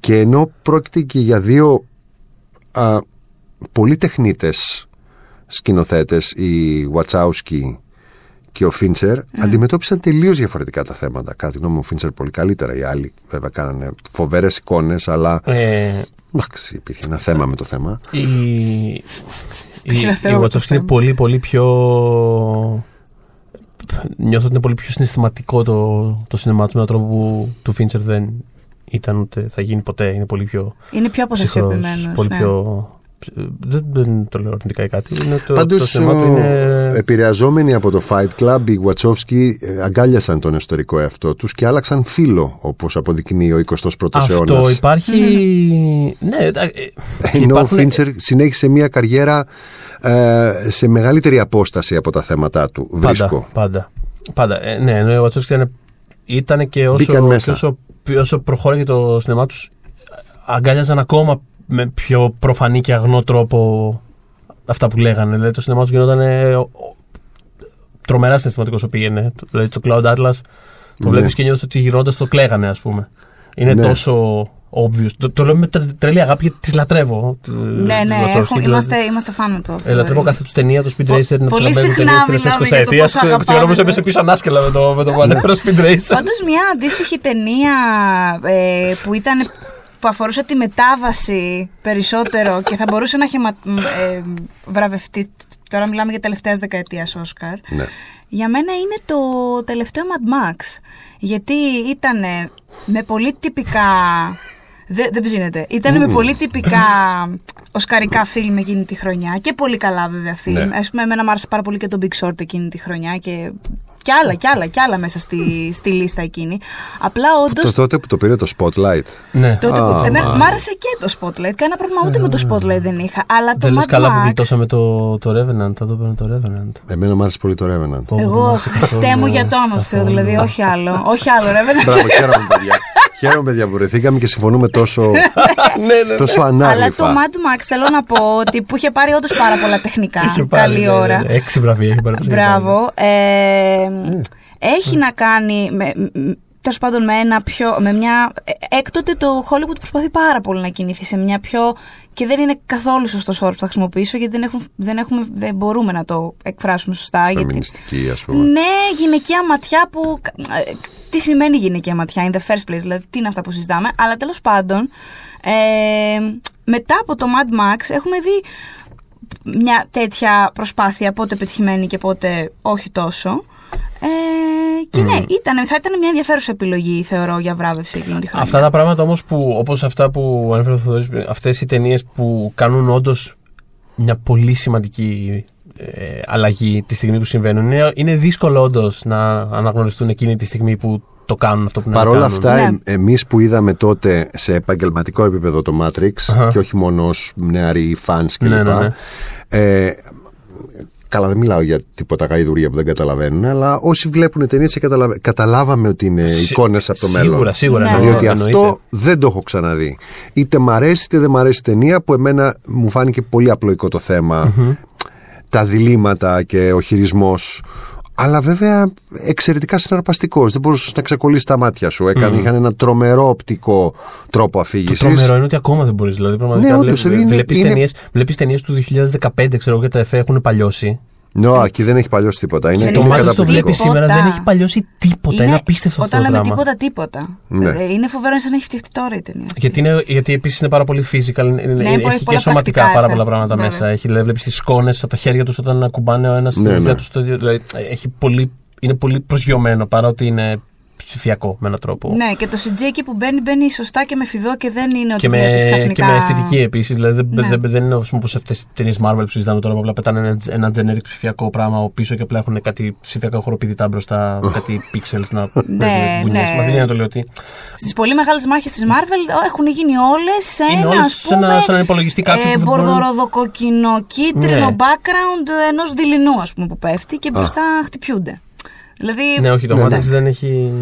Και ενώ πρόκειται και για δύο α, πολύ τεχνίτες σκηνοθέτες, οι Βατσάουσκι και ο Φίντσερ, αντιμετώπισαν τελείως διαφορετικά τα θέματα. Κάτι γνώμη μου, ο Φίντσερ πολύ καλύτερα. Οι άλλοι βέβαια κάνανε φοβερές εικόνες, αλλά. Ε, Εντάξει, υπήρχε ένα θέμα με το θέμα. η η, Ένα η θέμα με το Wachowski είναι θέμα. πολύ πολύ πιο νιώθω ότι είναι πολύ πιο συναισθηματικό το, το σινεμά του με έναν τρόπο που του Fincher δεν ήταν ούτε θα γίνει ποτέ είναι πολύ πιο Είναι πιο ψυχρός αποθεσιοποιημένο. πολύ πιο δεν, δεν το λέω αρνητικά ή κάτι είναι το, Πάντως, το σινεμά του είναι επηρεαζόμενοι από το Fight Club, οι Βατσόφσκι ε, αγκάλιασαν τον ιστορικό εαυτό τους και άλλαξαν φίλο, όπως αποδεικνύει ο 21ο αιώνα. αυτό υπάρχει ναι ε, ε, Ενώ ο υπάρχουν- Φίντσερ συνέχισε μια καριέρα ε, σε μεγαλύτερη απόσταση από τα θέματα του. Βρίσκω. Πάντα. Πάντα. Ε, ναι, ενώ ο Βατσόφσκι ήταν, ήταν και όσο, Μπήκαν μέσα. και όσο, όσο προχώρησε το σινεμά τους, αγκάλιαζαν ακόμα με πιο προφανή και αγνό τρόπο αυτά που λέγανε. Δηλαδή το σινεμά τους γινόταν ε, ο- ο- τρομερά συναισθηματικός όσο πήγαινε. Το- Δηλαδή το Cloud Atlas το Ναι. βλέπεις και νιώθεις ότι γυρώντα το κλαίγανε, ας πούμε. Είναι Ναι. τόσο obvious. Το, το λέω με τρε- τρελή αγάπη γιατί τις λατρεύω. ε, Ναι, ναι, έχουμε, είμαστε, είμαστε φαν με το. ε, λατρεύω κάθε τους ταινία, το Speed Πο- Racer, να πολύ του συχνά ταινίες τη τελευταία μιλάμε για το 20 πόσο αγαπάμε. ετία. έπεσε πίσω ανάσκελα με το, με το πανέρο Speed Racer. Πάντω μια αντίστοιχη ταινία ε, που ήταν που αφορούσε τη μετάβαση περισσότερο και θα μπορούσε να έχει ε, βραβευτεί. Τώρα μιλάμε για τελευταίας δεκαετίας Όσκαρ. Ναι. Για μένα είναι το τελευταίο Mad Max. Γιατί ήταν με πολύ τυπικά. Δεν, δεν ψήνεται. Ήταν με πολύ τυπικά οσκαρικά φιλμ εκείνη τη χρονιά και πολύ καλά βέβαια φιλμ. Ναι. Ας πούμε, εμένα μου άρεσε πάρα πολύ και το Big Short εκείνη τη χρονιά και, κι άλλα, κι άλλα, κι άλλα μέσα στη, στη λίστα εκείνη. Απλά όντω. Το τότε που το πήρε το Spotlight. Ναι. Τότε Α, που... εμένα, μα. μ' άρεσε και το Spotlight. Κανένα πρόβλημα ούτε με το Spotlight δεν είχα. Αλλά το Δεν λες Mad καλά που Max, γλιτώσαμε το, το Revenant. Θα το παίρνω το Revenant. Εμένα μου άρεσε πολύ το Revenant. Πω, πω, Εγώ, πω, Χριστέ μου για το όνομα του Θεού, δηλαδή, όχι άλλο. Όχι άλλο, ρε, βέβαια. Μπράβο, χαίρομαι παιδιά. Χαίρομαι παιδιά που βρεθήκαμε και συμφωνούμε τόσο, Ναι, ναι. τόσο Αλλά το ανάγλυφα. Mad Max θέλω να πω ότι που είχε πάρει όντως πάρα πολλά τεχνικά. Είχε πάρει, Καλή ναι, ναι, ώρα. ναι. Έξι βραβεία έχει πάρει. Μπράβο. Ε, Έχει να κάνει με, τέλος πάντων με ένα πιο. Με μια, ε, έκτοτε το Hollywood προσπαθεί πάρα πολύ να κινηθεί σε μια πιο. και δεν είναι καθόλου σωστός όρος που θα χρησιμοποιήσω γιατί δεν, έχουν, δεν, έχουμε, δεν μπορούμε να το εκφράσουμε σωστά. Γιατί, Φεμινιστική, ας πούμε. ναι, γυναικεία ματιά που. Ε, Τι σημαίνει γυναικεία ματιά in the first place, δηλαδή τι είναι αυτά που συζητάμε. Αλλά τέλος πάντων, ε, μετά από το Mad Max έχουμε δει μια τέτοια προσπάθεια, πότε πετυχημένη και πότε όχι τόσο. Ε, και ναι, ήταν, θα ήταν μια ενδιαφέρουσα επιλογή, θεωρώ, για βράβευση εκείνη τη χρονιά. Αυτά τα πράγματα όμως που, όπως αυτά που ανέφερε ο Θοδωρής, αυτές οι ταινίες που κάνουν όντως μια πολύ σημαντική ε, αλλαγή τη στιγμή που συμβαίνουν, είναι, είναι δύσκολο όντως να αναγνωριστούν εκείνη τη στιγμή που το κάνουν αυτό που να Παρ' όλα κάνουν. αυτά, Ναι. εμ- εμείς που είδαμε τότε σε επαγγελματικό επίπεδο το Matrix Αχα. και όχι μόνο ως νεαροί φανς κλπ. Ναι, ναι, ναι. Ε, καλά, δεν μιλάω για τίποτα γαϊδουρία που δεν καταλαβαίνουν, αλλά όσοι βλέπουν ταινίες και καταλαβα- καταλάβαμε ότι είναι Σι- εικόνες από το μέλλον. Σίγουρα, σίγουρα. Ναι. εννοώ- Διότι εννοείται. αυτό δεν το έχω ξαναδεί. Είτε μ' αρέσει είτε δεν μ' αρέσει η ταινία που εμένα μου φάνηκε πολύ απλοϊκό το θεμα Τα διλήμματα και ο χειρισμός Αλλά βέβαια εξαιρετικά συναρπαστικός. Δεν μπορούσες να ξεκολλήσεις τα μάτια σου. Έκανε, Είχαν ένα τρομερό οπτικό τρόπο Το αφήγησης. τρομερό είναι ότι ακόμα δεν μπορείς. Δηλαδή, πραγματικά Ναι, βλέ- όντως, είναι- βλέπεις, είναι- ταινίες, βλέπεις ταινίες του 2015, ξέρω εγώ, και τα εφέ έχουν παλιώσει. Ναι, εκεί δεν έχει παλιώσει τίποτα. Είναι, Δεν το είναι μάτι το καταπληκτικό. βλέπει σήμερα δεν έχει παλιώσει τίποτα. Είναι, απίστευτο αυτό Όταν το λέμε πράγμα. τίποτα, τίποτα. Ναι. Ε, Είναι φοβερό είναι σαν να έχει φτιαχτεί τώρα η ταινία. Γιατί, είναι, γιατί επίσης είναι πάρα πολύ physical. είναι- είναι- Ναι, έχει πολλά και πρακτικά σωματικά πάρα έφερε. πολλά πράγματα Βέβαια. μέσα. Έχει, δηλαδή, βλέπεις τις σκόνες από τα χέρια τους όταν ακουμπάνε ο ένας στη Ναι, βοηθιά ναι. τους. στο ίδιο- Δηλαδή, έχει πολύ, είναι πολύ προσγειωμένο παρότι είναι ψηφιακό με έναν τρόπο. Ναι, και το CG εκεί που μπαίνει, μπαίνει σωστά και με φιδό και δεν είναι ότι Και με, βλέπεις και ξαφνικά. με αισθητική επίσης. Δηλαδή δεν, Ναι. δεν, δεν είναι όπως αυτές τις ταινίες Marvel που συζητάμε τώρα που απλά πετάνε ένα, ένα generic ψηφιακό πράγμα από πίσω και απλά έχουν κάτι ψηφιακά χωροπηδητά μπροστά, κάτι pixels να παίζουν Ναι, μπουνιές. ναι. Μα δεν είναι να το λέω ότι. Στις πολύ μεγάλες μάχες της Marvel έχουν γίνει όλες σε Είναι ένα, όλες ας σε ένα- πούμε, σε έναν υπολογιστή κάποιου ε, που δεν μπορούν- μπορδοροδοκοκκινο κίτρινο Ναι. background ενός δειλινού, ας πούμε, που πέφτει και μπροστά χτυπιούνται. Δηλαδή. Ναι, όχι, το Ναι, Matrix ναι. δεν έχει.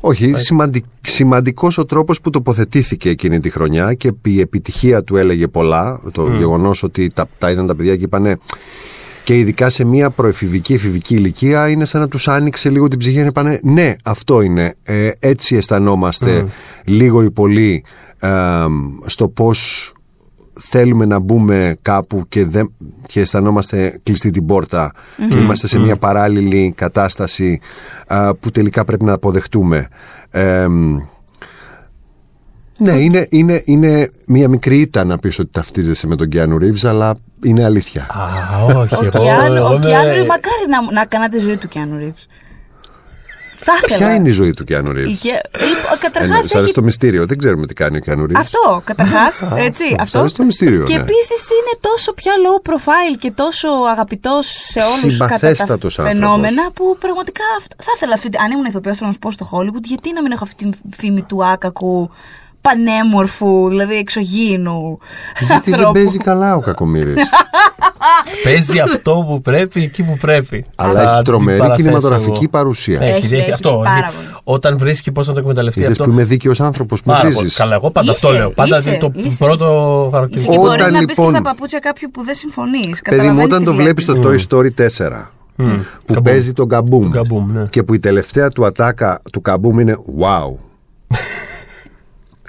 Όχι, σημαντι... σημαντικός ο τρόπος που τοποθετήθηκε εκείνη τη χρονιά και η επιτυχία του έλεγε πολλά. Το γεγονός ότι τα, τα είδαν τα παιδιά και είπανε και ειδικά σε μια προεφηβική, εφηβική ηλικία είναι σαν να τους άνοιξε λίγο την ψυχή και είπανε ναι, αυτό είναι, ε, έτσι αισθανόμαστε λίγο ή πολύ ε, στο πώς θέλουμε να μπούμε κάπου και, δεν, και αισθανόμαστε κλειστή την πόρτα και είμαστε σε μια παράλληλη κατάσταση α, που τελικά πρέπει να αποδεχτούμε. Ε, ναι, είναι, είναι, είναι μια μικρή ήττα να πεις ότι ταυτίζεσαι με τον Κιάνου Ρίβς, αλλά είναι αλήθεια. Α, όχι. Ο εγώ- Κιάνου, εγώ ο είμαι- Κιάνου, μακάρι να, να κάνατε ζωή του Κιάνου Ρίβς. Θα ήθελα. Ποια είναι η ζωή του Κιάνου Ρίβς; Είχε- Λοιπόν, Ε, καταρχάς ναι, Σ' αρέσει έχει το μυστήριο, δεν ξέρουμε τι κάνει ο Κιάνου Ρίβς. Αυτό, καταρχάς. Έτσι. Σ' αυτό. αρέσει το μυστήριο, Και ναι. επίσης είναι τόσο πια low profile και τόσο αγαπητός σε όλους κατά τα Συμπαθέστατος φαινόμενα άνθρωπος. που πραγματικά αυτ- θα ήθελα αυτή. Αν ήμουν ηθοποιός, θέλω να σου πω στο Hollywood, γιατί να μην έχω αυτή τη φήμη του άκακου, πανέμορφου, δηλαδή εξωγήινου. Γιατί δεν ανθρώπου. παίζει καλά ο Κακομύρης. Παίζει αυτό που πρέπει εκεί που πρέπει. αλλά Θα έχει τρομερή αντιπαραθέσω κινηματογραφική εγώ. παρουσία. Έχει, Έχει, έχει, έχει, αυτό. πάρα έχει- πολύ. Όταν βρίσκει πώς να το εκμεταλλευτεί Είδες αυτό. που είμαι δίκαιος άνθρωπος, με Πάρα πολύ. βρίζεις. Καλά, εγώ πάντα Είσαι, αυτό λέω. Πάντα είσαι, το είσαι. πρώτο Είσαι χαρακτηριστικό. και Όταν μπορεί να μπεις και λοιπόν- στα παπούτσια κάποιου που δεν συμφωνείς. Παιδί μου, όταν το βλέπεις στο Toy Story 4 που Καμπούμ. παίζει τον Καμπούμ Τον Καμπούμ, ναι. και που η τελευταία του ατάκα του Καμπούμ είναι wow.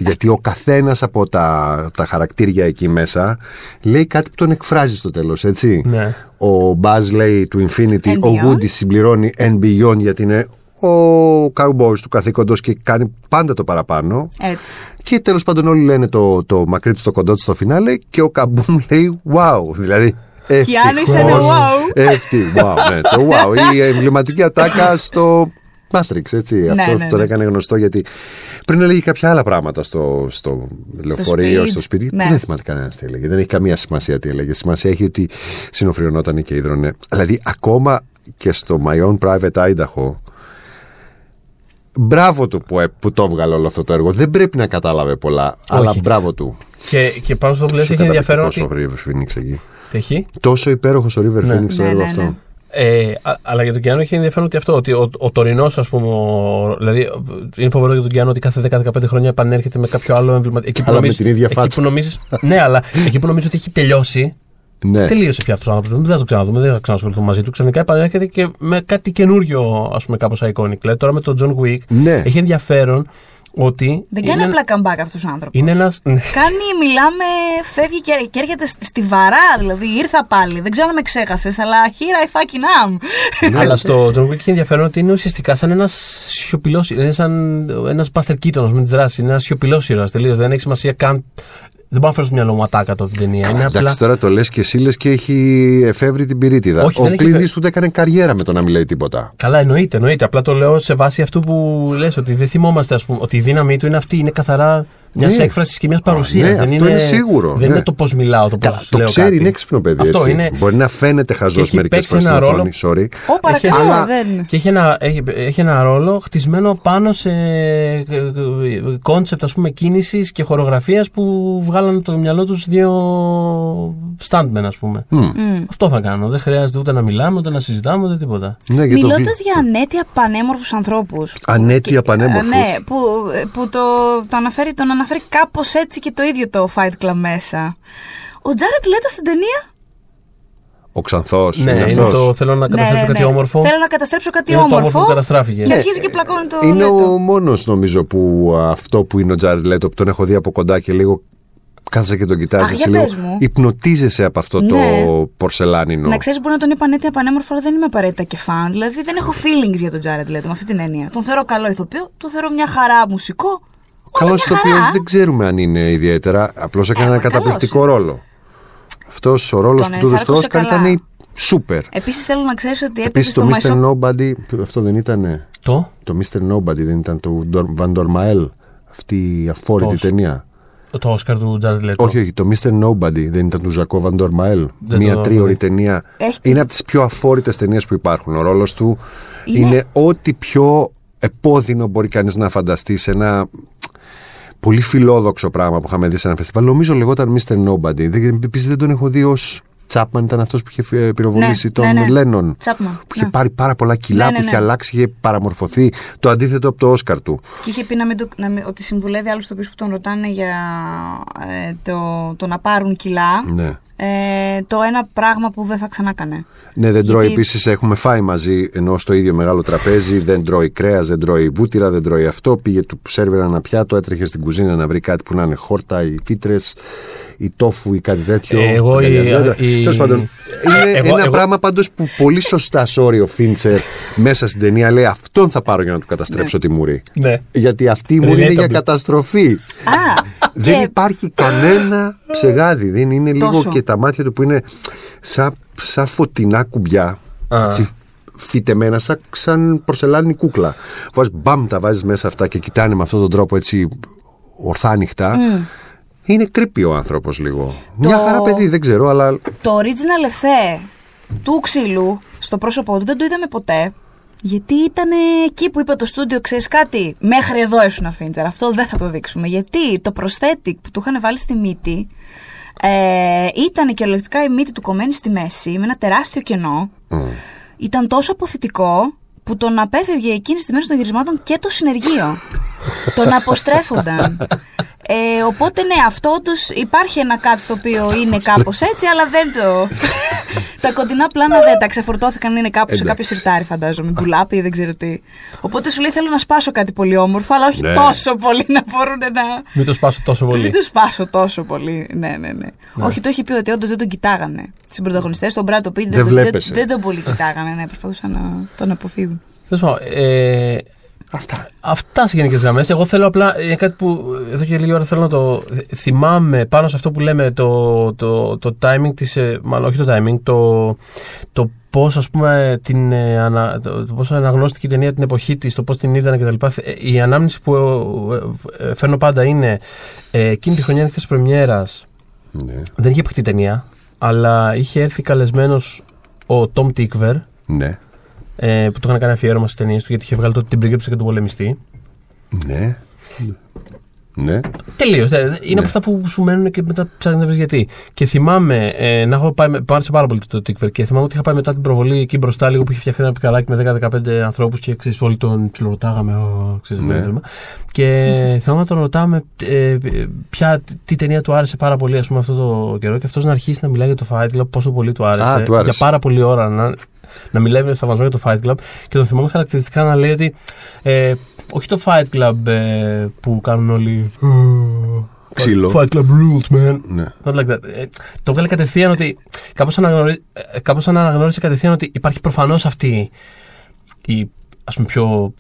Γιατί ο καθένας από τα, τα χαρακτήρια εκεί μέσα λέει κάτι που τον εκφράζει στο τέλος, έτσι. Ναι. Ο Buzz λέει to infinity, and ο beyond. Woody συμπληρώνει and beyond γιατί είναι ο cowboys του καθήκοντος και κάνει πάντα το παραπάνω. Έτσι. Και τέλος πάντων όλοι λένε το, το μακρύ του, το κοντό του στο φινάλε και ο Καμπούμ λέει wow. Δηλαδή. Κιάνου, είσαι ευτυχώς, ένα wow. ευτυχώς, wow, ναι, το wow. Η εμβληματική ατάκα στο Matrix, έτσι. Ναι, Αυτό ναι, τον ναι. έκανε γνωστό γιατί πριν έλεγε κάποια άλλα πράγματα στο, στο λεωφορείο, σπίτι. στο σπίτι. Ναι. που Δεν θυμάται κανένας τι έλεγε. Δεν έχει καμία σημασία τι έλεγε. Σημασία έχει ότι συνοφριωνόταν και ίδρωνε. Δηλαδή, ακόμα και στο My Own Private Idaho μπράβο του που, ε, που το έβγαλε όλο αυτό το έργο δεν πρέπει να κατάλαβε πολλά αλλά μπράβο του Και, και πάνω στο που λες έχει ενδιαφέρον ότι... ο River Phoenix εκεί Τι έχει; τόσο υπέροχος ο River Ναι. Phoenix το Ναι, έργο ναι, αυτό ναι. Ε, α- αλλά για τον Κιάνο έχει ενδιαφέρον ότι αυτό, ότι ο, ο τωρινός, ας πούμε, ο- δηλαδή είναι φοβερό για τον Κιάνο ότι κάθε 10-15 χρόνια επανέρχεται με κάποιο άλλο εμβληματικό. Εκεί που Αλλά με νομίζεις- την ίδια εκεί φάτσα. που νομίζεις- ναι, αλλά εκεί που νομίζω ότι έχει τελειώσει. ναι. Τελείωσε πια αυτός ο άνθρωπος. Δεν θα το ξαναδούμε, δεν θα ξανασχοληθούμε μαζί του. Ξαφνικά επανέρχεται και με κάτι καινούριο, ας πούμε, κάπως iconic. Δηλαδή τώρα με τον John Wick Ναι. έχει ενδιαφέρον ότι. Δεν κάνει είναι, απλά comeback αυτός ο άνθρωπος. είναι ένα. Κάνει, μιλάμε, φεύγει και, και έρχεται στη- στη βαρά. Δηλαδή ήρθα πάλι. Δεν ξέρω αν με ξέχασες, αλλά here I fucking am. Ναι. Αλλά στο John Wick έχει ενδιαφέρον ότι είναι ουσιαστικά σαν ένας σιωπηλό. Είναι σαν ένας Buster Keaton με της δράσης. Είναι ένας σιωπηλός ήρωας τελείως. Δεν έχει σημασία καν. Δεν μπορώ να φέρω στο μυαλό μου ατάκα το την ταινία. Είναι απλά. Εντάξει, τώρα το λες και εσύ λες και έχει εφεύρει την πυρίτιδα. Όχι, ο δεν έχει Clint εφεύρει. Eastwood έκανε καριέρα με το να μην λέει τίποτα. Καλά, εννοείται, εννοείται. Απλά το λέω σε βάση αυτού που λες ότι δεν θυμόμαστε, ας πούμε, ότι η δύναμή του είναι αυτή. Είναι καθαρά μιας Ναι. έκφρασης και μιας παρουσίας. ναι, δεν αυτό είναι, είναι σίγουρο, Δεν ναι. είναι το πώς μιλάω, το πώς Τα- το λέω. ξέρει, κάτι. είναι έξυπνο παιδί. Αυτό έτσι. είναι. Μπορεί να φαίνεται χαζός έχει μερικές παίξει φορές στην ένα ρόλο- οθόνη. Sorry. Ω, παρακαλώ, αλλά- δεν. Και έχει ένα, έχει, έχει ένα ρόλο χτισμένο πάνω σε κόνσεπτ ας πούμε κίνησης και χορογραφίας που βγάλανε το μυαλό τους δύο stuntmen ας πούμε. Μμ. Μμ. Αυτό θα κάνω. Δεν χρειάζεται ούτε να μιλάμε, ούτε να συζητάμε, ούτε τίποτα. Ναι, για το Μιλώντας βι- για αναίτια πανέμορφους ανθρώπους. Αναίτια πανέμορφους. Ναι, που, που το, το αναφέρει, τον αναφέρει κάπως έτσι και το ίδιο το Fight Club μέσα. Ο Τζάρετ Λέτο στην ταινία; Ο Ξανθός. Ναι, είναι, το θέλω να καταστρέψω κάτι όμορφο. Θέλω να καταστρέψω κάτι Είναι το όμορφο. όμορφο που καταστράφηκε. Και Ναι. αρχίζει και πλακώνει το Είναι Λέτο. ο μόνος νομίζω που αυτό που είναι ο Τζάρετ Λέτο που τον έχω δει από κοντά και λίγο κάθεσαι και τον κοιτάζεις. Αχ, για λίγο πες μου. υπνοτίζεσαι από αυτό Ναι. το πορσελάνινο. Να ξέρεις, μπορεί να τον είπα ανέτεια πανέμορφο, αλλά δεν είμαι απαραίτητα και φαν. Δηλαδή δεν έχω feelings για τον Τζάρετ Λέτο με αυτή την έννοια. Τον θεωρώ καλό ηθοποιό, τον θεωρώ μια χαρά μουσικό. Καλό Όλα μια ηθοποιό χαρά. δεν ξέρουμε αν είναι ιδιαίτερα. Απλώς έκανε Ε, ένα μα καλός καταπληκτικό ρόλο. Αυτός ο ρόλος Τον που του έδωσε το ενσάρκωσε Όσκαρ καλά. ήταν σούπερ. Επίσης θέλω να ξέρεις ότι έπαιζε Επίσης στο το My Mr. Shop Nobody, αυτό δεν ήταν. Το; Το Mr. Nobody δεν ήταν του Βαντορμαέλ. Αυτή η αφόρητη Τόσο. ταινία; Το Όσκαρ του Jared Leto. Όχι, όχι, το Mr. Nobody δεν ήταν του Ζακό Βαντορμαέλ. Δεν Μία το- τρίωρη ταινία. Έχει- Είναι από τις πιο αφόρητες ταινίες που υπάρχουν. Ο ρόλος του είναι... Είναι- ό,τι πιο επώδυνο μπορεί κανείς να φανταστεί σε ένα πολύ φιλόδοξο πράγμα που είχαμε δει σε ένα φεστιβάλ. Νομίζω λεγόταν Mr. Nobody. Δεν, επίσης δεν τον έχω δει ως Τσάπμαν, ήταν αυτός που είχε ε, πυροβολήσει Ναι, τον ναι, ναι. Λένον. Τσάπμαν, Που είχε ναι. πάρει πάρα πολλά κιλά, Ναι, ναι, που είχε ναι. αλλάξει, είχε παραμορφωθεί. Το αντίθετο από το Όσκαρ του. Και είχε πει να μην το, να μην- ότι συμβουλεύει άλλους τοπίους που τον ρωτάνε για ε, το, το να πάρουν κιλά. Ναι. Ε, το ένα πράγμα που δεν θα ξανάκανε. Ναι, δεν τρώει Γιατί- επίσης. Έχουμε φάει μαζί ενώ στο ίδιο μεγάλο τραπέζι. Δεν τρώει κρέας, δεν τρώει βούτυρα, δεν τρώει αυτό. Πήγε του σερβιρα ένα πιάτο, έτρεχε στην κουζίνα να βρει κάτι που να είναι χόρτα ή φύτρες ή τόφου ή κάτι τέτοιο. Ε, εγώ η- Αγκαλιαζόταν. η- Τέλος πάντων, είναι Εγώ- ένα εγώ- πράγμα πάντως που πολύ σωστά, sorry, ο Φίντσερ μέσα στην ταινία λέει αυτόν θα πάρω για να του καταστρέψω τη μουρή. Ναι. Γιατί αυτή η μουρή είναι για Relatable. καταστροφή. Α, Δεν και υπάρχει κανένα ψεγάδι. Δεν είναι λίγο Τόσο. και τα μάτια του που είναι σαν, σαν φωτεινά κουμπιά. Α. Έτσι, φυτεμένα σαν, σαν πορσελάνη κούκλα. Βάζεις μπαμ τα βάζεις μέσα αυτά και κοιτάνε με αυτόν τον τρόπο έτσι ορθάνυχτα. Είναι creepy ο άνθρωπος λίγο. Μια χαρά παιδί δεν ξέρω αλλά το original effect του ξύλου στο πρόσωπό του δεν το είδαμε ποτέ. Γιατί ήταν εκεί που είπε το στούντιο, ξέρεις κάτι, μέχρι εδώ ήσουν Φίντζερ. Αυτό δεν θα το δείξουμε. Γιατί το prosthetic που του είχαν βάλει στη μύτη ε, ήταν κυριολεκτικά η μύτη του κομμένη στη μέση με ένα τεράστιο κενό. Ήταν τόσο αποθητικό που τον απέφευγε εκείνη τη μέρε των γυρισμάτων και το συνεργείο. τον αποστρέφονταν. Ε, οπότε ναι, αυτό όντως υπάρχει ένα κάτι το οποίο είναι κάπως έτσι, αλλά δεν το. Τα κοντινά πλάνα δεν τα ξεφορτώθηκαν, είναι κάπου σε Εντάξει. κάποιο σιρτάρι, φαντάζομαι. Ντουλάπι ή δεν ξέρω τι. Οπότε σου λέει θέλω να σπάσω κάτι πολύ όμορφο, αλλά όχι Ναι. τόσο πολύ να μπορούν να. Μην το σπάσω τόσο πολύ. Μην του σπάσω τόσο πολύ. Ναι, ναι, ναι. Όχι, το έχει πει ότι όντως δεν τον κοιτάγανε. Συμπροταγωνιστέ, τον Μπράτο Πίτ Δεν δεν, δεν, βλέπεσαι. δεν τον πολύ κοιτάγανε. Ναι, προσπαθούσαν να τον αποφύγουν. Τέλος πάντων, ε, αυτά. Αυτά σε γενικές γραμμές. Εγώ θέλω απλά. Είναι κάτι που εδώ και λίγη ώρα θέλω να το θυμάμαι πάνω σε αυτό που λέμε το, το, το timing της. Μάλλον όχι το timing, το, το πώς ας πούμε την, ε, ανα, το, το πώς αναγνώστηκε η ταινία την εποχή της, το πώς την είδαν κτλ. Ε, Η ανάμνηση που ε, ε, φέρνω πάντα είναι ε, εκείνη τη χρονιά της πρεμιέρας Ναι. δεν είχε παιχτεί ταινία, αλλά είχε έρθει καλεσμένος ο Τόμ Τίκβερ ναι. Ε, που το είχαν κάνει αφιέρωμα στις ταινίες του γιατί είχε βγάλει τότε την περίπτωση και τον πολεμιστή. Ναι. Ναι. Τελείως. Είναι από αυτά που σου μένουν και μετά ψάχνεις να βρεις γιατί. Και θυμάμαι ε, να έχω πάει. με- Μου άρεσε πάρα πολύ το Τίκβερ και θυμάμαι ότι είχα πάει μετά την προβολή εκεί μπροστά λίγο που είχε φτιαχτεί ένα πικαλάκι με 10-15 ανθρώπους και ξέρεις, όλοι τον ψιλορωτάγαμε. «Ω», ξέρεις, Ναι. αυτό το θέμα. Και θυμάμαι να τον ρωτάμε ε, ποια, τι ταινία του άρεσε πάρα πολύ ας πούμε, αυτό το καιρό και αυτός να αρχίσει να μιλάει για το Fight Club, πόσο πολύ του άρεσε. Α, του άρεσε. Για πάρα πολλή ώρα να, να μιλάει με θαυμασμό για το Fight Club και τον θυμάμαι χαρακτηριστικά να λέει ότι ε, όχι το Fight Club ε, που κάνουν όλοι. Ξύλο. Fight Club rules, man. Ναι. Not like that. Ε, το βγάλε κατευθείαν ότι. Κάπως, αναγνωρί, ε, κάπως αναγνώρισε κατευθείαν ότι υπάρχει προφανώς αυτή η ας πούμε πιο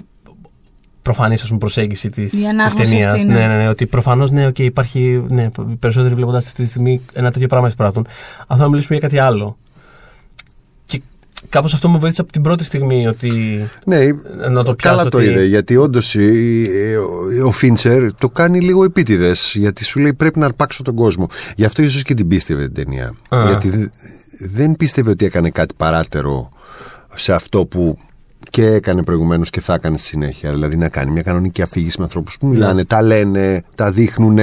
προφανής ας πούμε, προσέγγιση της Η ανάγνωση ταινίας. αυτή, Ναι. ναι. ναι, ναι, ότι προφανώς ναι, okay, υπάρχει. Ναι, οι περισσότεροι βλέποντας αυτή τη στιγμή ένα τέτοιο πράγμα εισπράττουν. Αλλά θέλω να μιλήσουμε για κάτι άλλο. Και κάπως αυτό μου βοήθησε από την πρώτη στιγμή ότι. Ναι, Να το πιάσω καλά το ότι- είδε. Γιατί όντως ο Φίντσερ το κάνει λίγο επίτηδες. Γιατί σου λέει πρέπει να αρπάξω τον κόσμο. Γι' αυτό ίσως και την πίστευε την ταινία. Α. Γιατί δε- δεν πίστευε ότι έκανε κάτι παράτερο σε αυτό που και έκανε προηγουμένως και θα έκανε στη συνέχεια. Δηλαδή να κάνει μια κανονική αφήγηση με ανθρώπους που μιλάνε, τα λένε, τα δείχνουν.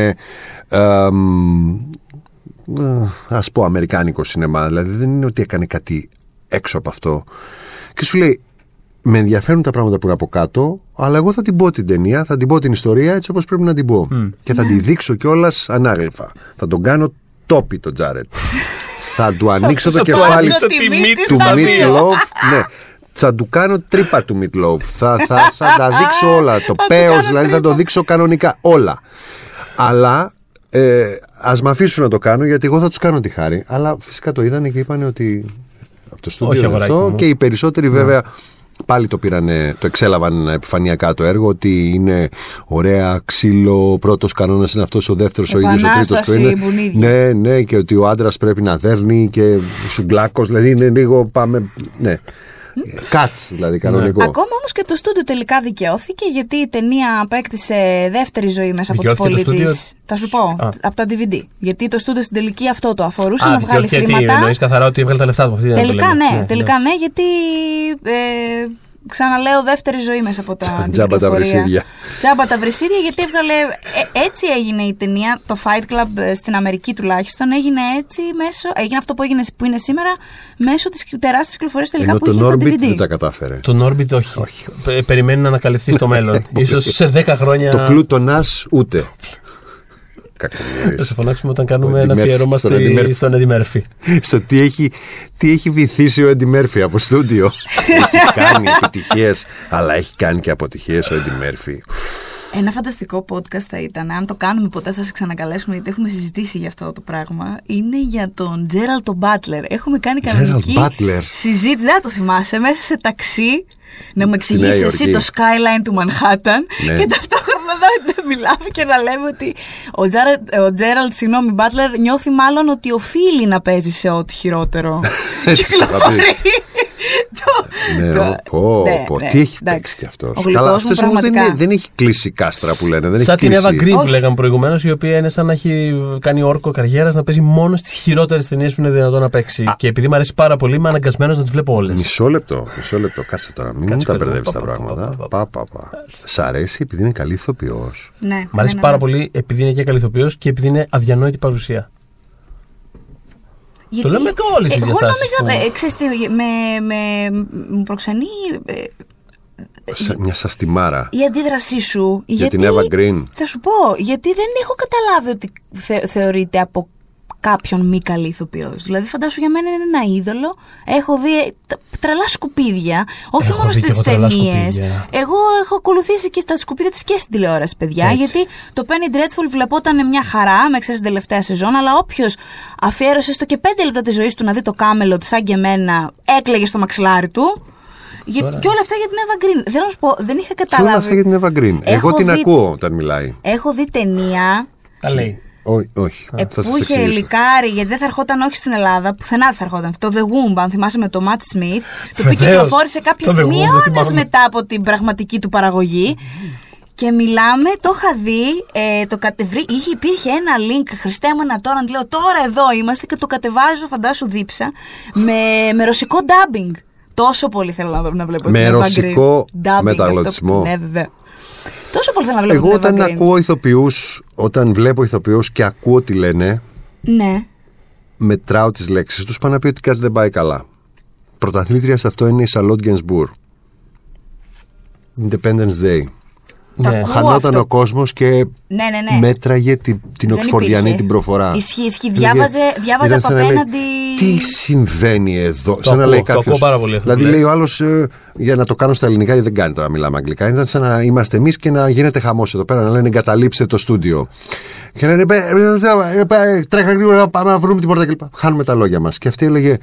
Α πω αμερικάνικο σινεμά. Δηλαδή δεν είναι ότι έκανε κάτι έξω από αυτό. Και σου λέει, με ενδιαφέρουν τα πράγματα που είναι από κάτω, αλλά εγώ θα την πω την ταινία, θα την πω την ιστορία έτσι όπως πρέπει να την πω. Και θα τη δείξω κιόλας ανάγλυφα. Θα τον κάνω τόπι τον Τζάρετ. θα του ανοίξω το Θα του κεφάλι ανοίξω τη μύτη του στα Meat δύο. Loaf. Ναι. Θα του κάνω τρύπα του Meat Loaf. Θα, θα, θα τα δείξω όλα. Το του πέος κάνω δηλαδή θα το τρύπα. δείξω κανονικά. Όλα. Αλλά ε, ας με αφήσουν να το κάνω γιατί εγώ θα τους κάνω τη χάρη. Αλλά φυσικά το είδανε και είπαν ότι. Από το Όχι, στούντιο είναι αγοράκι αυτό. μου. Και οι περισσότεροι βέβαια πάλι το πήρανε, το εξέλαβαν επιφανειακά το έργο ότι είναι ωραία, ξύλο, πρώτος κανόνας είναι αυτός ο δεύτερος, ο ίδιος ο τρίτος που Επανάσταση, είναι. μπουνίδια. Ναι, ναι, και ότι ο άντρας πρέπει να δέρνει και σουγκλάκος, δηλαδή είναι λίγο πάμε, ναι. Κάτς δηλαδή κανονικό. Ακόμα όμως και το στούντιο τελικά δικαιώθηκε γιατί η ταινία απέκτησε δεύτερη ζωή μέσα από τους Δικαιώθηκε το πολίτες. στούντιο; Θα σου πω, Α. από τα DVD. Γιατί το στούντιο στην τελική αυτό το αφορούσε Α, να βγάλει δικαιώθηκε τι, χρήματα. εννοείς καθαρά ότι έβγαλε τα λεφτά από αυτή. Τελικά ναι, τελικά ναι, γιατί ε, ξαναλέω δεύτερη ζωή μέσα από τα Τζάμπα τα κυκλοφορία. βρυσίδια. Τζάμπα τα βρυσίδια γιατί έβγαλε, ε, έτσι έγινε η ταινία, το Fight Club ε, στην Αμερική τουλάχιστον, έγινε έτσι μέσω, έγινε αυτό που, έγινε, που είναι σήμερα μέσω της τεράστιας κυκλοφορίας τελικά Ενώ που είχε τον στα Orbit DVD. δεν τα κατάφερε. Τον Orbit όχι. Πε- Περιμένει να ανακαλυφθεί στο μέλλον. Ίσως σε 10 χρόνια. Το Πλούτονας ούτε. Θα Κακομοίρης. σε φωνάξουμε όταν κάνουμε Ο ένα Eddie Murphy, αφιέρωμα στον στη- Eddie Murphy. στον Eddie Murphy. στο τι έχει, τι έχει βυθίσει ο Έντι Μέρφυ από στούντιο; έχει κάνει επιτυχίες, αλλά έχει κάνει και αποτυχίες ο Έντι Μέρφυ. Ένα φανταστικό podcast θα ήταν, αν το κάνουμε ποτέ θα σε ξανακαλέσουμε γιατί έχουμε συζητήσει για αυτό το πράγμα. Είναι για τον Τζέραλ τον Μπάτλερ. Έχουμε κάνει Gerald κανονική Butler. συζήτηση, δεν θα το θυμάσαι, μέσα σε ταξί να μου Στη Νέα εξηγήσεις εσύ Υόρκη. το skyline του Μανχάταν Ναι. και ταυτόχρονα να, να μιλάμε και να λέμε ότι ο, Τζάρε- ο Τζέραλτ, συγγνώμη, Μπάτλερ νιώθει μάλλον ότι οφείλει να παίζει σε ό,τι χειρότερο. Έτσι σου είχα πει. Το- Ναι, το- ο- πω, ναι, πω, ναι, τι έχει εντάξει. παίξει κι αυτός. Ο γλυκός Καλά, μου αυτός όμως δεν, πραγματικά. είναι- δεν έχει κλείσει κάστρα που λένε. Δεν Σαν έχει την Eva κλείσει. Green που Όχι. λέγαμε προηγουμένως, η οποία είναι σαν να έχει κάνει όρκο καριέρας να παίζει μόνο στις χειρότερες ταινίες που είναι δυνατόν να παίξει. Και επειδή μου αρέσει πάρα πολύ, είμαι αναγκασμένος να τις βλέπω όλες. Μισό λεπτό, μισό λεπτό, κάτσε τώρα. Μην μου Κάτσε τα παιδί μου. μπερδεύεις τα Πα, πα, πα, πράγματα. πα, Πα, πα, πα. Σ' αρέσει επειδή είναι καλή ηθοποιό. Ναι, Μ' αρέσει ναι, ναι, πάρα ναι. πολύ επειδή είναι και καλυθοποιός και επειδή είναι αδιανόητη παρουσία. Γιατί λέμε και όλες τις Εγώ διαστάσεις νόμιζα, που- ε, ξέρεις τι, με, με, μου προξενεί ε, Μια σαστιμάρα. η αντίδρασή σου. Για γιατί, την Eva Green. Θα σου πω, γιατί δεν έχω καταλάβει ότι θε, θεωρείται από κάποιον μη καλή ηθοποιός. Δηλαδή φαντάσου για μένα είναι ένα είδωλο. Έχω δει ε, τα- τρελά σκουπίδια, όχι Έχω μόνο δει κι στις εγώ τρελά ταινίες. σκουπίδια. Εγώ έχω ακολουθήσει και στα σκουπίδια της και στην τηλεόραση, παιδιά. Έτσι. Γιατί το Penny Dreadful βλεπόταν μια χαρά, με εξαίρεση την τελευταία σεζόν, αλλά όποιος αφιέρωσε στο και πέντε λεπτά της ζωής του να δει το κάμελο σαν και εμένα, έκλαιγε στο μαξιλάρι του. Για, Τώρα. και όλα αυτά για την Eva Green. Δεν να σου πω, δεν είχα Και όλα καταλάβει. αυτά για την Eva Green. Έχω Εγώ την δει- ακούω όταν μιλάει. Έχω δει ταινία Τα λέει. Ό- όχι, ε, θα που σας είχε εξηγήσω. λικάρει, γιατί δεν θα ερχόταν όχι στην Ελλάδα, πουθενά δεν θα ερχόταν. Το The Womb, αν θυμάσαι με το Matt Smith, το οποίο Βεβαίως. κυκλοφόρησε κάποια Το The στιγμή Womb, δεν αιώνες θυμάμαι. μετά από την πραγματική του παραγωγή. Και μιλάμε, το είχα δει, ε, το κατεβρί, είχε, υπήρχε ένα link, Χριστέ μου ένα τώρα, λέω τώρα εδώ είμαστε και το κατεβάζω, φαντάσου δίψα, με, με ρωσικό dubbing. Τόσο πολύ θέλω να, να βλέπω Με την Eva ρωσικό Green. Dubbing μεταγλωτισμό. αυτό. Ναι, βέβαια. Τόσο πολύ θέλω να βλέπω Εγώ την Eva όταν Green. ακούω ηθοποιούς, όταν βλέπω ηθοποιούς και ακούω τι λένε, Ναι. μετράω τις λέξεις τους, πάω να πει ότι κάτι δεν πάει καλά. Πρωταθλήτρια σε αυτό είναι η Σαλότ Γκενσμπούρ. Independence Day. Τα Ναι. ακούω Χανόταν αυτό. ο κόσμος και Ναι, ναι, ναι. μέτραγε την, την Δεν Οξφορδιανή υπήρχε. την προφορά. Ισχύει, ισχύει. Λέγε- Διάβαζε- διάβαζε ήταν από σαν να λέει, απέναντι- Τι συμβαίνει εδώ; σαν να ακούω, λέει το κάποιος. ακούω πάρα πολύ αυτό που Δηλαδή λέει. λέει ο άλλος, για να το κάνω στα ελληνικά, γιατί δεν κάνει τώρα να μιλάμε αγγλικά. Ήταν σαν να είμαστε εμείς και να γίνεται χαμός εδώ πέρα, να λένε εγκαταλείψτε το στούντιο. Και να λένε «Ε, ε, ε, τρέχα γρήγορα, πάμε να βρούμε την πόρτα κλπ. Χάνουμε τα λόγια μας. Και αυτή έλεγε,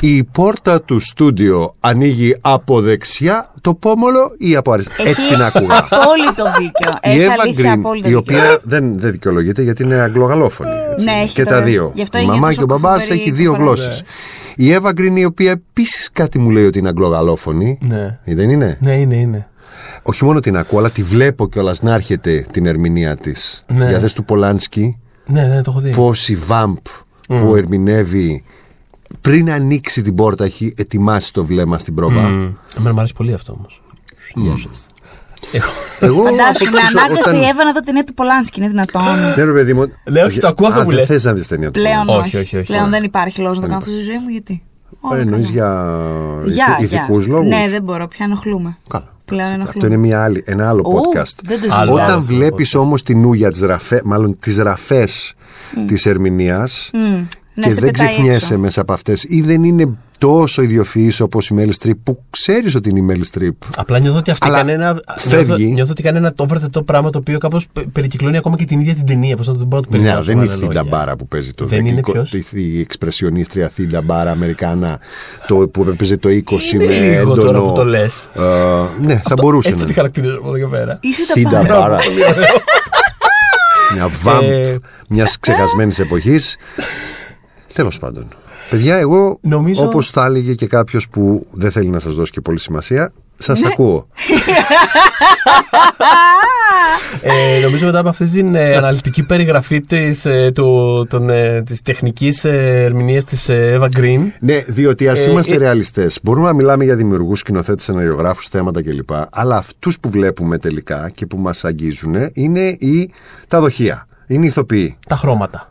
Η πόρτα του στούντιο ανοίγει από δεξιά το πόμολο ή από αριστερά. Έτσι την άκουγα. Απόλυτο δίκιο. Η Έχει Εύα αλήθεια Γκριν, απόλυτο η δίκιο. οποία δεν, δεν δικαιολογείται γιατί είναι αγγλογαλόφωνη. έτσι. Ναι, έχει και το- τα δύο. γι' αυτό η είναι μαμά τόσο και ο μπαμπάς φοβερή έχει δύο προφορά. γλώσσες. Η Εύα Γκριν, η οποία επίσης κάτι μου λέει ότι είναι αγγλογαλόφωνη. Ναι. Ε, Δεν είναι; Ναι, είναι, είναι. Όχι μόνο την ακούω, αλλά τη βλέπω κιόλας να έρχεται την ερμηνεία της. Ναι. Για δες του Πολάνσκι, Ναι, ναι, το έχω δει. πώ η Βάμπ που ερμηνεύει πριν ανοίξει την πόρτα έχει ετοιμάσει το βλέμμα στην πρόβα. Μμ. Εμένα μου αρέσει πολύ αυτό όμως. Εγώ Φαντάσου, από με πίσω, ανάγκασε όταν- η Εύα να δω την ταινία του Πολάνσκι. Είναι δυνατόν. Ναι, ρε παιδί μου. Ναι, όχι, το ακούω αυτό Α, που δεν λες. θες να δεις ταινία του Πλέον Πολάνσκι. Όχι, όχι, όχι. Πλέον Ωραία. δεν υπάρχει λόγος να το κάνω αυτό στη ζωή μου, γιατί. Όλα Ε, εννοείς καλά. για Για, ηθικού για. λόγους; Ναι, δεν μπορώ, πια ενοχλούμε. Καλά. Πλέον Αυτό ενοχλούμε. είναι μια άλλη, ένα άλλο Ου, podcast. δεν το Άλλο. συζητάω. Όταν αυτό το βλέπεις podcast. όμως την νούγια της ραφέ, μάλλον τις ραφές της ερμηνείας Μμ. Ναι, και σε δεν πετάει ξεχνιέσαι έξω. μέσα από αυτές ή δεν είναι τόσο ιδιοφυής όπως η Μέλη Στριπ που ξέρεις ότι είναι η Μέλη Στριπ. Απλά νιώθω ότι αυτή Αλλά κάνει ένα. φεύγει. Νιώθω, νιώθω ότι κάνει ένα over the top πράγμα το οποίο κάπως περικυκλώνει ακόμα και την ίδια την ταινία. Πώς να το μπορώ να το Ναι, περιγράψω. δεν είναι η με Θήντα λόγια. Μπάρα που παίζει το Δεν είναι δεκικό- ποιος; η- η εξπρεσιονίστρια Θήντα Μπάρα Αμερικάνα το, που έπαιζε το 20 Είναι με λίγο έντονο. τώρα που το λες. Ε, ναι, θα μπορούσε Έτσι να τη είναι. χαρακτηρίζω από εδώ και πέρα. Είσαι τα Θήντα πάντα. Μπάρα. Μια βάμπ Ε, μιας ξεχασμένης εποχής. Τέλος πάντων. Παιδιά, εγώ Νομίζω- όπως θα έλεγε και κάποιος που δεν θέλει να σας δώσει και πολύ σημασία, σας Ναι. ακούω. Ε, νομίζω μετά από αυτή την ε, αναλυτική περιγραφή της, ε, του, των, ε, της τεχνικής ε, ερμηνείας της ε, Eva Green Ναι, διότι ας Ε, είμαστε ε, ρεαλιστές. Μπορούμε να μιλάμε για δημιουργούς, σκηνοθέτες, σεναριογράφου, θέματα κλπ. Αλλά αυτούς που βλέπουμε τελικά και που μας αγγίζουν είναι οι... τα δοχεία. Είναι οι ηθοποιοί. τα χρώματα.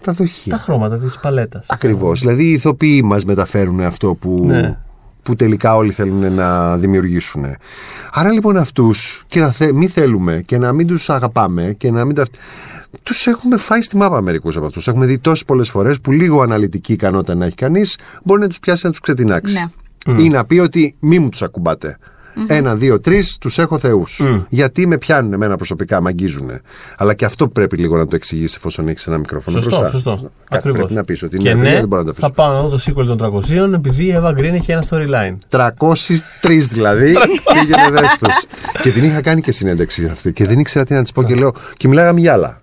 Τα δοχεία. Τα χρώματα της παλέτας. Ακριβώς. Δηλαδή οι ηθοποιοί μας μεταφέρουν αυτό που, Ναι. που τελικά όλοι θέλουν να δημιουργήσουν. Άρα λοιπόν αυτούς και να θε, μην θέλουμε και να μην τους αγαπάμε και να μην τα. Τους έχουμε φάει στη μάπα μερικούς από αυτούς. Έχουμε δει τόσες πολλές φορές που λίγο αναλυτική ικανότητα να έχει κανείς μπορεί να τους πιάσει να τους ξετινάξει. Ναι. Ή να πει ότι μη μου τους ακουμπάτε. Ένα, δύο, τρεις, τους έχω θεούς. Γιατί με πιάνουν εμένα προσωπικά, με αγγίζουν. Αλλά και αυτό πρέπει λίγο να το εξηγήσει εφόσον έχεις ένα μικρόφωνο Σωστό, μπροστά. σωστό. Κάτι Ακριβώς. πρέπει να πεις ότι και είναι ναι, δεν μπορώ να το αφήσω. θα πάω να δω το sequel των 300 επειδή η Eva Green έχει ένα storyline. 303 δηλαδή. Πήγαινε δες τους. Και την είχα κάνει και συνέντευξη για αυτή. Και δεν ήξερα τι να της πω και λέω. Και μιλάγαμε για άλλα.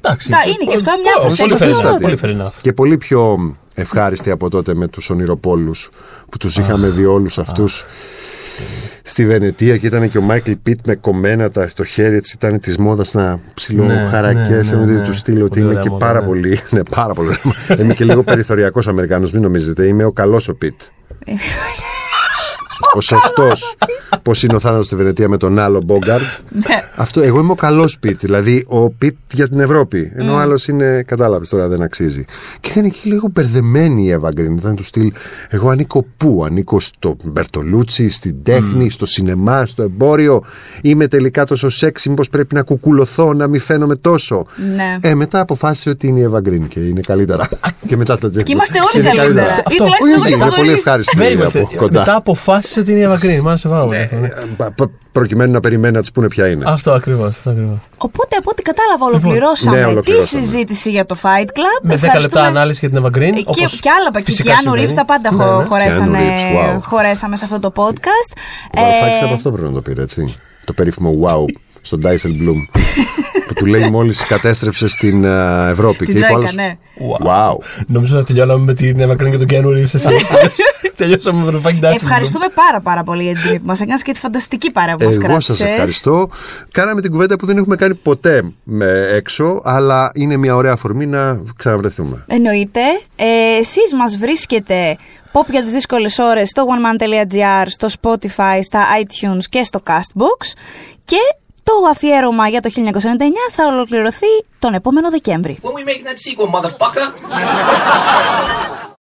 Εντάξει. Τα είναι και αυτό μια Πολύ προσέγγιση. fair enough, Πολύ Πολύ fair enough. Και πολύ πιο ευχάριστη από τότε με τους ονειροπόλους που τους είχαμε δει όλους αυτούς στη Βενετία και ήταν και ο Μάικλ Πιτ με κομμένα τα, το χέρι έτσι ήταν της μόδας να ψιλοχαρακέσαι ναι, ναι, ναι, ναι. του στείλω ότι Πολύ είμαι ωραία και μόδα, πάρα ναι. πολύ ναι πάρα πολύ είμαι και λίγο περιθωριακός Αμερικάνος μην νομίζετε. Είμαι ο καλός ο Πιτ. Ο σωστός πως είναι ο θάνατος στη Βενετία με τον άλλο Μπόγκαρτ Ναι. αυτό, εγώ είμαι ο καλός Πιτ, δηλαδή ο Πιτ για την Ευρώπη. Ενώ ο άλλος είναι, κατάλαβες τώρα, δεν αξίζει. Και ήταν εκεί λίγο μπερδεμένη η Εύα Γκριν. Ήταν του στυλ, εγώ ανήκω πού, ανήκω στο Μπερτολούτσι, στην τέχνη, στο σινεμά, στο εμπόριο. Είμαι τελικά τόσο σεξι, μήπως πρέπει να κουκουλωθώ, να μην φαίνομαι τόσο. Ναι. Ε, μετά αποφάσισε ότι είναι η Εύα Γκριν και είναι καλύτερα. και μετά το Και είμαστε όλοι Είναι καλύτερα. καλύτερα. Ή τουλάχιστον Όχι, εγώ είναι το πολύ γνωρίζω. ευχάριστη Very good. από κοντά. Μετά αποφάσισε ότι είναι η Eva Green. Μ' άρεσε πάρα πολύ αυτό. ναι. Ε, πα- πα- προκειμένου να περιμένει να της πούνε ποια είναι. Αυτό ακριβώς. Αυτό ακριβώς. Οπότε, από ό,τι κατάλαβα, ολοκληρώσαμε ναι, τη ολοκληρώσαμε. συζήση για το Fight Club. Με 10 λεπτά Ευχαριστούμε. ανάλυση για την Eva Green. Ε, Και, όπως και άλλα και φυσικά Keanu συμβαίνει. Reeves τα πάντα Ναι, χω- ναι. χωρέσανε, Keanu Reeves, wow. χωρέσαμε σε αυτό το podcast. Ο Βαρουφάκης Ε, από αυτό πρέπει να το πήρε, έτσι. Το περίφημο wow στον Dyson Bloom. που του λέει μόλις κατέστρεψε στην ε, Ευρώπη. Την και είπε ο Τρόικα, άλλος, ναι. Wow. Νομίζω ότι τελειώναμε με την Εύα Κρέν και τον Κιάνου Ρίβς, εσύ. Τελειώσαμε με το Fine Dutchman. Ευχαριστούμε πάρα πάρα πολύ για την τιμή που μας έκανες και τη φανταστική παρέα που μας Εγώ κράτησες. σας ευχαριστώ. Κάναμε την κουβέντα που δεν έχουμε κάνει ποτέ με έξω, αλλά είναι μια ωραία αφορμή να ξαναβρεθούμε. Εννοείται. Ε, εσείς μας βρίσκετε pop για τις δύσκολες ώρες στο oneman.gr, στο Spotify, στα iTunes και στο Castbox και το αφιέρωμα για το 1999 θα ολοκληρωθεί τον επόμενο Δεκέμβρη. When we making that sequel, motherfucker?